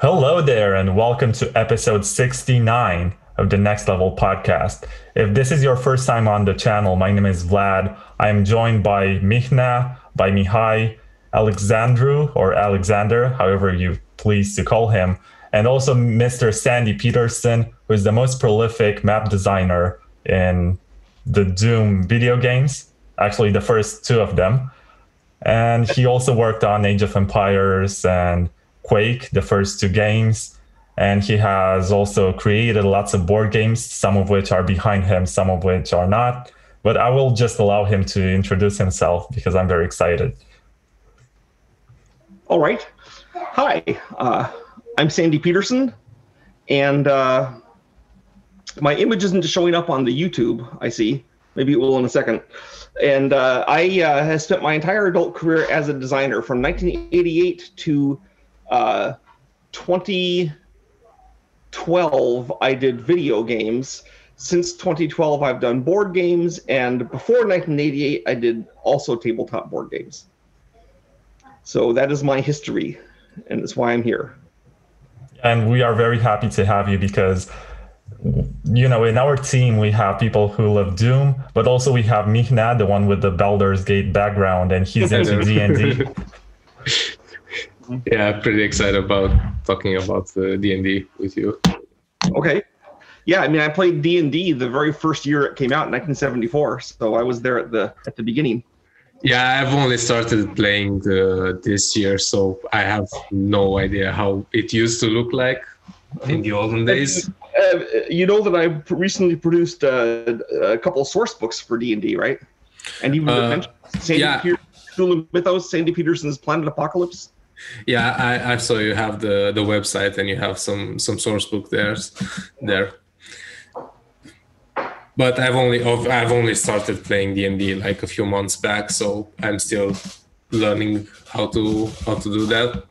Hello there, and welcome to episode 69 of the Next Level podcast. If this is your first time on the channel, my name is Vlad. I am joined by Michna, by Mihai, Alexandru, or Alexander, however you please to call him, and also Mr. Sandy Peterson, who is the most prolific map designer in the Doom video games, actually, the first two of them. And he also worked on Age of Empires and Quake, the first two games. And he has also created lots of board games, some of which are behind him, some of which are not. But I will just allow him to introduce himself because I'm very excited. All right. Hi, uh, I'm Sandy Peterson, and uh, my image isn't showing up on the YouTube, I see. Maybe it will in a second. And uh, I uh, have spent my entire adult career as a designer from 1988 to uh, 2012. I did video games. Since 2012, I've done board games, and before 1988, I did also tabletop board games. So that is my history, and that's why I'm here. And we are very happy to have you because you know, in our team, we have people who love Doom, but also we have Mihna, the one with the Baldur's Gate background, and he's into D and D. Yeah, pretty excited about talking about the D and D with you. Okay. Yeah, I mean, I played D and D the very first year it came out in 1974, so I was there at the at the beginning. Yeah, I've only started playing uh, this year, so I have no idea how it used to look like in the olden days. Uh, you know that I recently produced uh, a couple of source books for D and D, right? And even Uh, mentioned Sandy yeah. Peter- Cthulhu Mythos, Sandy Peterson's Planet Apocalypse. Yeah, I, I saw you have the, the website and you have some some source book there there. But I've only I've only started playing D and D like a few months back, so I'm still learning how to how to do that.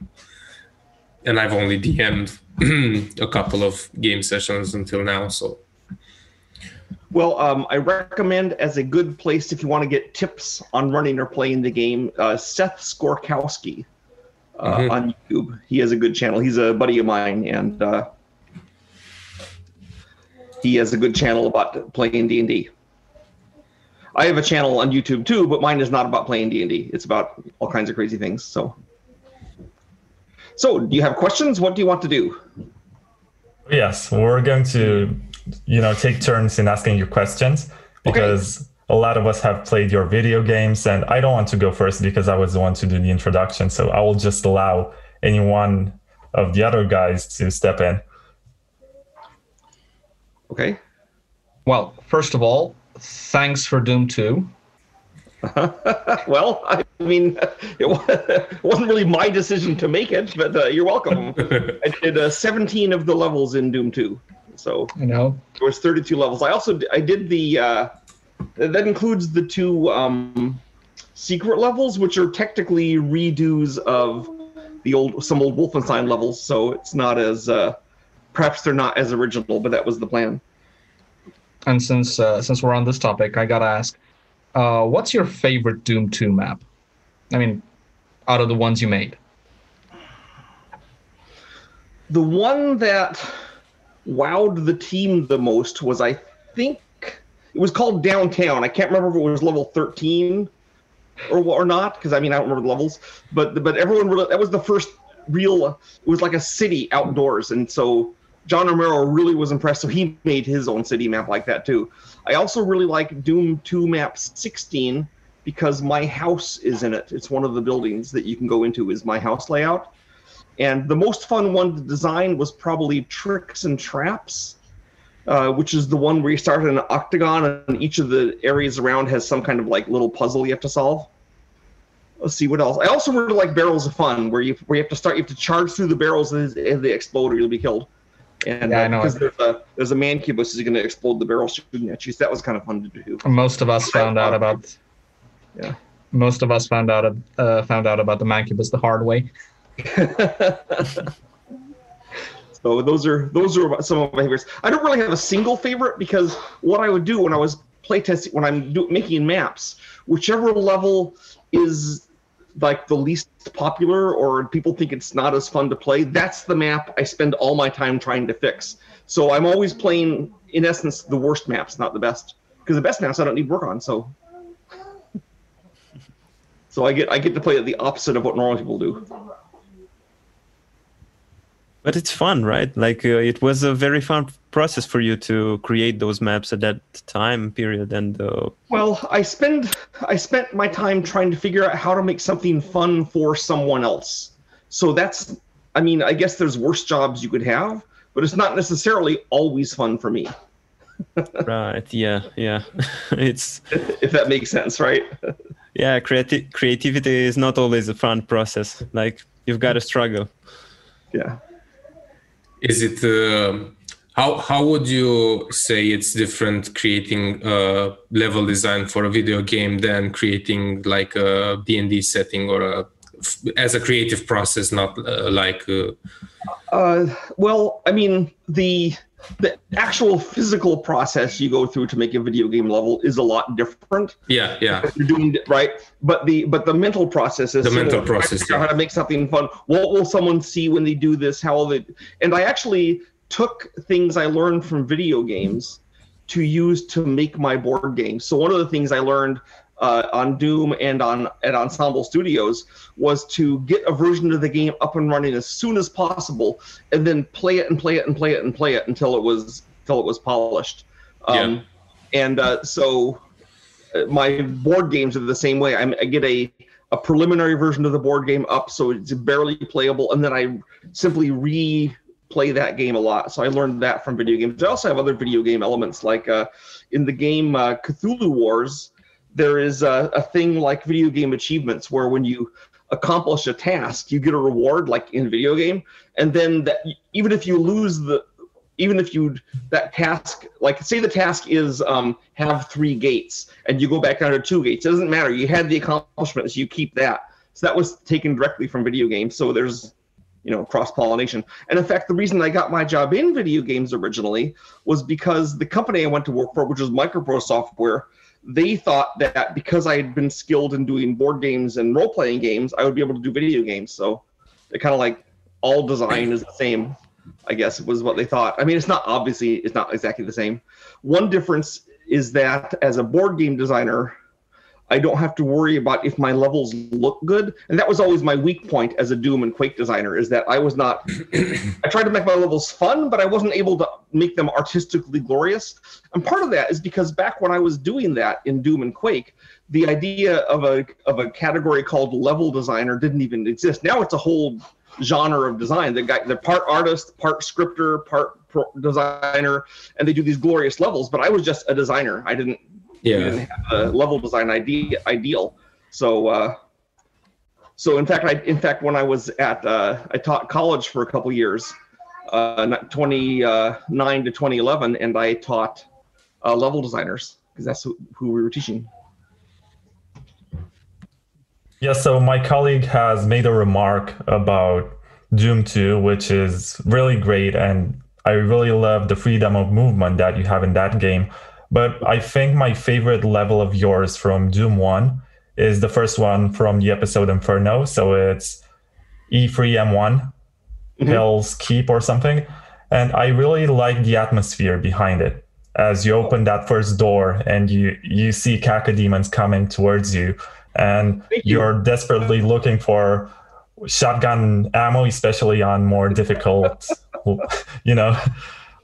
And I've only DM'd a couple of game sessions until now, so Well, um, I recommend as a good place if you want to get tips on running or playing the game, uh, Seth Skorkowski uh, Mhm. on YouTube. He has a good channel. He's a buddy of mine, and uh, he has a good channel about playing D and D. I have a channel on YouTube too, but mine is not about playing D and D. It's about all kinds of crazy things. So, so do you have questions? What do you want to do? Yes, we're going to, you know, take turns in asking you questions because a lot of us have played your video games, and I don't want to go first because I was the one to do the introduction. So I will just allow any one of the other guys to step in. Okay. Well, first of all, thanks for Doom 2. well, I mean, it wasn't really my decision to make it, but uh, you're welcome. I did uh, 17 of the levels in Doom 2, so You know, there was 32 levels. I also I did the uh, that includes the two um, secret levels, which are technically redos of the old some old Wolfenstein levels. So it's not as uh, perhaps they're not as original, but that was the plan. and since uh, since we're on this topic, I gotta ask, uh, what's your favorite Doom 2 map? I mean, out of the ones you made. The one that wowed the team the most was, I think, it was called Downtown. I can't remember if it was level 13 or or not, because I mean I don't remember the levels. But but everyone really that was the first real. It was like a city outdoors, and so John Romero really was impressed. So he made his own city map like that too. I also really like Doom 2 map 16 because my house is in it. It's one of the buildings that you can go into. Is my house layout. And the most fun one to design was probably Tricks and Traps, uh, which is the one where you start in an octagon and each of the areas around has some kind of like little puzzle you have to solve. Let's see what else. I also really like Barrels of Fun, where you where you have to start, you have to charge through the barrels and as they explode or you'll be killed. And Yeah, I uh, know because there's a there's a mancubus is going to explode the barrel shooting at you. So that was kind of fun to do. Most of us found out about. Yeah. Most of us found out uh, found out about the Mancubus the hard way. So those are those are some of my favorites. I don't really have a single favorite because what I would do when I was playtesting when I'm do, making maps, whichever level is like the least popular or people think it's not as fun to play, that's the map I spend all my time trying to fix. So I'm always playing, in essence, the worst maps, not the best. Because the best maps I don't need work on. So, so I get I get to play the opposite of what normal people do. But it's fun, right? Like uh, it was a very fun process for you to create those maps at that time period, and uh, Well, I spend I spent my time trying to figure out how to make something fun for someone else. So that's I mean, I guess there's worse jobs you could have, but it's not necessarily always fun for me, right, yeah, yeah, it's if that makes sense, right? yeah, creati- creativity is not always a fun process. Like you've got to struggle. Yeah. Is it um how how would you say it's different creating a level design for a video game than creating like a D&D setting or a as a creative process, not uh, like uh, Uh, well, I mean, the the actual physical process you go through to make a video game level is a lot different. yeah yeah You're doing it right, but the but the mental process is The mental similar. process, out How to make something fun? What will someone see when they do this? How will they? And I actually took things I learned from video games to use to make my board games. So one of the things I learned uh, on Doom and on at Ensemble Studios was to get a version of the game up and running as soon as possible, and then play it and play it and play it and play it until it was until it was polished. Um, And uh, so uh, my board games are the same way. I'm, I get a a preliminary version of the board game up, so it's barely playable, and then I simply replay that game a lot. So I learned that from video games. I also have other video game elements, like uh, in the game uh, Cthulhu Wars, there is a, a thing like video game achievements where when you accomplish a task, you get a reward, like in video game, and then that even if you lose the even if you that task like say the task is um, have three gates and you go back down to two gates it doesn't matter. You had the accomplishment so you keep that. So that was taken directly from video games. So there's you know cross pollination and in fact the reason i got my job in video games originally was because the company i went to work for which was micropro software they thought that because i had been skilled in doing board games and role-playing games i would be able to do video games so they kind of like all design is the same I guess was what they thought. I mean, it's not obviously it's not exactly the same. One difference is that as a board game designer, I don't have to worry about if my levels look good, and that was always my weak point as a Doom and Quake designer. Is that I was not. I tried to make my levels fun, but I wasn't able to make them artistically glorious. And part of that is because back when I was doing that in Doom and Quake, the idea of a of a category called level designer didn't even exist. Now it's a whole genre of design. The guy, they're part artist, part scripter, part designer, and they do these glorious levels. But I was just a designer. I didn't, we yeah didn't have a level design idea ideal. So, uh, so in fact, I in fact when I was at uh, I taught college for a couple years, uh, 29 to 2011, and I taught uh, level designers because that's who, who we were teaching. Yeah, so my colleague has made a remark about Doom 2, which is really great, and I really love the freedom of movement that you have in that game. But I think my favorite level of yours from Doom 1 is the first one from the episode Inferno. So it's E3M1, Mhm. Hell's Keep or something. And I really like the atmosphere behind it. As you open that first door and you, you see cacodemons coming towards you, and you. you're desperately looking for shotgun ammo, especially on more difficult, you know,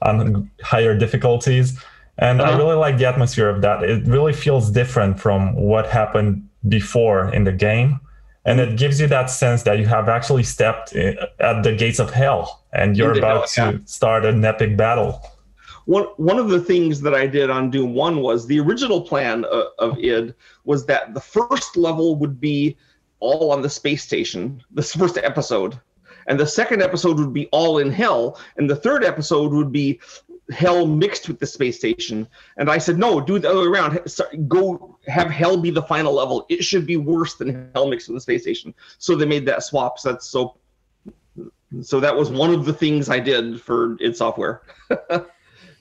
on higher difficulties. And I Uh-huh. really like the atmosphere of that. It really feels different from what happened before in the game. And mm-hmm. it gives you that sense that you have actually stepped eh, at the gates of hell and you're about hell, to start an epic battle. one one of the things that I did on Doom One was the original plan uh, of, of id was that the first level would be all on the space station, this first episode, and the second episode would be all in hell, and the third episode would be hell mixed with the space station. And I said, no, do it the other way around. Go have hell be the final level. It should be worse than hell mixed with the space station. So they made that swap. So that's so. So that was one of the things I did for id Software.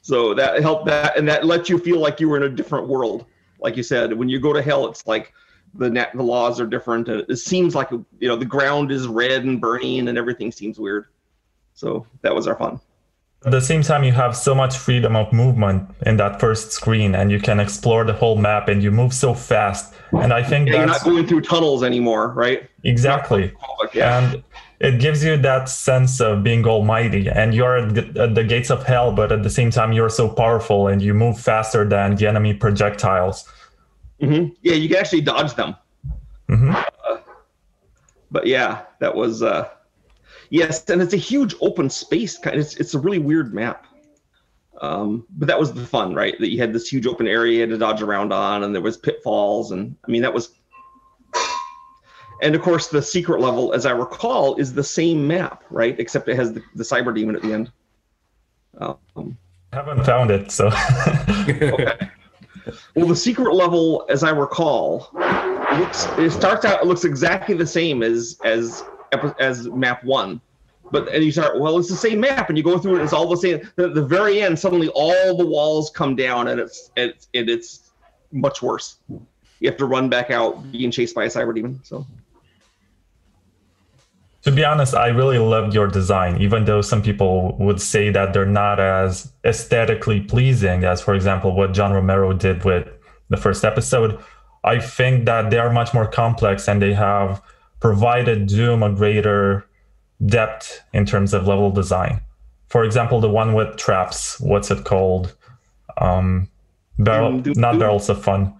So that helped that, and that let you feel like you were in a different world. Like you said, when you go to hell, it's like the net the laws are different. and It seems like you know the ground is red and burning, and everything seems weird. So that was our fun. At the same time, you have so much freedom of movement in that first screen, and you can explore the whole map, and you move so fast. And I think Yeah, you're not going through tunnels anymore, right? exactly. Yeah. and it gives you that sense of being almighty and you're at the, at the gates of hell but at the same time you're so powerful and you move faster than the enemy projectiles hmm Yeah, you can actually dodge them. Mhm. Uh, but yeah, that was uh, yes, and it's a huge open space. kind- It's it's a really weird map. Um, but that was the fun, right? That you had this huge open area to dodge around on, and there was pitfalls, and I mean that was. And of course, the secret level, as I recall, is the same map, right? Except it has the, the cyber demon at the end. Um, haven't found it so okay. Well, the secret level, as I recall, looks it starts out it looks exactly the same as as as map one, but and you start well, it's the same map, and you go through it, it's all the same. At the very end, suddenly all the walls come down, and it's it's it, it's much worse. You have to run back out, being chased by a cyber demon. So to be honest i really loved your design even though some people would say that they're not as aesthetically pleasing as for example what john romero did with the first episode i think that they are much more complex and they have provided doom a greater depth in terms of level design. For example the one with traps what's it called? Um barrel Doom, Doom, not Doom. barrels of fun.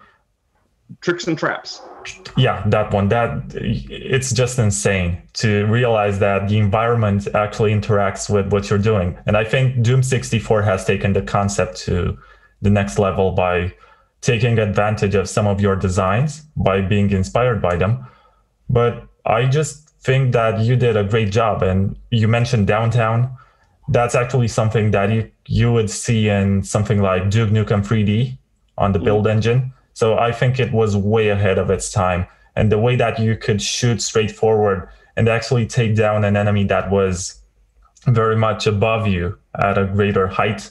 Tricks and traps. yeah that one. That it's just insane to realize that the environment actually interacts with what you're doing. And i think doom 64 has taken the concept to the next level by taking advantage of some of your designs by being inspired by them. But i just think that you did a great job and you mentioned downtown that's actually something that you you would see in something like duke nukem 3d on the mm-hmm. build engine so I think it was way ahead of its time. And the way that you could shoot straight forward and actually take down an enemy that was very much above you at a greater height,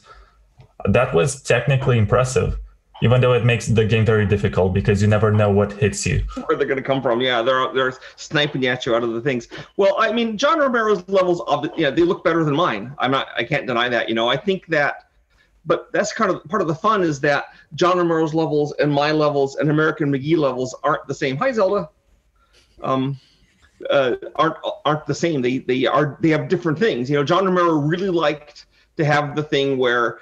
that was technically impressive. Even though it makes the game very difficult because you never know what hits you. where they're going to come from. Yeah, they're they're sniping at you out of the things. Well, I mean, John Romero's levels, of yeah, they look better than mine. I'm not, I can't deny that. You know, I think that, but that's kind of part of the fun is that John Romero's levels and my levels and American McGee levels aren't the same. Hi, Zelda. Um, uh, aren't aren't the same. They they are they have different things. You know, John Romero really liked to have the thing where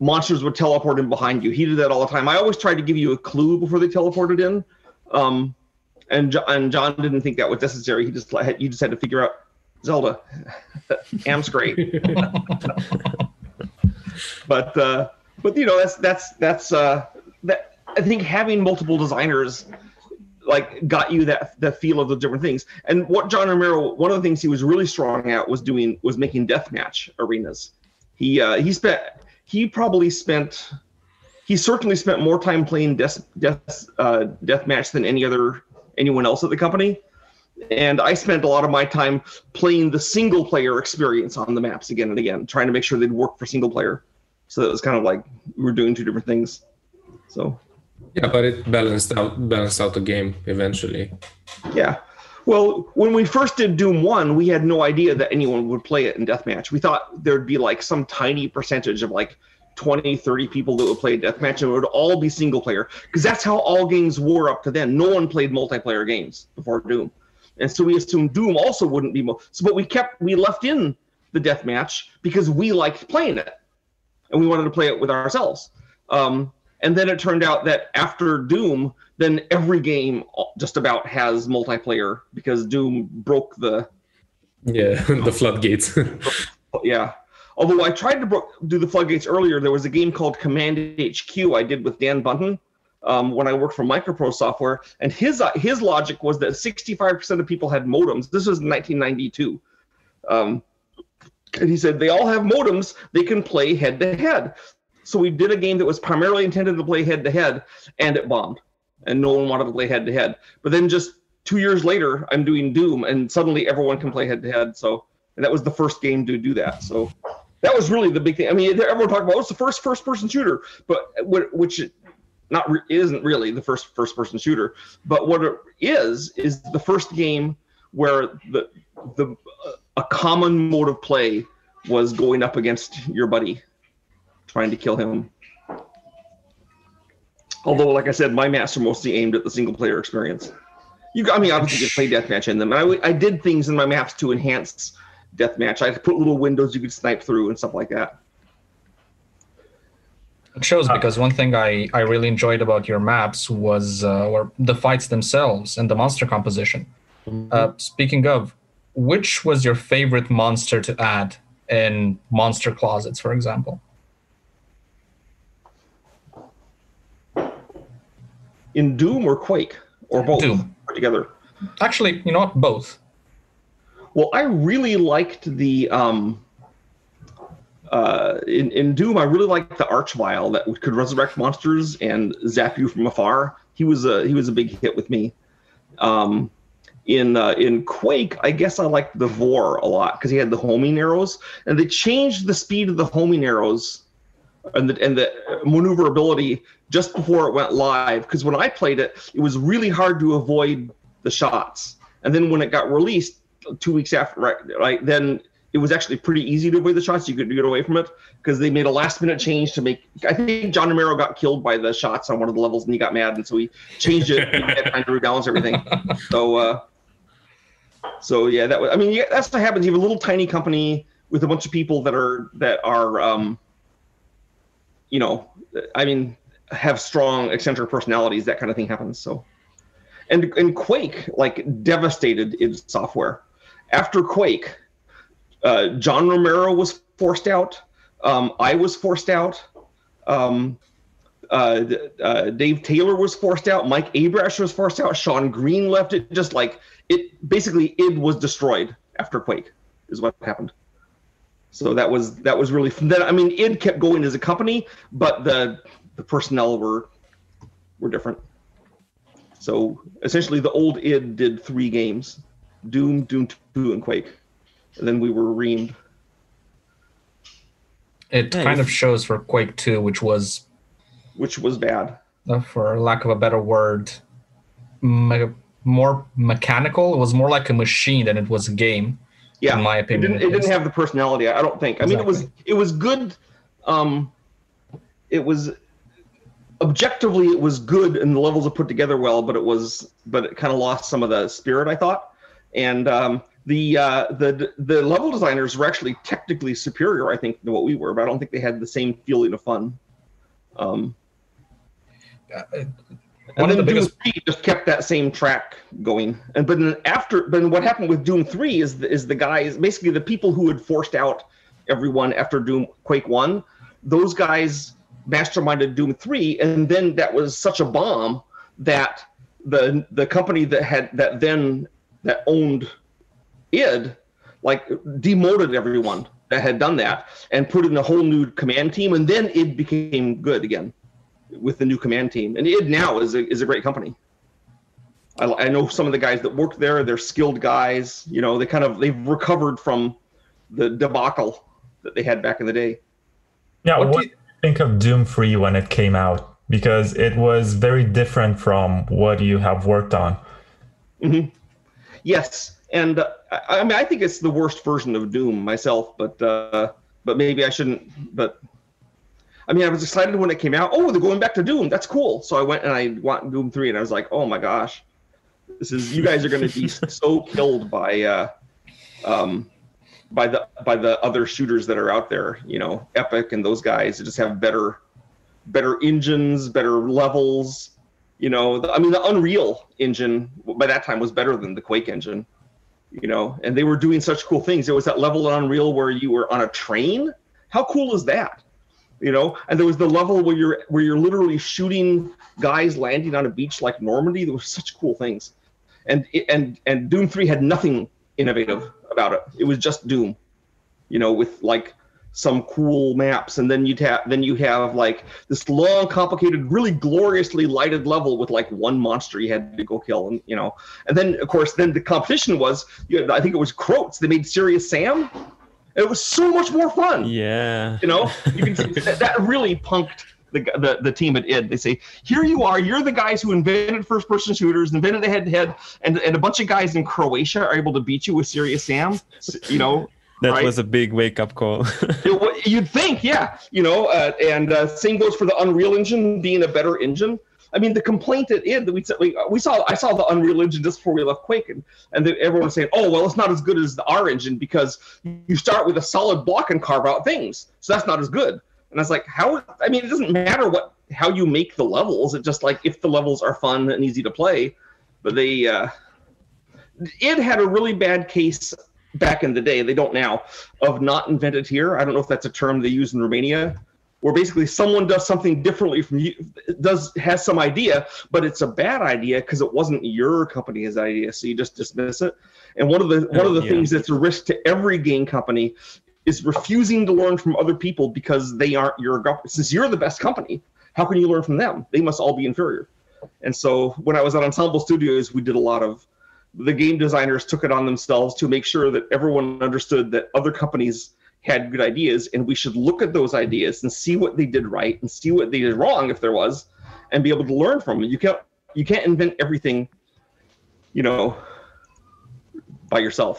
monsters would teleport in behind you. He did that all the time. I always tried to give you a clue before they teleported in. Um, and and John didn't think that was necessary. He just you just had to figure out Zelda. Am's great, but uh, but you know that's that's that's uh, that I think having multiple designers like got you that the feel of the different things. And what John Romero, one of the things he was really strong at was doing was making deathmatch arenas. He uh, he spent he probably spent he certainly spent more time playing death death uh, deathmatch than any other anyone else at the company. And I spent a lot of my time playing the single player experience on the maps again and again, trying to make sure they'd work for single player. So it was kind of like we were doing two different things. So Yeah, but it balanced out balanced out the game eventually. Yeah. Well, when we first did Doom 1, we had no idea that anyone would play it in Deathmatch. We thought there'd be like some tiny percentage of like 20, 30 people that would play Deathmatch and it would all be single player. Because that's how all games were up to then. No one played multiplayer games before Doom. And so we assumed Doom also wouldn't be. Mo- so, but we kept, we left in the Deathmatch because we liked playing it and we wanted to play it with ourselves. Um, and then it turned out that after Doom, then every game just about has multiplayer because Doom broke the Yeah, the floodgates. yeah. Although I tried to bro- do the floodgates earlier, there was a game called Command HQ I did with Dan Bunton um, when I worked for Microprose Software, and his uh, his logic was that 65% of people had modems. This was 1992. Um, and he said they all have modems; they can play head to head. So we did a game that was primarily intended to play head to head, and it bombed, and no one wanted to play head to head. But then just two years later, I'm doing Doom, and suddenly everyone can play head to head. So and that was the first game to do that. So that was really the big thing. I mean, everyone talked about oh, it's the first first person shooter, but wh- which not re- it isn't really the first first person shooter, but what it is is the first game where the the a common mode of play was going up against your buddy, trying to kill him. Although, like I said, my maps are mostly aimed at the single player experience. You, got- I mean, obviously, you can play deathmatch in them. And I, w- I did things in my maps to enhance deathmatch. I put little windows you could snipe through and stuff like that. It shows because one thing I, I really enjoyed about your maps was uh, were the fights themselves and the monster composition. Uh, speaking of, which was your favorite monster to add in monster closets, for example? In Doom or Quake or both Doom. together. Actually, you know what? Both. Well, I really liked the um, uh, in in Doom. I really liked the Archvile that could resurrect monsters and zap you from afar. He was a he was a big hit with me. Um, in uh, in Quake, I guess I liked the Vor a lot because he had the homing arrows, and they changed the speed of the homing arrows and the and the maneuverability just before it went live. Because when I played it, it was really hard to avoid the shots, and then when it got released two weeks after, right, right then it was actually pretty easy to avoid the shots. You could get away from it because they made a last minute change to make. I think John Romero got killed by the shots on one of the levels, and he got mad, and so he changed it and had to rebalance everything. So, uh, so yeah, that was. I mean, yeah, that's what happens. You have a little tiny company with a bunch of people that are that are, um, you know, I mean, have strong eccentric personalities. That kind of thing happens. So, and and Quake like devastated id Software. After Quake, uh, John Romero was forced out. Um, I was forced out. Um, uh, uh, Dave Taylor was forced out. Mike Abrash was forced out. Sean Green left it. Just like it, basically, id was destroyed after Quake. Is what happened. So that was that was really then. I mean, id kept going as a company, but the the personnel were were different. So essentially, the old id did three games: Doom, Doom Two, and Quake and then we were reamed. It Nice. kind of shows for Quake 2, which was, which was bad. uh, for lack of a better word, me- more mechanical. It was more like a machine than it was a game. Yeah, in my it opinion. didn't. It didn't have the personality. I don't think. I mean, it was. It was good. Um, it was objectively it was good and the levels are put together well, but it was but it kind of lost some of the spirit. I thought, and um, the uh, the the level designers were actually technically superior. I think than what we were, but I don't think they had the same feeling of fun. Um, Uh, one of then the Doom biggest 3 just kept that same track going. And but then after but then what happened with Doom 3 is the, is the guys basically the people who had forced out everyone after Doom Quake 1, those guys masterminded Doom 3 and then that was such a bomb that the the company that had that then that owned id like demoted everyone that had done that and put in a whole new command team and then it became good again with the new command team. And id now is a, is a great company. I, I know some of the guys that work there. They're skilled guys. You know, they kind of they've recovered from the debacle that they had back in the day. Yeah, What what, do you think of Doom Free when it came out? Because it was very different from what you have worked on. Yes, and uh, I, I mean I think it's the worst version of Doom myself, but uh, but maybe I shouldn't. But I mean, I was excited when it came out. Oh, they're going back to Doom. That's cool. So I went and I want Doom three, and I was like, oh my gosh, this is you guys are going to be so killed by uh, um, by the by the other shooters that are out there. You know, Epic and those guys that just have better better engines, better levels. You know, the, I mean, the Unreal engine by that time was better than the Quake engine. You know, and they were doing such cool things. There was that level in Unreal where you were on a train. How cool is that? You know, and there was the level where you're where you're literally shooting guys landing on a beach like Normandy. There were such cool things, and and and Doom Three had nothing innovative about it. It was just Doom, you know, with like some cool maps, and then you'd have then you have like this long, complicated, really gloriously lighted level with like one monster you had to go kill, and you know, and then of course then the competition was you had, I think it was Croats. They made Serious Sam. It was so much more fun. Yeah. you know? You can see that, that really punked the, the the team at id. They say here you are. You're the guys who invented first person shooters invented the head to head and and a bunch of guys in croatia are able to beat you with serious sam. You know? That right? was a big wake up call. It you'd think yeah. You know uh, and uh, same goes for the unreal engine being a better engine I mean, the complaint at id that we, we we saw, I saw the Unreal Engine just before we left Quake, and, and then everyone was saying, "Oh, well, it's not as good as the R engine because you start with a solid block and carve out things, so that's not as good." And I was like, "How? I mean, it doesn't matter what how you make the levels. It's just like if the levels are fun and easy to play." But they, uh, it had a really bad case back in the day. They don't now of not invented here. I don't know if that's a term they use in Romania, where basically someone does something differently from you, does has some idea, but it's a bad idea because it wasn't your company's idea, so you just dismiss it. And one of the one of the yeah. things that's a risk to every game company is refusing to learn from other people because they aren't your. Since you're the best company, how can you learn from them? They must all be inferior. And so when I was at Ensemble Studios, we did a lot of the game designers took it on themselves to make sure that everyone understood that other companies had good ideas and we should look at those ideas and see what they did right and see what they did wrong if there was and be able to learn from them. You can't you can't invent everything, you know, by yourself.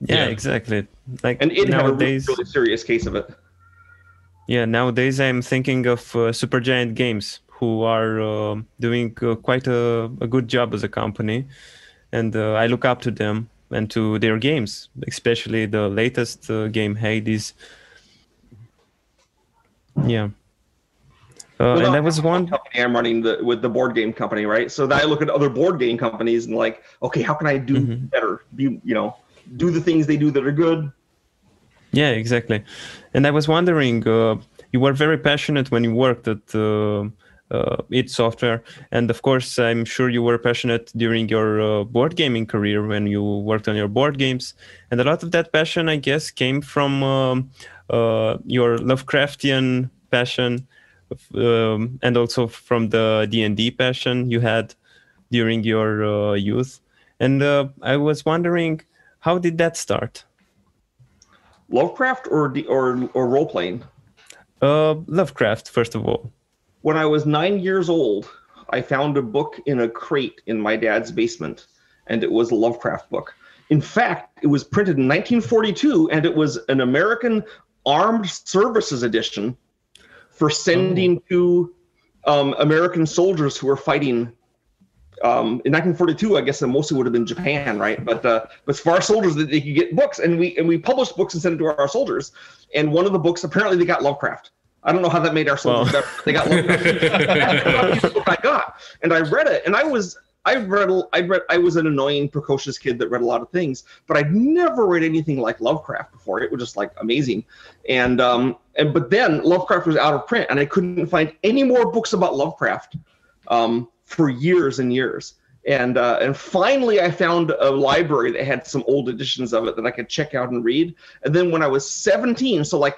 yeah, Yeah. exactly. Like And it had a really, nowadays, really serious case of it. yeah, nowadays I'm thinking of uh, Supergiant Games, who are uh, doing uh, quite a, a good job as a company, and uh, I look up to them and to their games, especially the latest uh, game, Hades. Yeah. Uh, Well, and I was one. company I'm running the with the board game company, right? So then I look at other board game companies and like, okay, how can I do Mhm. better? Be you know, do the things they do that are good. Yeah, exactly. And I was wondering, uh, you were very passionate when you worked at uh, id Software, and of course, I'm sure you were passionate during your uh, board gaming career when you worked on your board games. And a lot of that passion, I guess, came from um, uh, your Lovecraftian passion, um, and also from the D and D passion you had during your uh, youth. And uh, I was wondering, how did that start? Lovecraft or or or role playing. Uh, Lovecraft, first of all. When I was nine years old, I found a book in a crate in my dad's basement, and it was a Lovecraft book. In fact, it was printed in 1942, and it was an American Armed Services edition for sending to um, American soldiers who were fighting. Um, in 1942, I guess it mostly would have been Japan, right? But uh, but for our soldiers, that they could get books, and we and we published books and sent it to our soldiers. And one of the books, apparently, they got Lovecraft. I don't know how that made our soldiers Well. better. They got Lovecraft. That's the book I got, and I read it, and I was I read I read I was an annoying, precocious kid that read a lot of things, but I'd never read anything like Lovecraft before. It was just like amazing, and um and but then Lovecraft was out of print, and I couldn't find any more books about Lovecraft um, for years and years. And uh, and finally, I found a library that had some old editions of it that I could check out and read. And then when I was 17, so like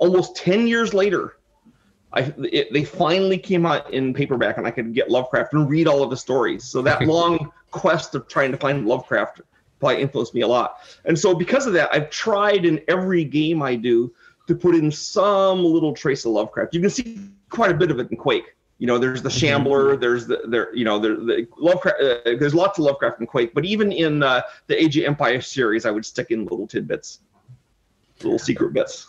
almost 10 years later, I it, they finally came out in paperback, and I could get Lovecraft and read all of the stories. So that long quest of trying to find Lovecraft probably influenced me a lot. And so because of that, I've tried in every game I do to put in some little trace of Lovecraft. You can see quite a bit of it in Quake. You know, there's the Shambler, there's the there, you know, there the Lovecraft. Uh, there's lots of Lovecraft in Quake, but even in uh, the Age of Empire series, I would stick in little tidbits, little secret bits.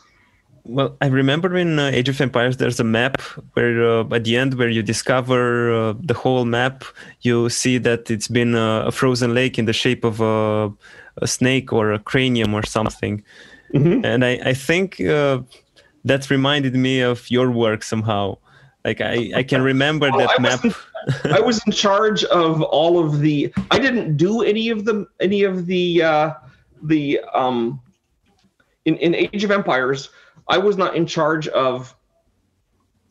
Well, I remember in uh, Age of Empires, there's a map where uh, at the end, where you discover uh, the whole map, you see that it's been uh, a frozen lake in the shape of a, a snake or a cranium or something. Mhm. And I, I think uh, that reminded me of your work somehow. Like I, I can remember that I map. wasn't- I was in charge of all of the. I didn't do any of the any of the uh, the um. In in Age of Empires, I was not in charge of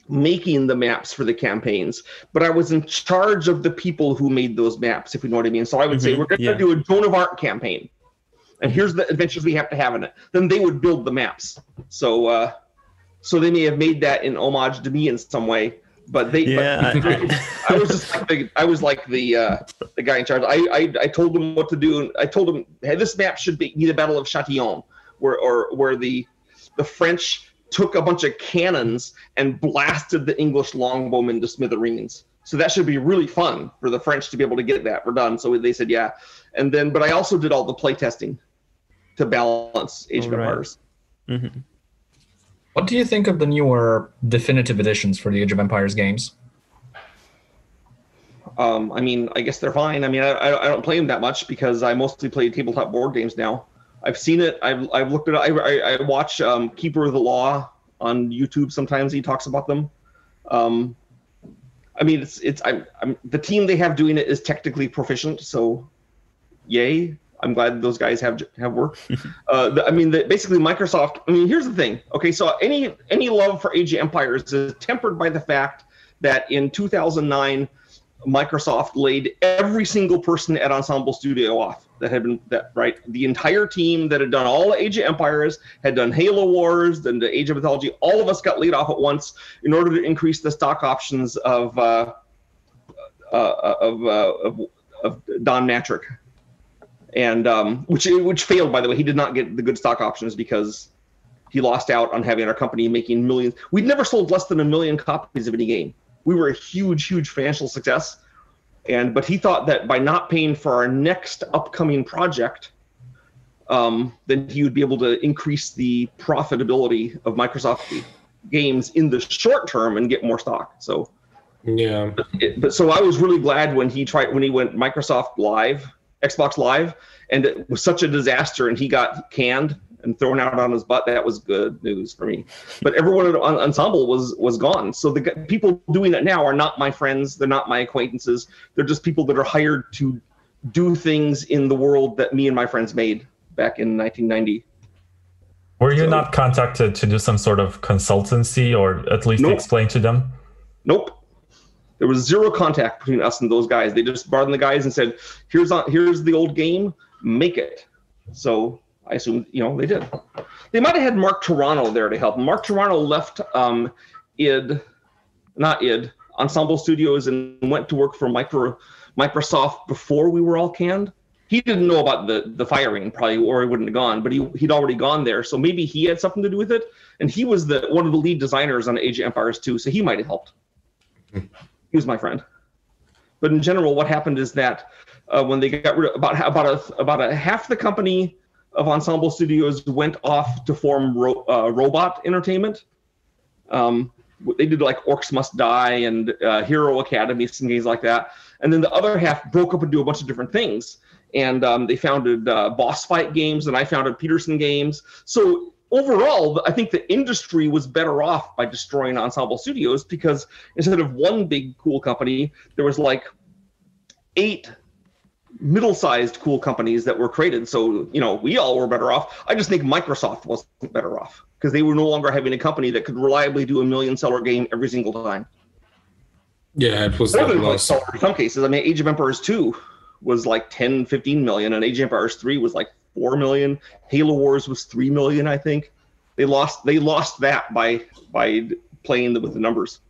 making the maps for the campaigns, but I was in charge of the people who made those maps. If you know what I mean. So I would say Mhm, we're going to yeah. do a Joan of Arc campaign, and here's the adventures we have to have in it. Then they would build the maps. So. uh so they may have made that in homage to me in some way, but they. but- Yeah, I- I was just like the, I was like the uh, the guy in charge. I, I I told them what to do. and I told them, hey, this map should be, be the Battle of Chatillon, where or where the the French took a bunch of cannons and blasted the English longbowmen to smithereens. So that should be really fun for the French to be able to get that for done. So they said, yeah. And then, but I also did all the play testing to balance Age of All right. Empires. Mhm. What do you think of the newer definitive editions for the Age of Empires games? Um, I mean, I guess they're fine. I mean, I, I I don't play them that much because I mostly play tabletop board games now. I've seen it. I've, I've looked at it. I, I, I watch um, Keeper of the Law on YouTube. Sometimes he talks about them. Um, I mean, it's it's I'm, I'm the team they have doing it is technically proficient. So, yay! I'm glad those guys have have work. uh, the, I mean, the, basically Microsoft. I mean, here's the thing. Okay, so any any love for Age of Empires is tempered by the fact that in 2009 Microsoft laid every single person at Ensemble Studio off that had been that right. The entire team that had done all Age of Empires, had done Halo Wars, then the Age of Mythology. All of us got laid off at once in order to increase the stock options of uh, uh, of, uh, of of Don Matrick, and um, which which failed by the way. He did not get the good stock options because he lost out on having our company making millions. We'd never sold less than a million copies of any game we were a huge, huge financial success. And but he thought that by not paying for our next upcoming project, um, then he would be able to increase the profitability of Microsoft games in the short term and get more stock. So, Yeah. it, but so I was really glad when he tried when he went Microsoft Live, Xbox Live, and it was such a disaster, and he got canned and thrown out on his butt. That was good news for me. But everyone at En- Ensemble was was gone. So the people doing it now are not my friends. They're not my acquaintances. They're just people that are hired to do things in the world that me and my friends made back in 1990. Were you So- not contacted to do some sort of consultancy or at least Nope. explain to them? Nope. There was zero contact between us and those guys. They just brought in the guys and said, "Here's on, here's the old game. Make it." So I assume you know they did. They might have had Mark Toronto there to help. Mark Toronto left um, id, not id, Ensemble Studios and went to work for micro, Microsoft before we were all canned. He didn't know about the the firing probably, or he wouldn't have gone. But he he'd already gone there, so maybe he had something to do with it. And he was the one of the lead designers on Age of Empires 2, so he might have helped he was my friend. But in general, what happened is that uh, when they got rid of about about a about a half the company of Ensemble Studios went off to form Ro- uh, Robot Entertainment. Um, they did like Orcs Must Die and uh, Hero Academy, some games like that. And then the other half broke up do a bunch of different things. And um, they founded uh, Boss Fight Games, and I founded Peterson Games. So overall, I think the industry was better off by destroying Ensemble Studios because instead of one big cool company, there was like eight middle-sized cool companies that were created. So you know, we all were better off. I just think Microsoft wasn't better off because they were no longer having a company that could reliably do a million-seller game every single time. Yeah, it was like in some cases. I mean, Age of Empires 2 was like 10, 15 million, and Age of Empires 3 was like 4 million. Halo Wars was 3 million, I think. They lost they lost that by by playing the, with the numbers.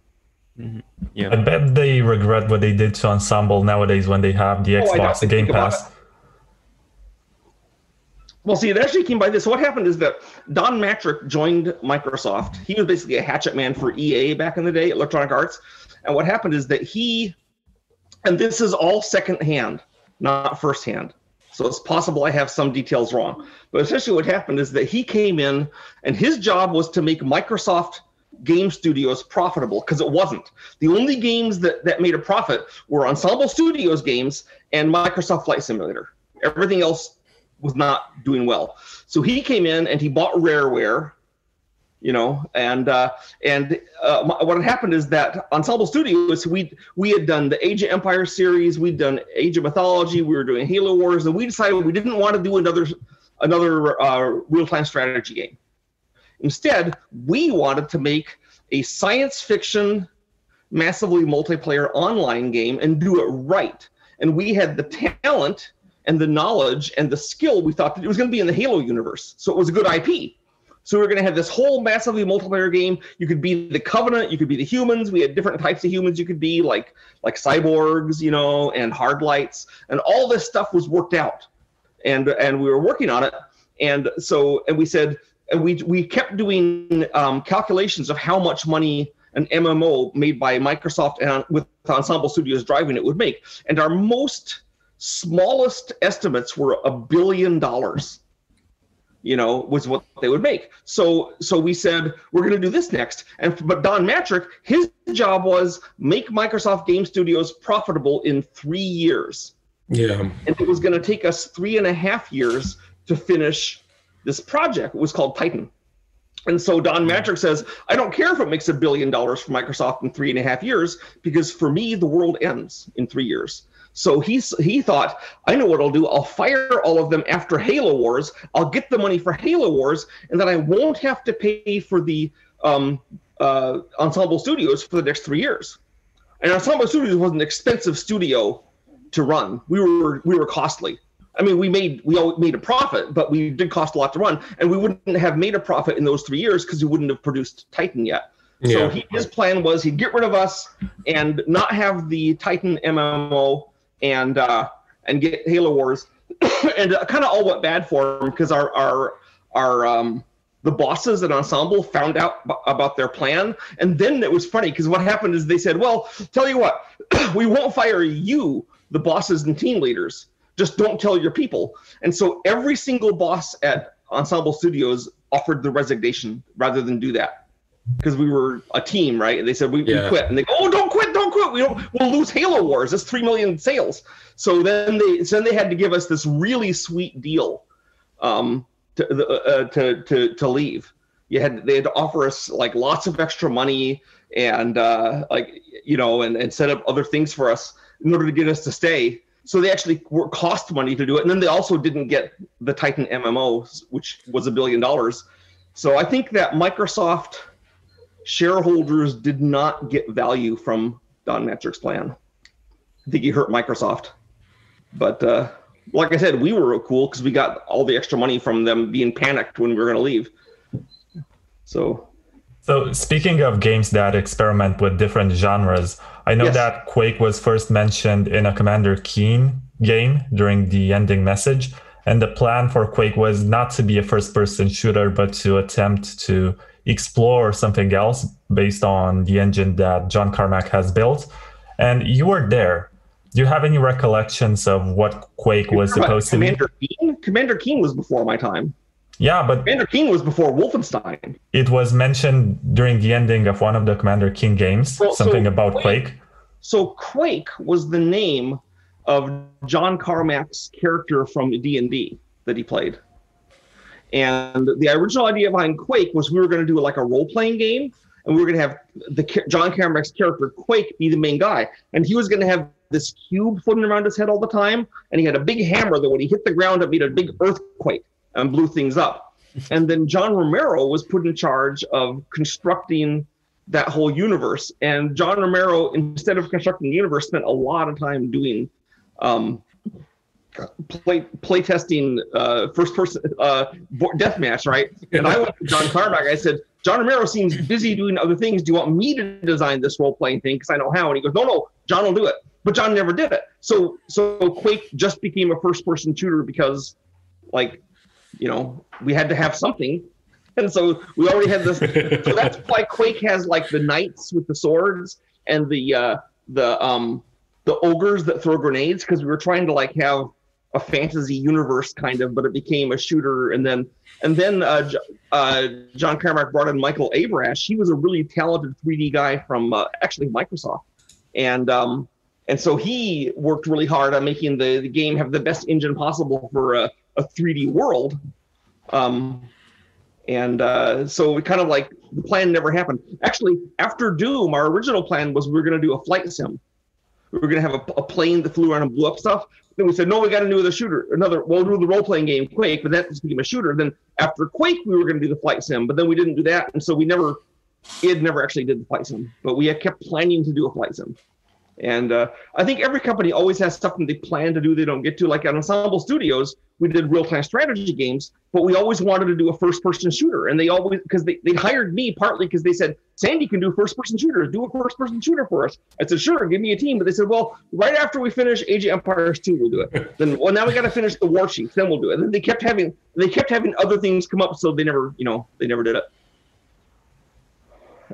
Mm-hmm. Yeah. I bet they regret what they did to Ensemble nowadays when they have the Oh, I. Xbox Think Game Pass. Well, see, it actually came by this. What happened is that Don Matrick joined Microsoft. He was basically a hatchet man for EA back in the day, Electronic Arts. And what happened is that he, and this is all secondhand, not firsthand. So it's possible I have some details wrong. But essentially, what happened is that he came in, and his job was to make Microsoft game studios profitable because it wasn't. The only games that, that made a profit were Ensemble Studios games and Microsoft Flight Simulator. Everything else was not doing well. So he came in and he bought Rareware, you know, and uh, and uh, what had happened is that Ensemble Studios we we had done the Age of Empire series, we'd done Age of Mythology, we were doing Halo Wars, and we decided we didn't want to do another another uh, real time strategy game. Instead, we wanted to make a science fiction, massively multiplayer online game and do it right. And we had the talent and the knowledge and the skill. We thought that it was going to be in the Halo universe, so it was a good IP. So we are going to have this whole massively multiplayer game. You could be the Covenant, you could be the humans. We had different types of humans you could be, like like cyborgs, you know, and hardlights, and all this stuff was worked out, and and we were working on it. And so and we said we we kept doing um, calculations of how much money an MMO made by Microsoft and with Ensemble Studios driving it would make, and our most smallest estimates were a billion dollars you know, was what they would make. So so we said we're going to do this next. And but Don Mattrick, his job was make Microsoft Game Studios profitable in three years. Yeah. And it was going to take us three and a half years to finish this project. Was called Titan. And so Don Mattrick says, I don't care if it makes a billion dollars for Microsoft in three and a half years, because for me, the world ends in three years. So he's he thought, I know what I'll do. I'll fire all of them after Halo Wars. I'll get the money for Halo Wars, and then I won't have to pay for the um, uh, Ensemble Studios for the next three years. And Ensemble Studios was an expensive studio to run. We were we were costly. I mean, we made we all made a profit, but we did cost a lot to run, and we wouldn't have made a profit in those three years because we wouldn't have produced Titan yet. Yeah. So he, his plan was he'd get rid of us and not have the Titan MMO and uh, and get Halo Wars, and uh, kind of all went bad for him because our our our um, the bosses at Ensemble found out b- about their plan, and then it was funny because what happened is they said, "Well, tell you what, we won't fire you, the bosses and team leaders. Just don't tell your people." And so every single boss at Ensemble Studios offered the resignation rather than do that because we were a team, right? And they said we, yeah. we, quit, and they go, "Oh, don't quit, don't quit. We don't. We'll lose Halo Wars. That's three million sales." So then they, so then they had to give us this really sweet deal, um, to uh, to to to leave. You had they had to offer us like lots of extra money and uh, like you know and and set up other things for us in order to get us to stay. So they actually were cost money to do it, and then they also didn't get the Titan MMO, which was a billion dollars. So I think that Microsoft shareholders did not get value from Don Mattrick's plan. I think he hurt Microsoft. But uh, like I said, we were cool because we got all the extra money from them being panicked when we were going to leave. So. So speaking of games that experiment with different genres, I know yes. that Quake was first mentioned in a Commander Keen game during the ending message, and the plan for Quake was not to be a first-person shooter, but to attempt to explore something else based on the engine that John Carmack has built. And you were there. Do you have any recollections of what Quake was supposed to Commander be? Keen? Commander Keen was before my time. Yeah, but Commander Keen was before Wolfenstein. It was mentioned during the ending of one of the Commander Keen games, well, something so about Quake, Quake. So Quake was the name of John Carmack's character from D and D that he played. And the original idea behind Quake was we were going to do like a role playing game, and we were going to have the John Carmack's character Quake be the main guy, and he was going to have this cube floating around his head all the time, and he had a big hammer that when he hit the ground, it made a big earthquake and blew things up. and then John Romero was put in charge of constructing that whole universe. And John Romero, instead of constructing the universe, spent a lot of time doing um, play play testing uh, first person uh, death match, right? And I went to John Carmack. I said, John Romero seems busy doing other things. Do you want me to design this role playing thing? Because I know how. And he goes, No, no, John will do it. But John never did it. So so Quake just became a first person shooter because, like, you know, we had to have something. And so we already had this. so that's why Quake has like the knights with the swords and the uh, the um the ogres that throw grenades because we were trying to like have a fantasy universe kind of, but it became a shooter. And then and then uh, uh, John Carmack brought in Michael Abrash. He was a really talented 3D guy from uh, actually Microsoft, and um, and so he worked really hard on making the, the game have the best engine possible for a, a 3D world. Um, and uh, so we kind of like the plan never happened. Actually, after Doom, our original plan was we were going to do a flight sim. We were going to have a, a plane that flew around and blew up stuff. Then we said, no, we got to do the shooter. Another, we'll do the role playing game Quake, but that just became a shooter. Then after Quake, we were going to do the flight sim, but then we didn't do that, and so we never, it never actually did the flight sim. But we kept planning to do a flight sim, And uh, I think every company always has something they plan to do they don't get to. Like at Ensemble Studios, we did real time strategy games, but we always wanted to do a first person shooter. And they always, because they, they hired me partly because they said, Sandy can do first person shooters, do a first person shooter for us. I said, sure, give me a team. But they said, well, right after we finish Age of Empires 2, we'll do it. then, well, now we got to finish the War Chief, then we'll do it. And then they kept having, they kept having other things come up, so they never, you know, they never did it.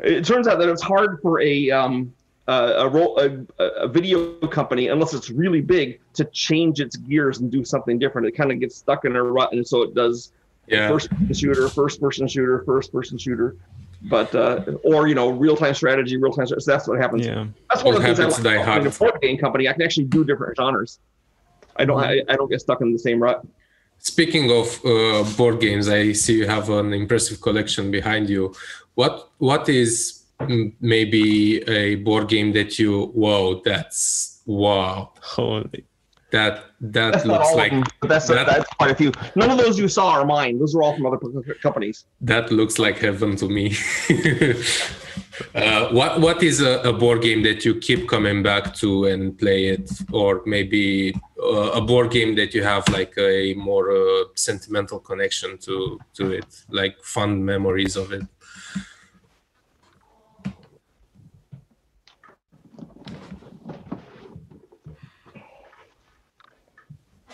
It turns out that it's hard for a, um, a, role, a, a video company, unless it's really big, to change its gears and do something different. It kind of gets stuck in a rut, and so it does Yeah. first person shooter, first person shooter, first person shooter, but uh, or you know real time strategy, real time. So that's what happens. Yeah. That's one of the things I happens like to Die about being a board game company. I can actually do different genres. I don't. I, I don't get stuck in the same rut. Speaking of uh, board games, I see you have an impressive collection behind you. What what is maybe a board game that you wow that's wow Holy. that that That's looks like them, that's that- that's quite a few. None of those you saw are mine. Those are all from other companies. that looks like heaven to me. uh, what what is a, a board game that you keep coming back to and play it, or maybe uh, a board game that you have like a more uh, sentimental connection to to it, like fond memories of it?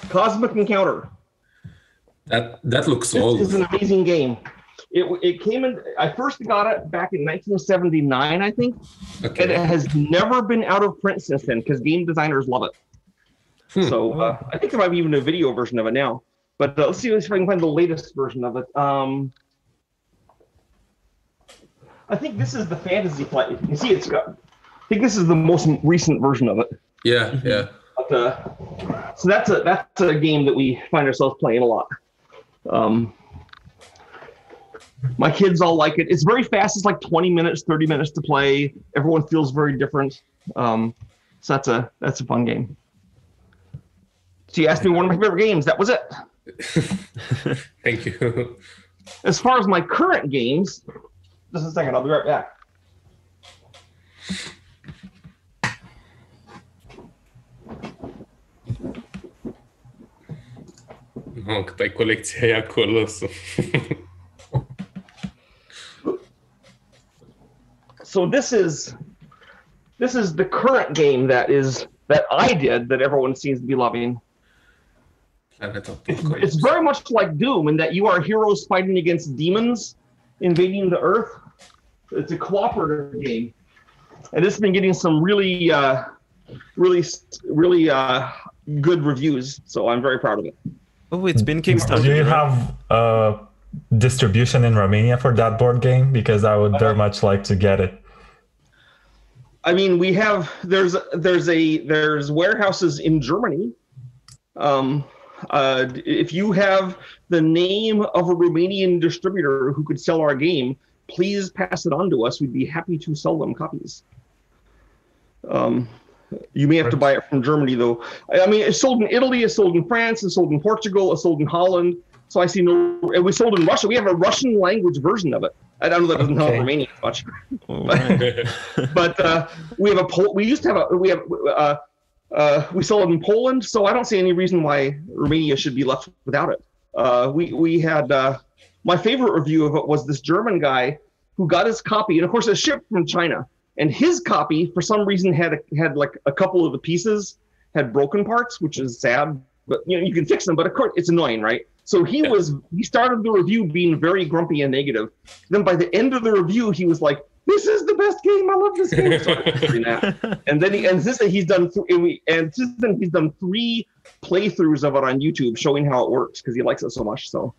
Cosmic Encounter. That that looks This old. This is an amazing game. It, it came in. I first got it back in 1979, I think, and it has never been out of print since then because game designers love it. Hmm. So uh, I think there might be even a video version of it now. But uh, let's see if I can find the latest version of it. Um, I think this is the fantasy flight. You see, it's got. I think this is the most recent version of it. Yeah, yeah. But, uh, so that's a that's a game that we find ourselves playing a lot. Um, my kids all like it. It's very fast. It's like 20 minutes, 30 minutes to play. Everyone feels very different. Um, so that's a that's a fun game. So you asked me one of my favorite games. That was it. Thank you. As far as my current games, just a second. I'll be right back. No, cât ai colecția aia acolo. să- So this is this is the current game that is that I did that everyone seems to be loving. It's, it's very much like Doom in that you are heroes fighting against demons invading the Earth. It's a cooperative game, and this has been getting some really, uh, really, really uh, good reviews. So I'm very proud of it. Oh, it's been Do you have uh, distribution in Romania for that board game? Because I would very much like to get it. I mean, we have there's there's a there's warehouses in Germany. Um, uh, if you have the name of a Romanian distributor who could sell our game, please pass it on to us. We'd be happy to sell them copies. Um, you may have to buy it from Germany, though. I mean, it's sold in Italy, it's sold in France, it's sold in Portugal, it's sold in Holland. So I see no. And we sold in Russia. We have a Russian language version of it. I don't know that doesn't help Okay. Romania much right. but uh, we have a Pol- we used to have a we have uh, uh, we sell it in Poland, so I don't see any reason why Romania should be left without it. Uh, we we had uh, my favorite review of it was this German guy who got his copy, and of course it's shipped from China, and his copy for some reason had a, had like a couple of the pieces had broken parts, which is sad. But you know you can fix them, but of course it's annoying, right? So he Yeah. was he started the review being very grumpy and negative. Then by the end of the review, he was like, "This is the best game. I love this game." So I was reading that. And then he, and since then he's done th- and we and since then he's done three playthroughs of it on YouTube showing how it works because he likes it so much. So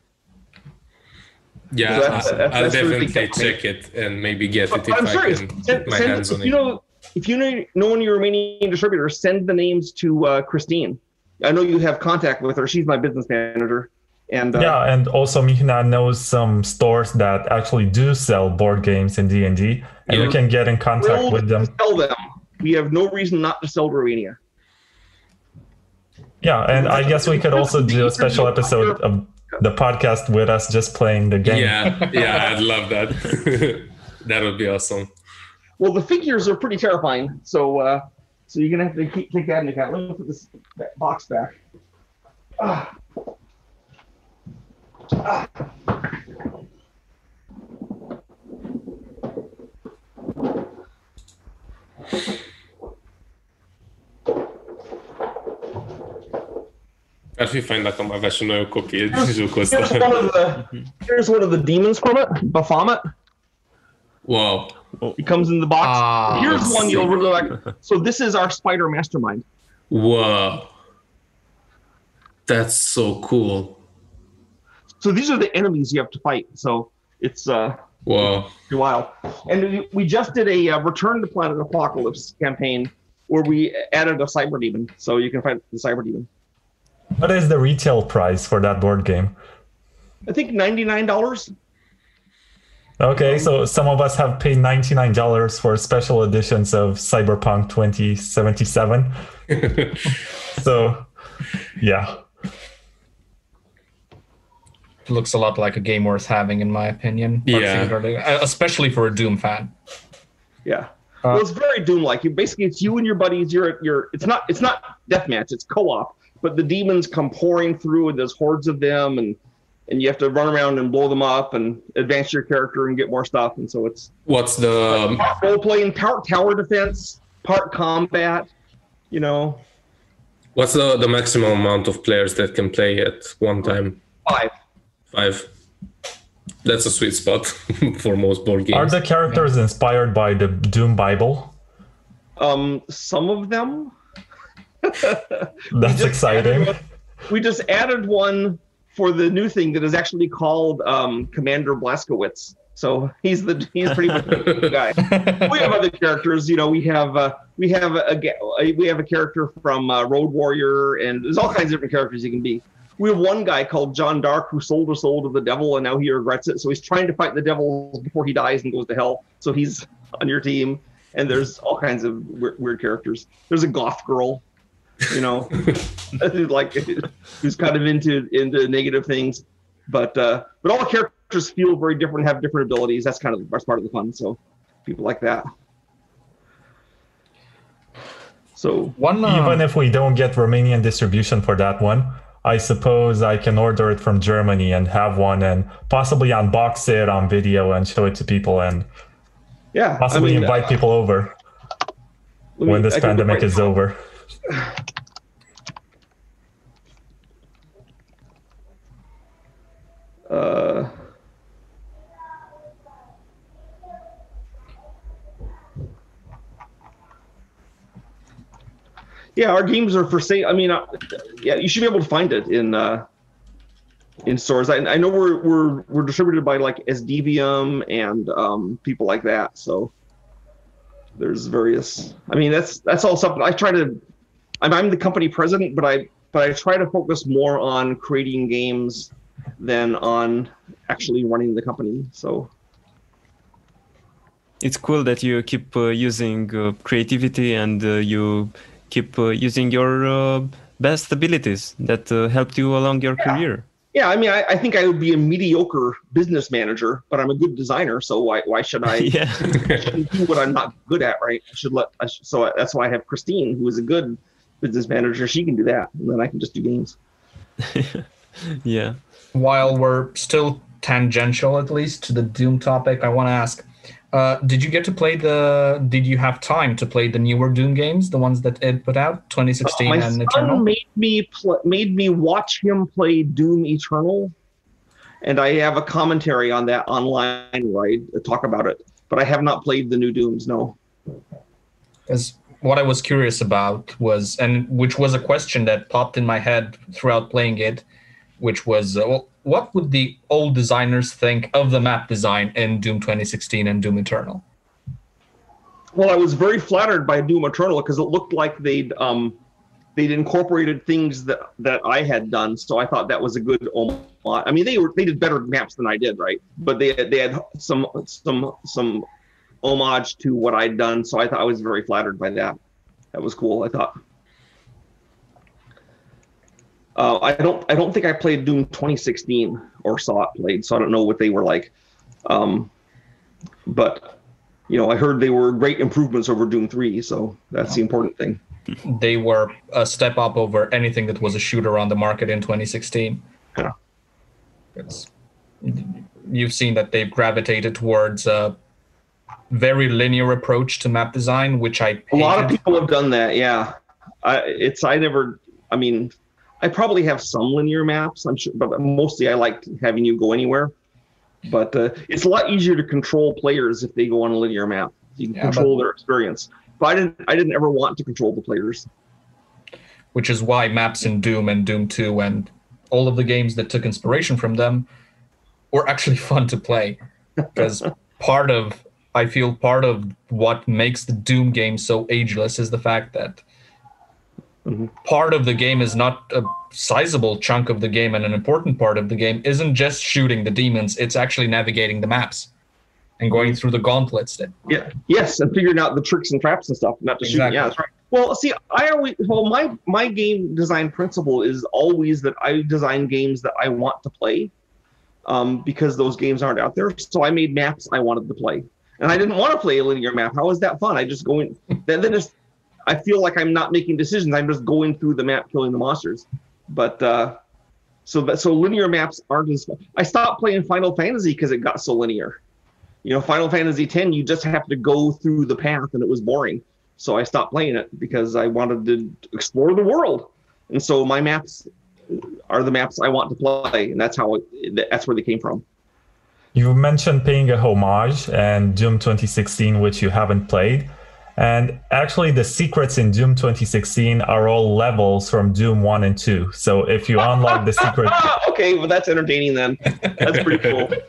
Yeah, That's- I- that's- I'll that's definitely kept me. check it and maybe get it if I'm I serious. can Send, my send- hands if on you it. know if you know know one of Romanian distributors, send the names to uh, Christine. I know you have contact with her. She's my business manager. And uh, Yeah, and also Mihna knows some stores that actually do sell board games in D and D, and Yeah. we can get in contact with them. to sell them. We have no reason not to sell Romania. Yeah, and I guess we could also do a special episode of the podcast with us just playing the game. Yeah, yeah, I'd love that. that would be awesome. Well, the figures are pretty terrifying. So, uh, So you're gonna have to keep, take that into account. Let me put this that box back. Ah. Ah. Ar fi fain dacă am avea și noi o copie din jocul Here's one of the here's one of the demons from it, Baphomet. Wow. It comes in the box. Ah, here's one you'll really like. So this is our spider mastermind. Wow. That's so cool. So these are the enemies you have to fight. So it's uh Wow. wild. And we- we just did a uh, Return to Planet Apocalypse campaign where we added a cyber demon, so you can fight the cyber demon. What is the retail price for that board game? I think ninety nine dollars. Okay, so some of us have paid $99 for special editions of Cyberpunk 2077. so, yeah. looks a lot like a game worth having, in my opinion. Yeah. uh, especially for a Doom fan. Yeah. well, it's very Doom like. You basically it's you and your buddies. You're you're. It's not it's not deathmatch. It's co op. But the demons come pouring through, and there's hordes of them, and and you have to run around and blow them up and advance your character and get more stuff. And so it's What's the part role playing, part tower defense, part combat. You know, what's the, the maximum amount of players that can play at one time? five. Five. That's a sweet spot for most board games. Are the characters inspired by the Doom Bible? Um, some of them. That's exciting. We just added one for the new thing that is actually called um, Commander Blaskowitz. So he's the he's pretty much the guy. We have other characters. You know, we have uh, we have a, a we have a character from uh, Road Warrior, and there's all kinds of different characters you can be. We have one guy called John Dark who sold his soul to the devil, and now he regrets it. So he's trying to fight the devil before he dies and goes to hell. So he's on your team. And there's all kinds of weird, weird characters. There's a goth girl, you know, who's like who's kind of into into negative things. But uh, but all the characters feel very different, have different abilities. That's kind of that's part of the fun. So people like that. So One uh, Even if we don't get Romanian distribution for that one, I suppose I can order it from Germany and have one and possibly unbox it on video and show it to people and yeah, possibly I mean, invite uh, people over let me- when this I pandemic right is now. over. Uh, yeah, our games are for sale. I mean, uh, yeah, you should be able to find it in uh, in stores. I, I know we're we're we're distributed by like Esdevium and um, people like that. So there's various. I mean, that's that's all something I try to. I'm, I'm the company president, but I but I try to focus more on creating games than on actually running the company. So It's cool that you keep uh, using uh, creativity and uh, you keep uh, using your uh, best abilities that uh, helped you along your career. yeah, I mean, I, I think I would be a mediocre business manager, but I'm a good designer. So why why should I yeah. do what I'm not good at, right? I should let. I should, so that's why I have Christine, who is a good business manager. She can do that, and then I can just do games. yeah. while we're still tangential at least to the doom topic i want to ask uh, did you get to play the did you have time to play the newer doom games the ones that ed put out 2016 My and son eternal made me pl- made me watch him play Doom Eternal, and I have a commentary on that online where I talk about it. But I have not played the new Dooms. No. Because what i was curious about was and which was a question that popped in my head throughout playing it which was uh, well, what would the old designers think of the map design in doom 2016 and doom eternal Well, I was very flattered by Doom Eternal because it looked like they'd um, they'd incorporated things that that I had done. So I thought that was a good homage. I mean, they were they did better maps than I did, right? But they they had some some some homage to what I'd done. So I thought I was very flattered by that. That was cool. I thought. Uh, I don't. I don't think I played Doom 2016 or saw it played, so I don't know what they were like. Um, but you know, I heard they were great improvements over Doom 3, so that's the important thing. They were a step up over anything that was a shooter on the market in 2016. Yeah. It's, you've seen that they've gravitated towards a very linear approach to map design, which I A lot of people have done that, yeah. I, it's I never. I mean, I probably have some linear maps. I'm sure, but mostly I like having you go anywhere. But uh, it's a lot easier to control players if they go on a linear map. You can Yeah, control their experience. But I didn't. I didn't ever want to control the players. which is why maps in Doom and Doom 2 and all of the games that took inspiration from them were actually fun to play. Because part of, I feel part of what makes the Doom game so ageless is the fact that Mhm. part of the game is not a sizable chunk of the game, and an important part of the game isn't just shooting the demons, it's actually navigating the maps and going through the gauntlets that Yeah. Yes, and figuring out the tricks and traps and stuff, not just shooting. Yeah, that's right. Well, see, I always well my my game design principle is always that I design games that I want to play, um, because those games aren't out there. So I made maps I wanted to play, and I didn't want to play a linear map. How is that fun? I just go in. then then it's, I feel like I'm not making decisions. I'm just going through the map, killing the monsters. But uh, so that so linear maps aren't as. fun. I stopped playing Final Fantasy because it got so linear you know final fantasy X, you just have to go through the path and it was boring so i stopped playing it because i wanted to explore the world and so my maps are the maps i want to play and that's how it, that's where they came from You mentioned paying a homage and Doom 2016, which you haven't played. And actually, the secrets in Doom 2016 are all levels from Doom 1 and 2. So if you unlock the secret, ah, okay well that's entertaining then that's pretty cool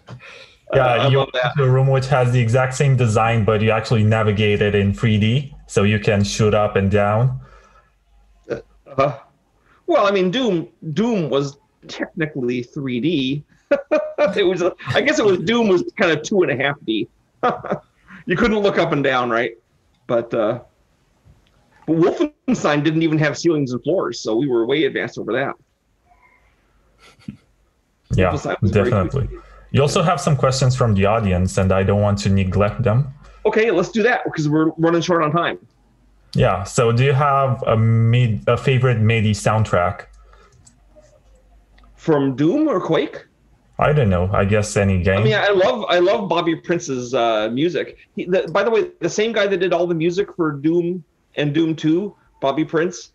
Uh, yeah, I you that. a room which has the exact same design, but you actually navigate it in 3D. So you can shoot up and down. Uh, well, I mean, Doom Doom was technically 3D. it was, I guess, it was Doom was kind of two and a half D. you couldn't look up and down, right? But uh, but Wolfenstein didn't even have ceilings and floors, so we were way advanced over that. Yeah, Wolfenstein was very definitely. You also have some questions from the audience, and I don't want to neglect them. Okay, let's do that because we're running short on time. Yeah. So, do you have a mid, a favorite MIDI soundtrack? From Doom or Quake? I don't know. I guess any game. I mean, I love I love Bobby Prince's uh, music. He, the, by the way, the same guy that did all the music for Doom and Doom Two, Bobby Prince,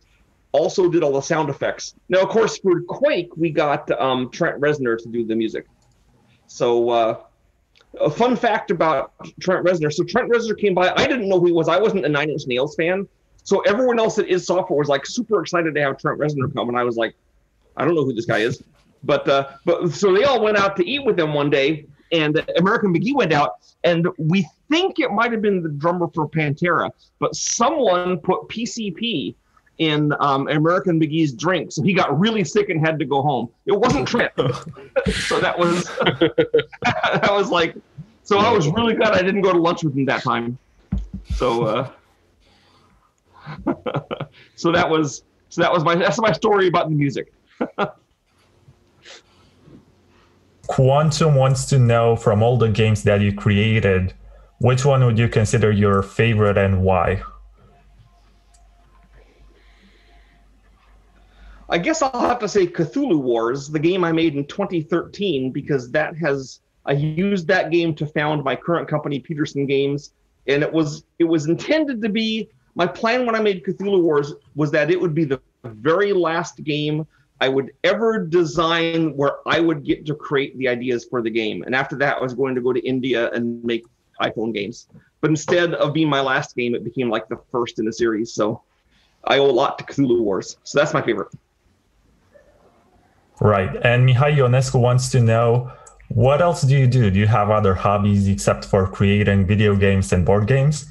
also did all the sound effects. Now, of course, for Quake, we got um, Trent Reznor to do the music. So, uh, a fun fact about Trent Reznor. So Trent Reznor came by. I didn't know who he was. I wasn't a Nine Inch Nails fan. So everyone else at Is Software was like super excited to have Trent Reznor come, and I was like, I don't know who this guy is. But uh, but so they all went out to eat with him one day, and American McGee went out, and we think it might have been the drummer for Pantera, but someone put PCP in um, American McGee's drink, so he got really sick and had to go home. It wasn't Trent, so that was that was like, so I was really glad I didn't go to lunch with him that time. So uh, so that was so that was my that's my story about the music. Quantum wants to know from all the games that you created, which one would you consider your favorite and why? I guess I'll have to say Cthulhu Wars, the game I made in 2013, because that has I used that game to found my current company, Peterson Games, and it was it was intended to be my plan when I made Cthulhu Wars was that it would be the very last game I would ever design where I would get to create the ideas for the game, and after that I was going to go to India and make iPhone games. But instead of being my last game, it became like the first in the series. So I owe a lot to Cthulhu Wars. So that's my favorite. Right. And Mihai Ionescu wants to know what else do you do? Do you have other hobbies except for creating video games and board games?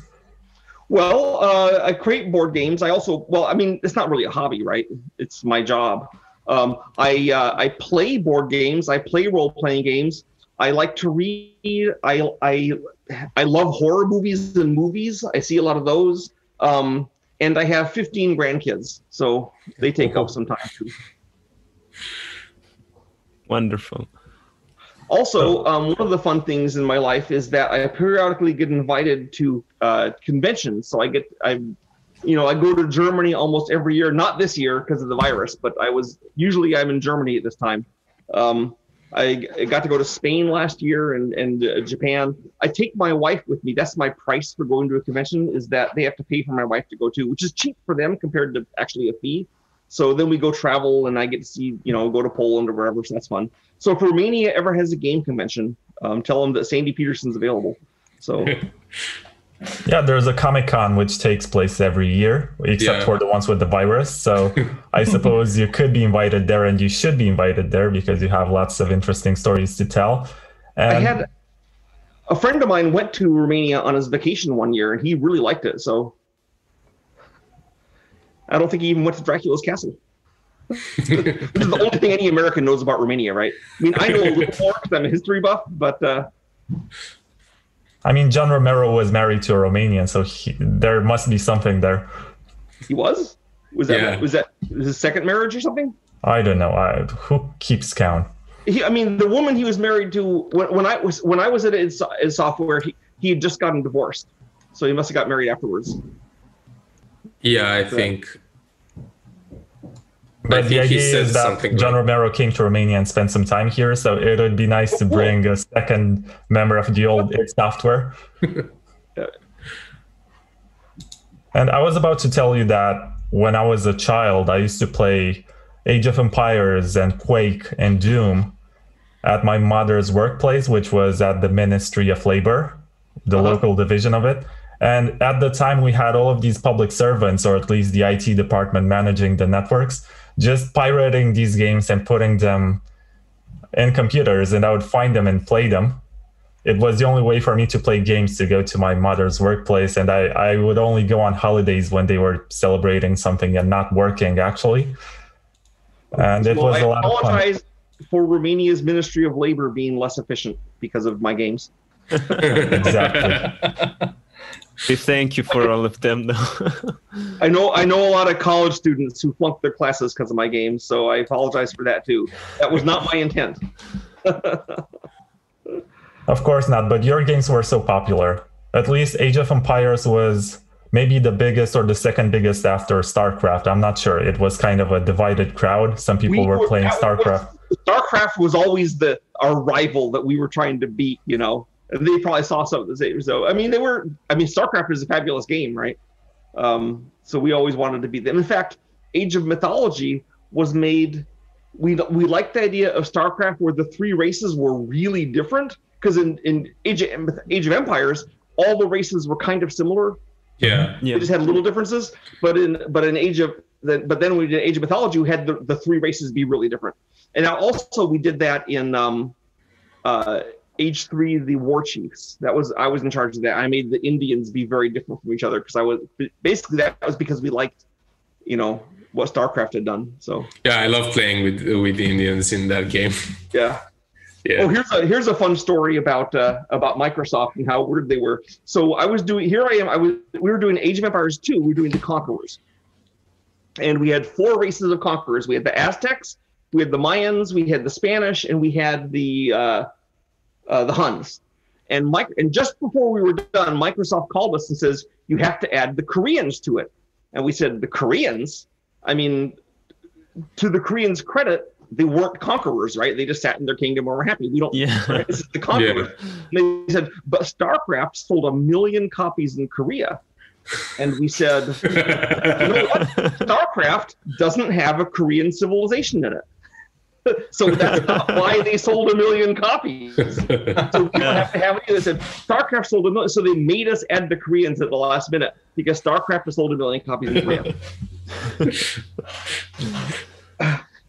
Well, uh, I create board games. I also, well, I mean, it's not really a hobby, right? It's my job. Um, I uh, I play board games. I play role playing games. I like to read. I I I love horror movies and movies. I see a lot of those. Um, and I have 15 grandkids, so they take up some time too. Wonderful. Also, um, one of the fun things in my life is that I periodically get invited to uh, conventions. So I get, I, you know, I go to Germany almost every year. Not this year because of the virus, but I was usually I'm in Germany at this time. Um, I, got to go to Spain last year and and uh, Japan. I take my wife with me. That's my price for going to a convention is that they have to pay for my wife to go to, which is cheap for them compared to actually a fee. So then we go travel and I get to see, you know, go to Poland or wherever. So that's fun. So if Romania ever has a game convention, um, tell them that Sandy Peterson's available. So Yeah, there's a Comic Con which takes place every year, except Yeah. for the ones with the virus. So I suppose you could be invited there and you should be invited there because you have lots of interesting stories to tell. And I had a friend of mine went to Romania on his vacation one year and he really liked it. So I don't think he even went to Dracula's castle. Which is the only thing any American knows about Romania, right? I mean, I know a little more because I'm a history buff, but uh, I mean, John Romero was married to a Romanian, so he, there must be something there. he was. Was that Yeah. was that his second marriage or something? I don't know. I, who keeps count? He, I mean, the woman he was married to when, when I was when I was at his, his software, he, he had just gotten divorced, so he must have got married afterwards. Yeah, I think. But the idea is that. John like- Romero came to Romania and spent some time here, so it would be nice to bring a second member of the old Software. and I was about to tell you that when I was a child, I used to play Age of Empires and Quake and Doom at my mother's workplace, which was at the Ministry of Labor, the Uh-huh. local division of it. And at the time, we had all of these public servants, or at least the IT department managing the networks, just pirating these games and putting them in computers, and I would find them and play them. It was the only way for me to play games to go to my mother's workplace, and I, I would only go on holidays when they were celebrating something and not working, actually. And it Well, was I a lot of fun. apologize for Romania's Ministry of Labor being less efficient because of my games. Exactly. We thank you for all of them, though. I know I know a lot of college students who flunked their classes because of my games, so I apologize for that too. That was not my intent. Of course not, but your games were so popular. At least Age of Empires was maybe the biggest or the second biggest after StarCraft. I'm not sure. It was kind of a divided crowd. Some people We were playing that was- StarCraft. StarCraft was always the our rival that we were trying to beat. You know, they probably saw something the same. So I mean, they were. I mean, StarCraft is a fabulous game, right? Um, so we always wanted to be them. In fact, Age of Mythology was made. We we liked the idea of StarCraft where the three races were really different because in in Age of, Age of Empires all the races were kind of similar yeah. yeah. they just had little differences. But in but in Age of the, but then we did Age of Mythology, we had the, the three races be really different. And now also we did that in um, uh, Age three, the War Chiefs. That was I was in charge of that. I made the Indians be very different from each other because I was basically that was because we liked, you know, what StarCraft had done. So Yeah, I love playing with with the Indians in that game. yeah. Yeah. Oh, here's a here's a fun story about uh, about Microsoft and how weird they were. So I was doing here I am I was we were doing Age of Empires 2, we were doing the Conquerors. And we had four races of conquerors. We had the Aztecs, we had the Mayans, we had the Spanish, and we had the uh, uh, the Huns. And Mike and just before we were done, Microsoft called us and says, You have to add the Koreans to it. And we said, The Koreans? I mean, to the Koreans' credit, they weren't conquerors, right? They just sat in their kingdom and were happy. We don't Yeah. this is the conqueror. And they said, but StarCraft sold a million copies in Korea. And we said, you know what? StarCraft doesn't have a Korean civilization in it. so that's not why they sold a million copies. So we don't have to have it. They said StarCraft sold a million. So they made us add the Koreans at the last minute because StarCraft has sold a million copies in Korea.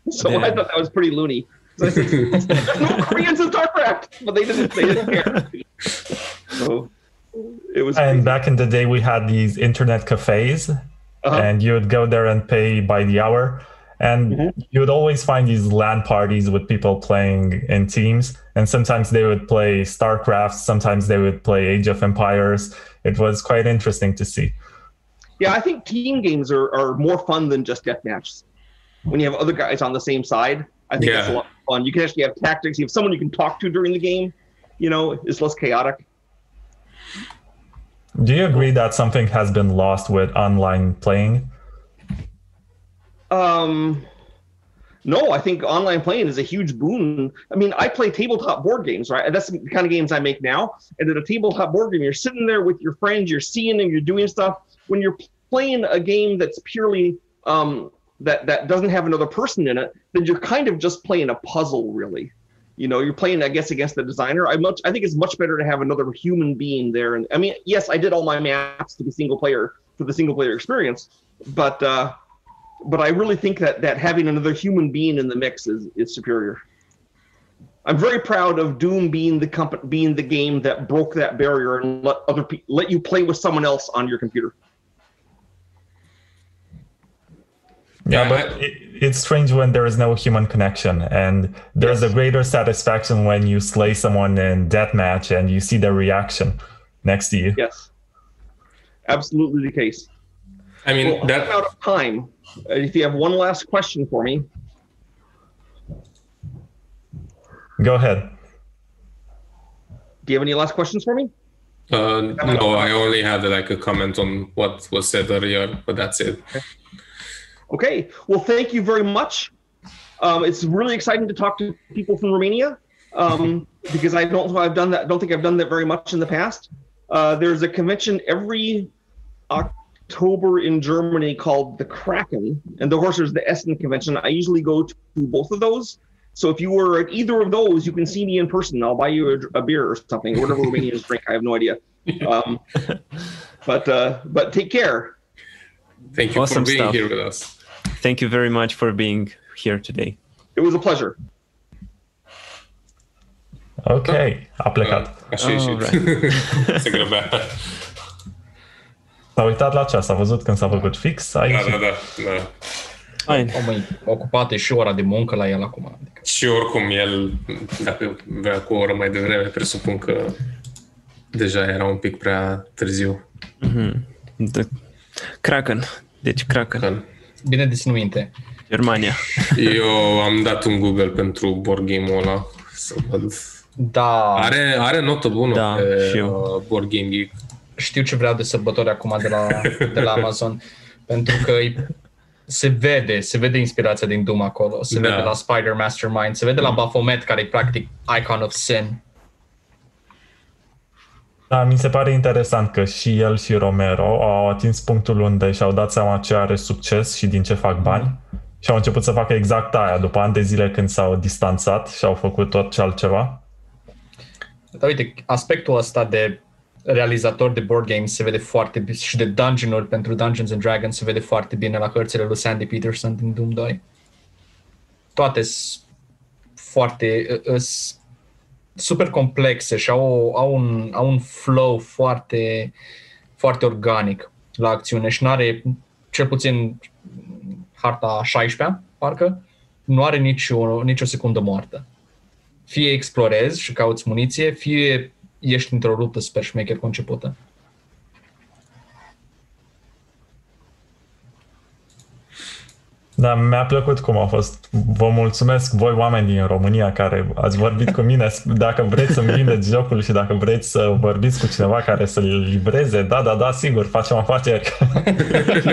so I thought that was pretty loony. So I said, There's no Koreans in StarCraft, but they didn't. They didn't care. So it was. And back in the day, we had these internet cafes, Uh-huh. and you would go there and pay by the hour. And Mm-hmm. you would always find these LAN parties with people playing in teams. And sometimes they would play StarCraft, sometimes they would play Age of Empires. It was quite interesting to see. Yeah, I think team games are, are more fun than just death matches. When you have other guys on the same side, I think it's a lot of fun. You can actually have tactics. You have someone you can talk to during the game. You know, it's less chaotic. Do you agree that something has been lost with online playing? Um, no, I think online playing is a huge boon. I mean, I play tabletop board games, right? That's the kind of games I make now. And at a tabletop board game, you're sitting there with your friends, you're seeing and you're doing stuff. When you're playing a game that's purely um, that that doesn't have another person in it, then you're kind of just playing a puzzle, really. You know, you're playing, I guess, against the designer. I much, I think it's much better to have another human being there. And I mean, yes, I did all my maps to be single player for the single player experience, but. uh but I really think that that having another human being in the mix is is superior. I'm very proud of Doom being the company, being the game that broke that barrier and let other pe- let you play with someone else on your computer. Yeah, Yeah, but it, it's strange when there is no human connection, and there's Yes. a greater satisfaction when you slay someone in deathmatch and you see their reaction next to you. Yes, absolutely the case. I mean Well, I'm that out of time. Uh, if you have one last question for me, Go ahead. do you have any last questions for me? uh, no, I only had like a comment on what was said earlier, but that's it. Okay. Well, thank you very much. Um, it's really exciting to talk to people from Romania um, because I don't I've done that. Don't think I've done that very much in the past. Uh, there's a convention every October in Germany called the Kraken, and the course there's the Essen convention. I usually go to both of those. So if you were at either of those, you can see me in person. I'll buy you a, a beer or something, or whatever Romanians drink. I have no idea. Um, but uh, but take care. Thank you Awesome for being stuff. here with us. Thank you very much for being here today. It was a pleasure. Ok, a plecat. Uh, așa e S-a uitat la ceas, a văzut când s-a făcut fix, a Da, ieșit. da, da, da. Fine. O, măi, ocupată și ora de muncă la el acum. Adică, Și oricum el, dacă vrea cu o oră mai devreme, presupun că deja era un pic prea târziu. The Kraken. Deci Kraken. Că bine de ținut minte. Germania. Eu am dat un Google pentru board game-ul ăla să văd. Da, Are, are notă bună Da, pe și eu. uh, Board Game Geek. Știu ce vreau de sărbători acum de la, de la Amazon. pentru că îi- se vede, se vede inspirația din Doom acolo, se Da. vede la Spider Mastermind, se vede la Baphomet, care e practic Icon of Sin. Da, mi se pare interesant că și el și Romero au atins punctul unde și-au dat seama ce are succes și din ce fac bani și au început să facă exact aia după ani de zile când s-au distanțat și au făcut tot ce altceva. Dar uite, aspectul ăsta de realizator de board games se vede foarte bine și de dungeon-uri pentru Dungeons and Dragons se vede foarte bine la hărțile lui Sandy Peterson din Doom 2. Toate sunt foarte îs super complexe și au, au, un, au un flow foarte, foarte organic la acțiune și nu are, cel puțin harta 16 parcă, nu are nicio, nicio secundă moartă fie explorezi și cauți muniție, fie ești într-o luptă super șmecher concepută. Da, mi-a plăcut cum a fost. Vă mulțumesc voi oameni din România care ați vorbit cu mine. Dacă vreți să-mi vindeți jocul și dacă vreți să vorbiți cu cineva care să-l livreze, da, da, da, sigur, facem afaceri.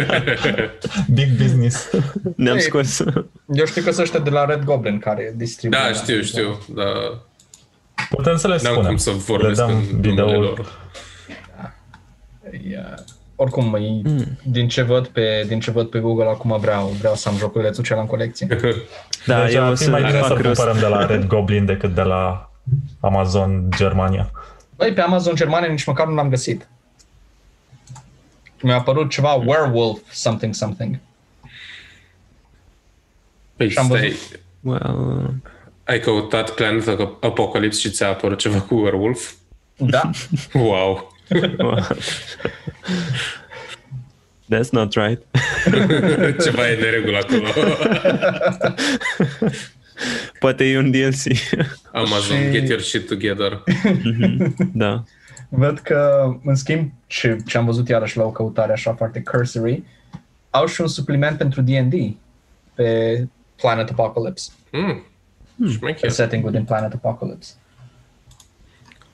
Big business. Ne-am Ei, scos. Eu știu că sunt ăștia de la Red Goblin care distribuie. Da, știu, știu, dar Putem să le n-am spunem. cum să Le vorbesc dăm în numele videoul. lor. E, oricum, e, din, ce văd pe, din ce văd pe Google acum vreau, vreau să am joculețul cel în colecție. Da, deci eu ar o fi să mai bine fac să-l rost. cumpărăm de la Red Goblin decât de la Amazon Germania. Băi, pe Amazon Germania nici măcar nu l-am găsit. Mi-a apărut ceva Werewolf something something. Păi Și am stai, văzut. Well, ai căutat Planet Apocalypse și ți-a apărut ceva cu Werewolf? Da, Wow! well. That's not right. ceva e de regulă acolo. Poate e un DLC. Amazon, Și- get your shit together. da. văd că, în schimb, ce, ce am văzut iarăși la o căutare așa foarte cursory, au și un supliment pentru D&D pe Planet Apocalypse. Mm. Șmecher. Setting-ul din Planet Apocalypse.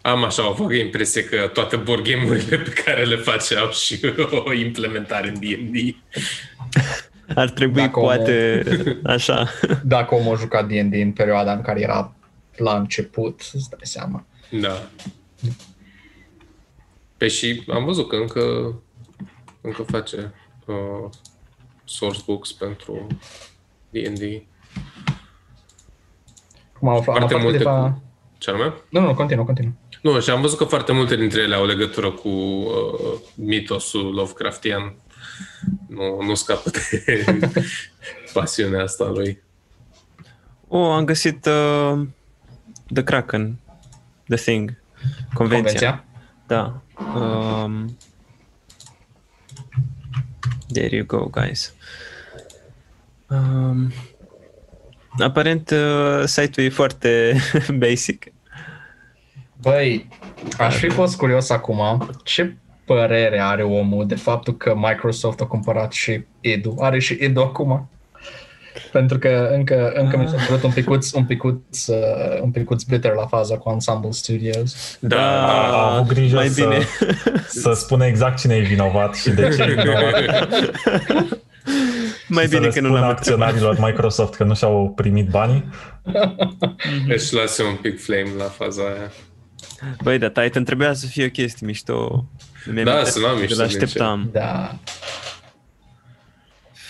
Am așa o vagă impresie că toate board game-urile pe care le face au și o implementare în D&D. Ar trebui, Dacă omul- poate, așa. Dacă omul a jucat D&D în perioada în care era la început, îți dai seama. Da. Pe și am văzut că încă, încă face uh, sourcebooks pentru D&D. Cum am aflat, am Foarte aflat multe câteva... cu... Ce anume? Nu, nu, continuă, continuă. Nu, și am văzut că foarte multe dintre ele au legătură cu uh, mitosul Lovecraftian. Nu, nu scapă de pasiunea asta lui. O, am găsit uh, The Kraken, The Thing, Convenția. Convenția. Da. Um, there you go, guys. Um, aparent, uh, site-ul e foarte basic. Băi, aș fi fost curios acum ce părere are omul de faptul că Microsoft a cumpărat și Edu. Are și Edu acum. Pentru că încă, încă mi s-a părut un picuț, un picuț, uh, un picuț bitter la faza cu Ensemble Studios. Da, A avut grijă mai să, bine. să spună exact cine e vinovat și de ce e vinovat. Mai și bine să că le nu spună l-am întrebat. acționarilor Microsoft că nu și-au primit banii. Își lase un pic flame la faza aia. Băi, da, Titan trebuia să fie o chestie mișto. Mi-am Da, amintesc suna că mișto, L-așteptam. Da.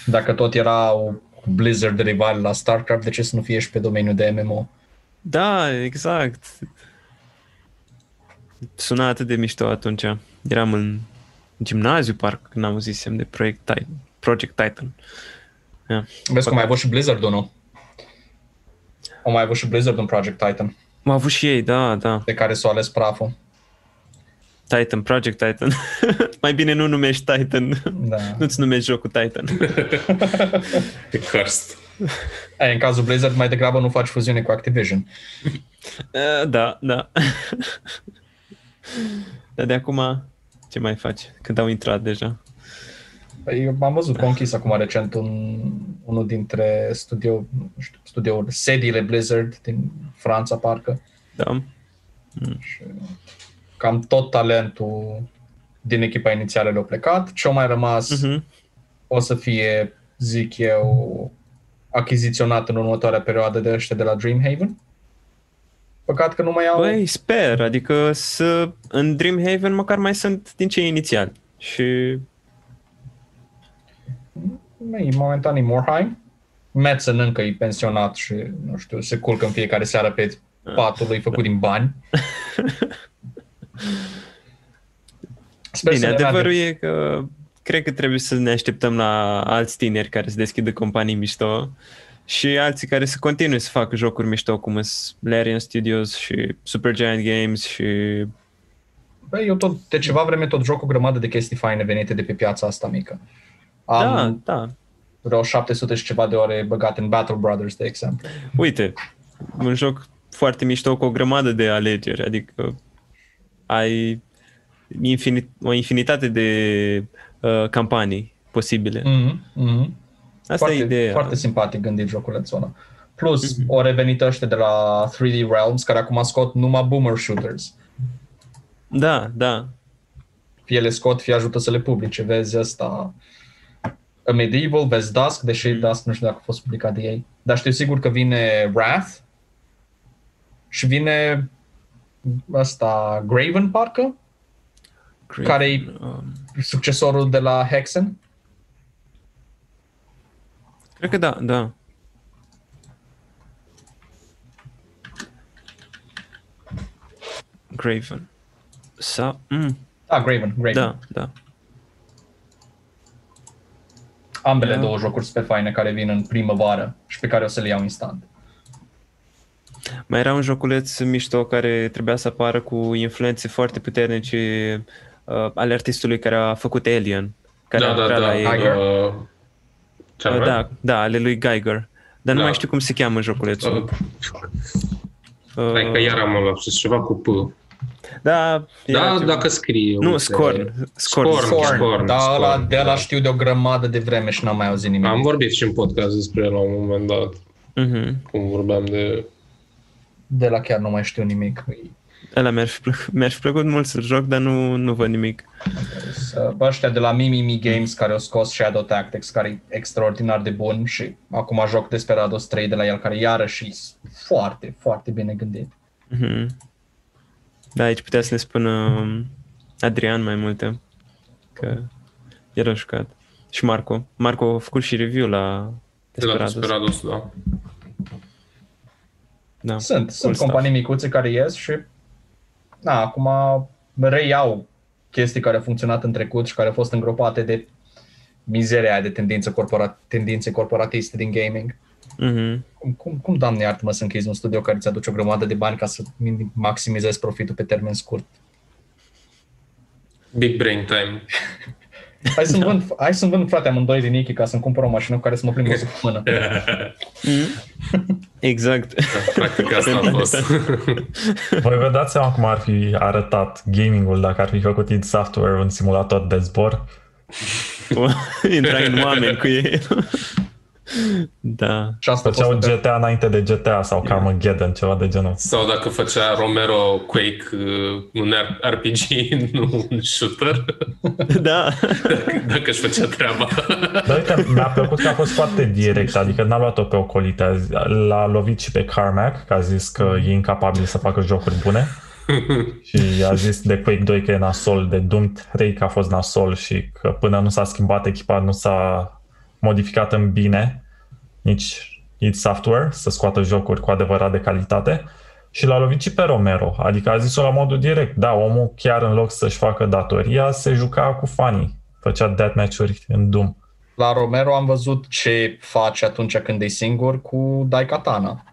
Dacă tot erau Blizzard rival la StarCraft, de ce să nu fie și pe domeniul de MMO? Da, exact. Suna atât de mișto atunci. Eram în gimnaziu, parcă, când am auzisem de Project Titan. Project Titan. Vezi cum ai avut și Blizzard, nu? O mai avut și Blizzard un Project Titan, Am avut și ei, da, da. de care s-a ales praful. Titan, Project Titan. Mai bine nu numești Titan. Da. Nu-ți numești jocul Titan. E cursed. Ei, în cazul Blizzard mai degrabă nu faci fuziune cu Activision. Uh, da, da. Dar de acum, ce mai faci? Când au intrat deja. Păi, Eu am văzut că au închis acum recent un, unul dintre studio, nu știu, studiouri, sediile Blizzard din Franța, parcă. Da. Și cam tot talentul din echipa inițială le-a plecat. Ce au mai rămas Uh-huh. o să fie, zic eu, achiziționat în următoarea perioadă de ăștia de la Dreamhaven. Păcat că nu mai au... Băi, sper, adică să în Dreamhaven măcar mai sunt din cei inițiali. Și Ei, momentan e Morheim. Madsen încă e pensionat și, nu știu, se culcă în fiecare seară pe patul lui făcut din bani. Sper Bine, să ne adevărul meargă. e că cred că trebuie să ne așteptăm la alți tineri care să deschidă companii mișto și alții care să continue să facă jocuri mișto, cum sunt Larian Studios și Supergiant Games și... Băi, eu tot, de ceva vreme tot joc o grămadă de chestii faine venite de pe piața asta mică. Am Da, da. vreo 700 și ceva de ore băgate în Battle Brothers, de exemplu. Uite, un joc foarte mișto cu o grămadă de alegeri, adică ai infinit, o infinitate de uh, campanii posibile. Mm-hmm, mm-hmm. Asta foarte, e ideea. Foarte simpatic gândit joculețul ăla. Plus, mm-hmm. o revenit ăștia de la 3D Realms, care acum scot numai boomer shooters. Da, da. Fie le scot, fie ajută să le publice. Vezi asta... A Medieval, vezi Dusk, deși Dusk nu știu dacă a fost publicat de ei. Dar știu sigur că vine Wrath și vine asta Graven, parcă, Great. care-i Um, succesorul de la Hexen. cred că da, da. Graven. Sau... Mm, Da, Graven, Graven. da, da. Ambele Da. două jocuri super faine care vin în primăvară și pe care o să le iau instant. Mai era un joculeț mișto care trebuia să apară cu influențe foarte puternice uh, ale artistului care a făcut Alien. Care Da, a da, lucrat da. la ei. Geiger? Uh, ce Uh, anume? da, da, ale lui Geiger. Dar nu Da. mai știu cum se cheamă joculețul. Uh, Hai că Uh, iar am un lapsus, ceva cu P. Da, era Da, ceva- dacă scrie. Nu, uite. Scorn. Scorn. Scorn. Scorn, Scorn, da, Scorn, ăla, de ăla da. știu de o grămadă de vreme și n-am mai auzit nimic. Am vorbit și în podcast despre el la un moment dat, Mhm. cum vorbeam de... De la chiar nu mai știu nimic. Ăla mi-ar fi, plăcut, mi-ar fi plăcut mult să joc, dar nu, nu văd nimic. Uh, Ăștia de la Mimimi Games care au scos Shadow Tactics, care e extraordinar de bun și acum joc Desperados 3 de la el, care iarăși e foarte, foarte bine gândit. Mhm. Da, aici putea să ne spună um, Adrian mai multe, că el a jucat. Și Marco. Marco a făcut și review la De la Desperados. Desperados, da. Da. Sunt, sunt stuff. companii micuțe care ies și na, acum reiau chestii care au funcționat în trecut și care au fost îngropate de mizeria aia de tendință corpora- tendințe corporatiste din gaming. Mhm. Cum, cum, cum doamne iartă-mă, să închizi un studio care ți aduce o grămadă de bani ca să maximizezi profitul pe termen scurt? Big brain time. Hai să-mi vând, hai să-mi vând frate amândoi din Iki ca să-mi cumpăr o mașină cu care să mă plimb o săptămână. Exact. Practic asta a fost. Voi vă dați seama cum ar fi arătat gamingul dacă ar fi făcut id Software un simulator de zbor? Intra în oameni cu ei. da. Și asta a Făceau fost GTA înainte de GTA sau Carmageddon, ceva de genul. Sau dacă făcea Romero Quake uh, un RPG, nu un shooter, Da. dacă își făcea treaba. Dar uite, mi-a plăcut că a fost foarte direct, adică n-a luat-o pe ocolite. A zis- L-a lovit și pe Carmack, că a zis că e incapabil să facă jocuri bune. și a zis de Quake 2 că e nasol, de Doom 3 că a fost nasol și că până nu s-a schimbat echipa, nu s-a modificat în bine nici id Software să scoată jocuri cu adevărat de calitate. Și l-a lovit și pe Romero, adică a zis-o la modul direct. Da, omul chiar în loc să-și facă datoria, se juca cu fanii. Făcea deathmatch-uri în Doom. La Romero am văzut ce face atunci când e singur cu Daikatana.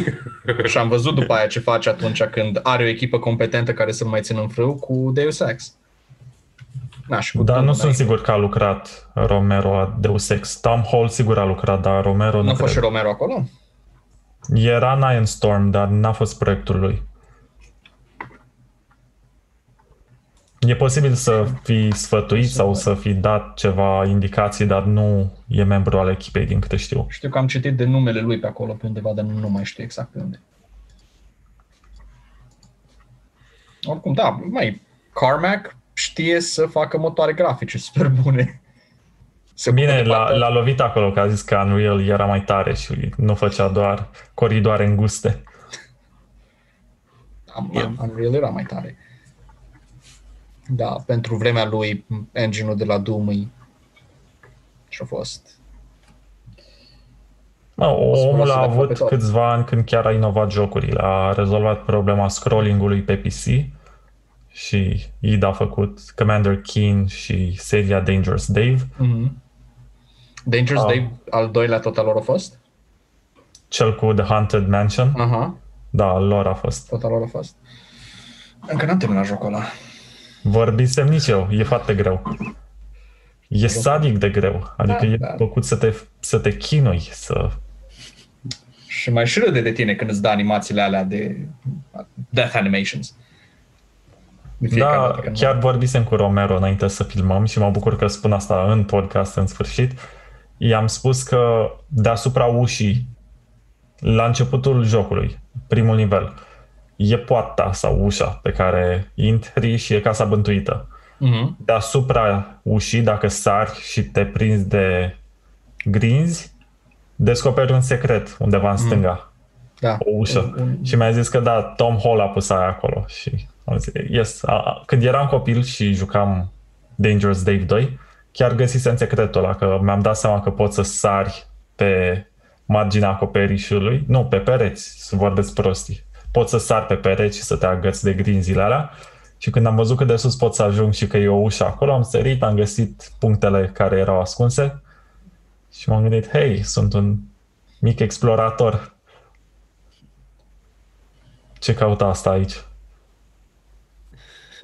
și am văzut după aia ce face atunci când are o echipă competentă care să-l mai țină în frâu cu Deus Ex. Na, și cu Dar Doom nu sunt înainte. sigur că a lucrat Romero la Deus Ex. Tom Hall sigur a lucrat, dar Romero Nu nu a fost și cred. Romero acolo? Era în Iron Storm, dar n-a fost proiectul lui. E posibil să fi sfătuit sau să fi dat ceva indicații, dar nu e membru al echipei, din câte știu. Știu că am citit de numele lui pe acolo, pe undeva, dar nu mai știu exact pe unde. Oricum, da, mai Carmack știe să facă motoare grafice super bune. Se ocupă Bine, de l-a, partea- l-a lovit acolo, că a zis că Unreal era mai tare și nu făcea doar coridoare înguste. Am, Yeah. am, Unreal era mai tare. Da, pentru vremea lui, engine-ul de la Doom e... și-a fost. Mă, să omul folosească a de avut pe tot. câțiva ani când chiar a inovat jocurile. A rezolvat problema scrollingului pe PC și id a făcut Commander Keen și seria Dangerous Dave. Mm-hmm. Dangerous Ah. Dave, al doilea tot al lor a fost? Cel cu The Haunted Mansion, Aha, da, al lor a fost. tot al lor a fost. Încă n-am terminat jocul ăla. Vorbisem nici eu, e foarte greu. E sadic de greu, adică Da, e da. făcut să te, să te chinui, să... Și mai și râde de tine când îți dă animațiile alea de death animations. De fiecare Da, dată când- chiar vorbisem cu Romero înainte să filmăm și mă bucur că spun asta în podcast în sfârșit. I-am spus că deasupra ușii, la începutul jocului, primul nivel, e poarta sau ușa pe care intri și e casa bântuită. Mhm. Deasupra ușii, dacă sari și te prinzi de grinzi, descoperi un secret undeva în stânga Da. o ușă. Un- un- Și mi-a zis că da, Tom Hall a pus aia acolo. Și am zis, yes. A, a, când eram copil și jucam Dangerous Dave 2, chiar găsisem secretul ăla, că mi-am dat seama că poți să sari pe marginea acoperișului, nu, pe pereți, să vorbesc prostii. Poți să sari pe pereți și să te agăți de grinzile alea. Și când am văzut că de sus pot să ajung și că e o ușă acolo, am sărit, am găsit punctele care erau ascunse și m-am gândit, hei, sunt un mic explorator. Ce caută asta aici?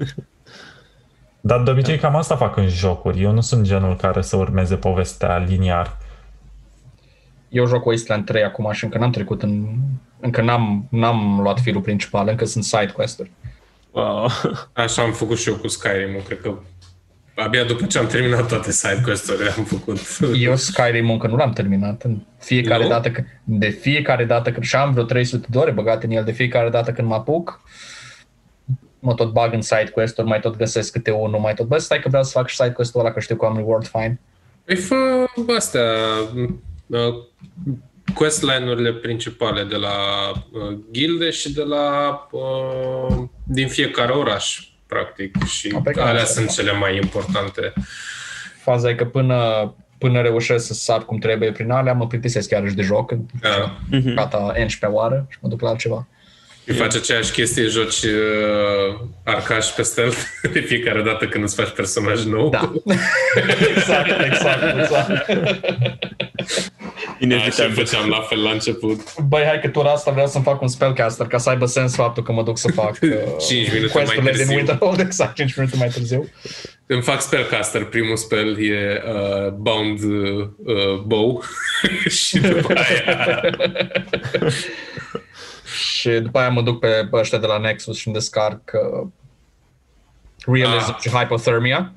Dar de obicei cam asta fac în jocuri. Eu nu sunt genul care să urmeze povestea liniar. Eu joc Wasteland 3 acum și încă n-am trecut în... Încă n-am, n-am luat firul principal, încă sunt side quest-uri. Wow. Așa am făcut și eu cu Skyrim, cred că abia după ce am terminat toate side quest-urile am făcut. Eu Skyrim încă nu l-am terminat. În fiecare Nu? dată, că- de fiecare dată când și am vreo 300 de ore băgate în el, de fiecare dată când mă apuc, mă tot bag în side quest-uri, mai tot găsesc câte unul, mai tot, bă, stai că vreau să fac și side quest-ul ăla, că știu că am reward fine. Păi fă astea, uh, questline-urile principale de la uh, gilde și de la uh, din fiecare oraș, practic. Și A, pe care alea asta, sunt da. cele mai importante. Faza e că până, până reușesc să sap cum trebuie prin alea, mă plictisesc iarăși de joc, Da. gata 11 oară și mă duc la altceva. Și faci aceeași chestie, joci uh, arcaș pe stealth de fiecare dată când îți faci personaj nou. Da. exact, exact, exact. Așa Inevitabil. făceam la fel la început. Băi, hai că tot asta vreau să-mi fac un spellcaster ca să aibă sens faptul că mă duc să fac uh, Cinci minute mai quest-urile din târziu. Winterhold, exact 5 minute mai târziu. Îmi fac spellcaster, primul spell e uh, Bound uh, uh, Bow și după aia Și după aia mă duc pe ăștia de la Nexus și îmi descarc uh, Realism Ah. și Hypothermia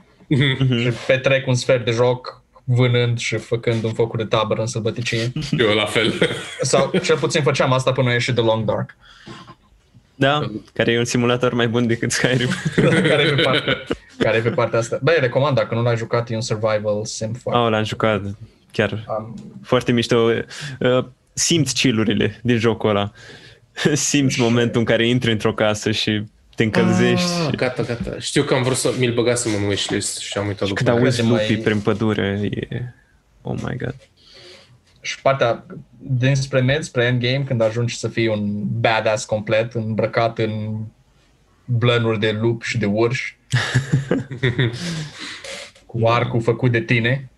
și petrec un sfert de joc vânând și făcând un focul de tabără în sălbăticie. eu la fel. Sau cel puțin făceam asta până a ieșit The Long Dark. Da, care e un simulator mai bun decât Skyrim. care, e pe partea, care e pe partea asta. Băi, recomand, dacă nu l-ai jucat, e un survival sim foarte. Oh, l-am jucat. Chiar Am, foarte mișto. Uh, Simți chillurile din jocul ăla. Simți momentul în care intri într-o casă și te încălzești. Ah, și gata, gata. Știu că am vrut să mi-l băgasem în wishlist și am uitat după când aia. auzi mai- lupii prin pădure, e... Oh my god. și partea dinspre med, spre endgame, când ajungi să fii un badass complet, îmbrăcat în blănuri de lup și de urși, cu arcul făcut de tine.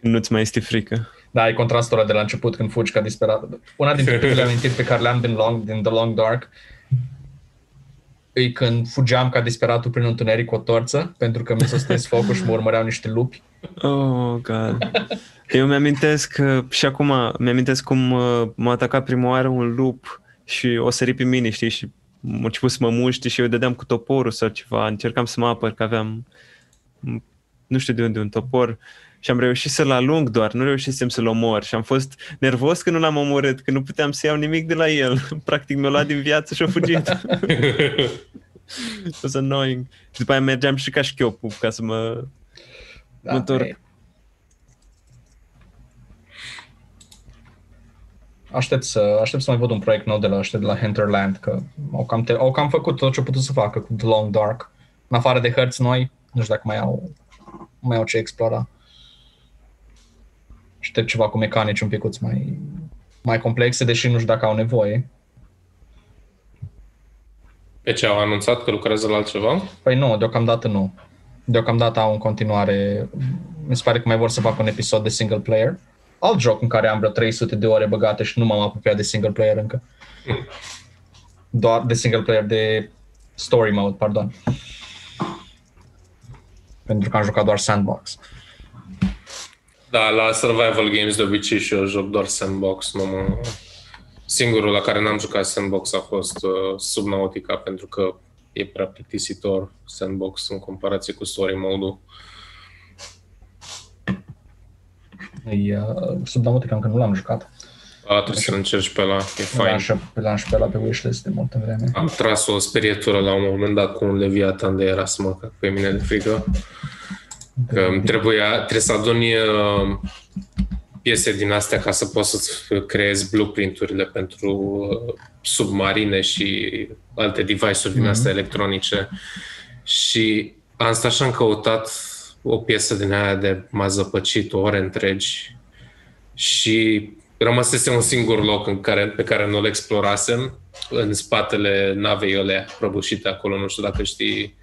Când nu-ți mai este frică. Da, ai contrastul ăla de la început când fugi ca disperat. Una dintre primele amintiri pe care le-am din, long, din The Long Dark e când fugeam ca disperatul prin întuneric cu o torță, pentru că mi s-a stins focul și mă urmăreau niște lupi. Oh, god. Eu mi-amintesc că și acum mi-amintesc cum uh, m-a atacat prima oară un lup și o sări pe mine, știi, și m-a început să mă muște și eu îi dădeam cu toporul sau ceva, încercam să mă apăr că aveam m, nu știu de unde un topor și am reușit să-l alung doar, nu reușisem să-l omor și am fost nervos că nu l-am omorât, că nu puteam să iau nimic de la el. Practic mi-a luat din viață și a fugit. It was annoying. Și după aia mergeam și ca șchiopul ca să mă Da, Mă întorc. e- Aștept să, aștept să mai văd un proiect nou de la ăștia de la Hinterland, că au cam, te, au cam făcut tot ce au putut să facă cu The Long Dark. În afară de hărți noi, nu știu dacă mai au, mai au ce explora. Aștept ceva cu mecanici un pic mai, mai complexe, deși nu știu dacă au nevoie. Pe ce au anunțat că lucrează la altceva? Păi nu, deocamdată nu. Deocamdată au în continuare, mi se pare că mai vor să facă un episod de single player. Alt joc în care am vreo 300 de ore băgate și nu m-am apropiat de single player încă. Doar de single player, de story mode, pardon. Pentru că am jucat doar sandbox. Da, la survival games de obicei și eu joc doar sandbox. Nu mă... Singurul la care n-am jucat sandbox a fost uh, Subnautica, pentru că e prea plictisitor sandbox în comparație cu story mode-ul. E, uh, Subnautica încă nu l-am jucat. A, trebuie să încerci pe la, e L-am fain. și, l-am și pe la pe wishlist de multă vreme. Am tras o sperietură la un moment dat cu un leviatan de era să mă cac pe mine de frică. Că îmi trebuia, trebuie să aduni uh, piese din astea ca să poți să creezi blueprint-urile pentru uh, submarine și alte device-uri din astea electronice. Și am stat și am căutat o piesă din aia de m-a zăpăcit ore întregi și rămăsese un singur loc în care, pe care nu-l explorasem, în spatele navei alea prăbușite acolo, nu știu dacă știi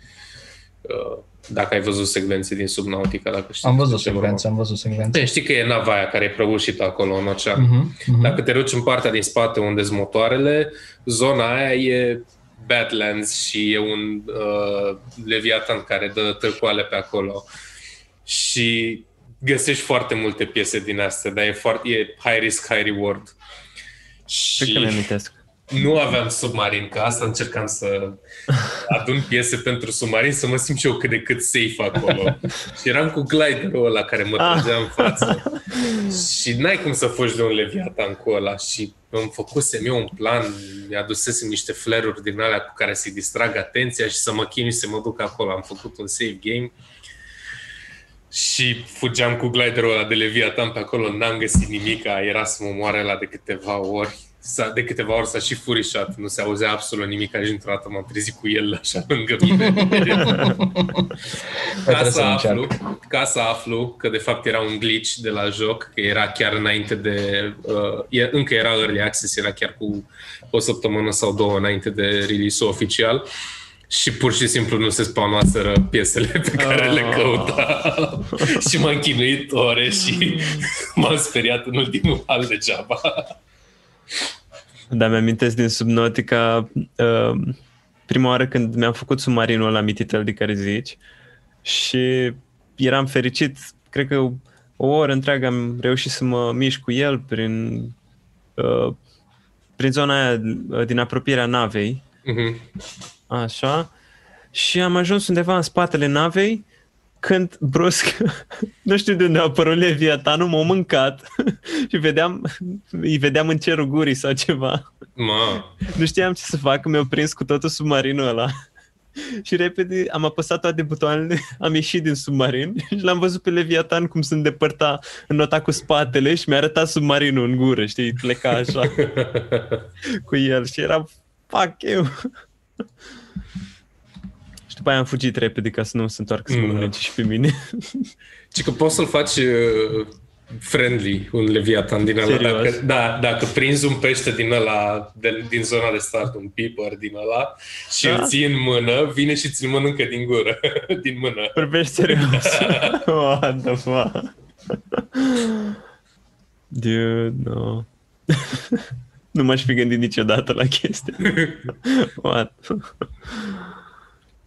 uh, dacă ai văzut secvențe din Subnautica, dacă știi Am văzut despre ce secvențe, am văzut secvențe. Bine, știi că e nava aia care e prăbușită acolo în ocean. Mhm, mhm. Dacă te duci în partea din spate unde sunt motoarele, zona aia e Badlands și e un uh, leviatan care dă târcoale pe acolo. Și găsești foarte multe piese din astea, dar e, foarte, e high risk, high reward. Cred Și că mi-amintesc. Nu aveam submarin, că asta încercam să adun piese pentru submarin, să mă simt și eu cât de cât safe acolo. și eram cu gliderul ăla care mă trăgea în față. și n-ai cum să fugi de un leviatan cu ăla. Și îmi făcusem eu un plan, mi-adusesem niște flare-uri din alea cu care să-i distrag atenția și să mă chinui să mă duc acolo. Am făcut un save game și fugeam cu gliderul ăla de Leviathan pe acolo, n-am găsit nimic, era să mă moare la de câteva ori. S-a, de câteva ori s-a și furișat, nu se auzea absolut nimic, și într-o dată m-am trezit cu el așa lângă mine. ca, să aflu, ca să aflu că de fapt era un glitch de la joc, că era chiar înainte de... Uh, încă era early access, era chiar cu o săptămână sau două înainte de release oficial. Uh, și pur și simplu nu se spawnaseră piesele pe care oh. le ah. căuta. și m-am chinuit ore și m-am speriat în ultimul hal degeaba. Da, mi-amintesc din Subnautica uh, prima oară când mi-am făcut submarinul ăla mititel de care zici și eram fericit, cred că o oră întreagă am reușit să mă mișc cu el prin, uh, prin zona aia uh, din apropierea navei. Uh-huh. Așa. Și am ajuns undeva în spatele navei când brusc, nu știu de unde a apărut Leviatanul, m-a mâncat și vedeam, îi vedeam în cerul gurii sau ceva. Ma. Nu știam ce să fac, mi-au prins cu totul submarinul ăla. Și repede am apăsat toate butoanele, am ieșit din submarin și l-am văzut pe Leviatan cum se îndepărta, nota cu spatele și mi-a arătat submarinul în gură, știi, pleca așa cu el și era fuck you după aia am fugit repede ca să nu se întoarcă să mă mm. mănânce și pe mine. Și că poți să-l faci uh, friendly, un leviatan din ăla. Dacă, da, dacă prinzi un pește din ăla, de, din zona de start, un piper din ăla și da? îl ții în mână, vine și ți-l mănâncă din gură, din mână. Vorbești serios? What the fuck? Dude, no. nu m-aș fi gândit niciodată la chestia. What?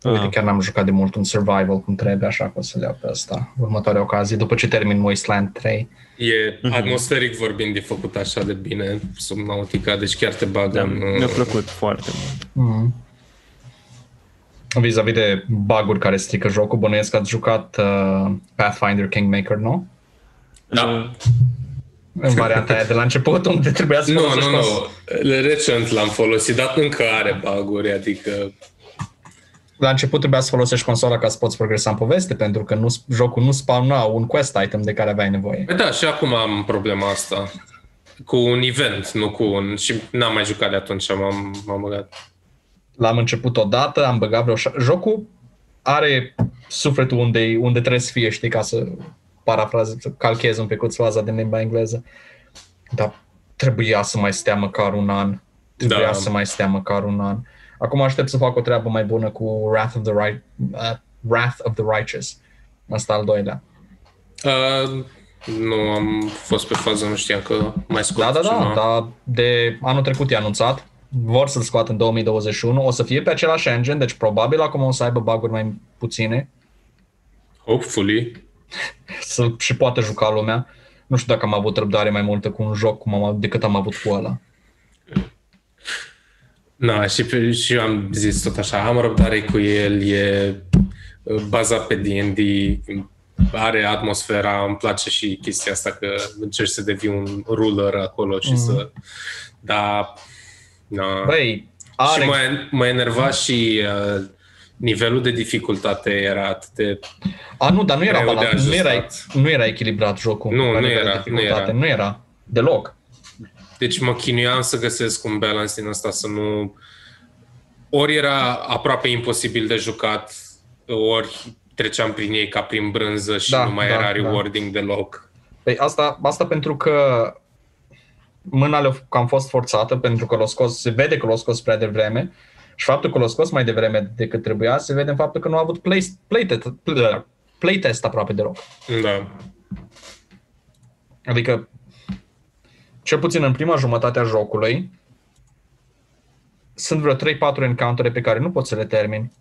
Uite, ah. chiar n-am jucat de mult un survival cum trebuie, așa că o să le iau pe asta. Următoarea ocazie, după ce termin Wasteland 3. E mm-hmm. atmosferic vorbind, e făcut așa de bine sub Nautica, deci chiar te bagă da, în... Mi-a plăcut foarte mult. Mm-hmm. Vis-a-vis de bug care strică jocul, bănuiesc că ați jucat uh, Pathfinder Kingmaker, nu? Da. În varianta aia de la început, unde trebuia să Nu, nu, nu. Recent l-am folosit, dar încă are bug adică la început trebuia să folosești consola ca să poți progresa în poveste, pentru că nu, jocul nu spawna un quest item de care aveai nevoie. Păi da, și acum am problema asta. Cu un event, nu cu un... Și n-am mai jucat de atunci, m-am, m-am băgat. L-am început odată, am băgat vreo... Jocul are sufletul unde, unde trebuie să fie, știi, ca să parafrazez, să calchez un pic faza din limba engleză. Dar trebuia să mai stea măcar un an. Trebuia da. să mai stea măcar un an. Acum aștept să fac o treabă mai bună cu Wrath of the, right, uh, Wrath of the Righteous. Asta al doilea. Uh, nu am fost pe fază, nu știam că mai scot Da, da, da, da, de anul trecut e anunțat. Vor să-l scoată în 2021. O să fie pe același engine, deci probabil acum o să aibă bug mai puține. Hopefully. să și poată juca lumea. Nu știu dacă am avut răbdare mai multă cu un joc cum am, decât am avut cu ăla. Da, și, și am zis tot așa, am răbdare cu el, e uh, bazat pe D&D, are atmosfera, îmi place și chestia asta că încerci să devii un ruler acolo și mm. să... Da, na. Băi, are... Și mă, mă enerva și uh, nivelul de dificultate era atât de A, nu, dar nu era, balat, nu era, nu era echilibrat jocul. Nu, nu era, nu era. Nu era, deloc. Deci mă chinuiam să găsesc un balance din asta, să nu... Ori era aproape imposibil de jucat, ori treceam prin ei ca prin brânză și da, nu mai da, era da. rewarding da. deloc. Păi asta, asta pentru că mâna le că am fost forțată pentru că l-a scos, se vede că l-a scos prea devreme și faptul că l-a scos mai devreme decât trebuia se vede în faptul că nu a avut play, playtest, playtest aproape deloc. Da. Adică cel puțin în prima jumătate a jocului, sunt vreo 3-4 encountere pe care nu poți să le termini.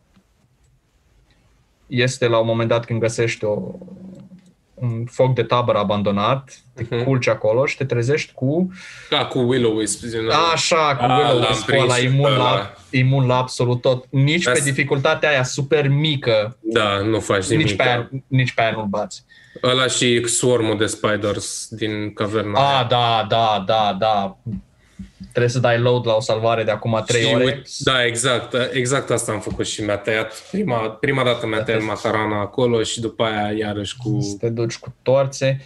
Este la un moment dat când găsești o, un foc de tabără abandonat, te Mhm. culci acolo și te trezești cu Ca cu Willow Wisp. din ăla. Așa, cu Ah, Willow l-am Wisp prins ăla, și imun pe la, ăla. imun la absolut tot. Nici pe Asta- dificultatea aia super mică, Da, nu faci nimic. nici pe, aia, nici pe aia nu-l bați. Ăla și swarm de spiders din caverna. Ah, da, da, da, da. Trebuie să dai load la o salvare de acum 3 Și ore. uite- Da, exact. Exact asta am făcut și mi-a tăiat. Prima, prima dată mi-a tăiat macarana acolo și după aia iarăși cu... să te duci cu torțe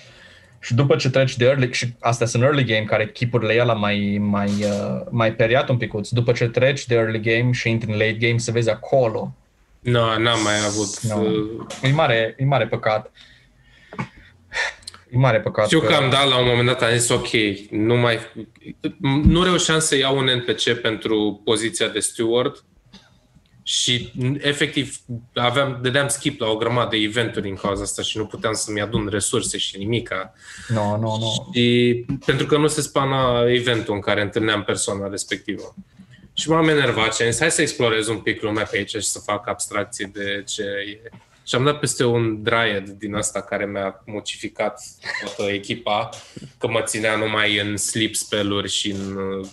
și după ce treci de early, și astea sunt early game, care chipurile ele mai, mai, uh, mai periat un picuț, după ce treci de early game și intri în late game, să vezi acolo. Nu, n-am mai avut... Nu. uh, E mare, e mare păcat. E mare păcat. Știu că am dat la un moment dat, am zis ok, nu mai... Nu reușeam să iau un NPC pentru poziția de steward și efectiv aveam, dădeam skip la o grămadă de eventuri din cauza asta și nu puteam să-mi adun resurse și nimica. Nu, nu, nu. Și pentru că nu se spana eventul în care întâlneam persoana respectivă. Și m-am enervat și am zis, hai să explorez un pic lumea pe aici și să fac abstracție de ce e. Și am dat peste un dryad din asta care mi-a mocificat toată echipa, că mă ținea numai în sleep spell-uri și în uh,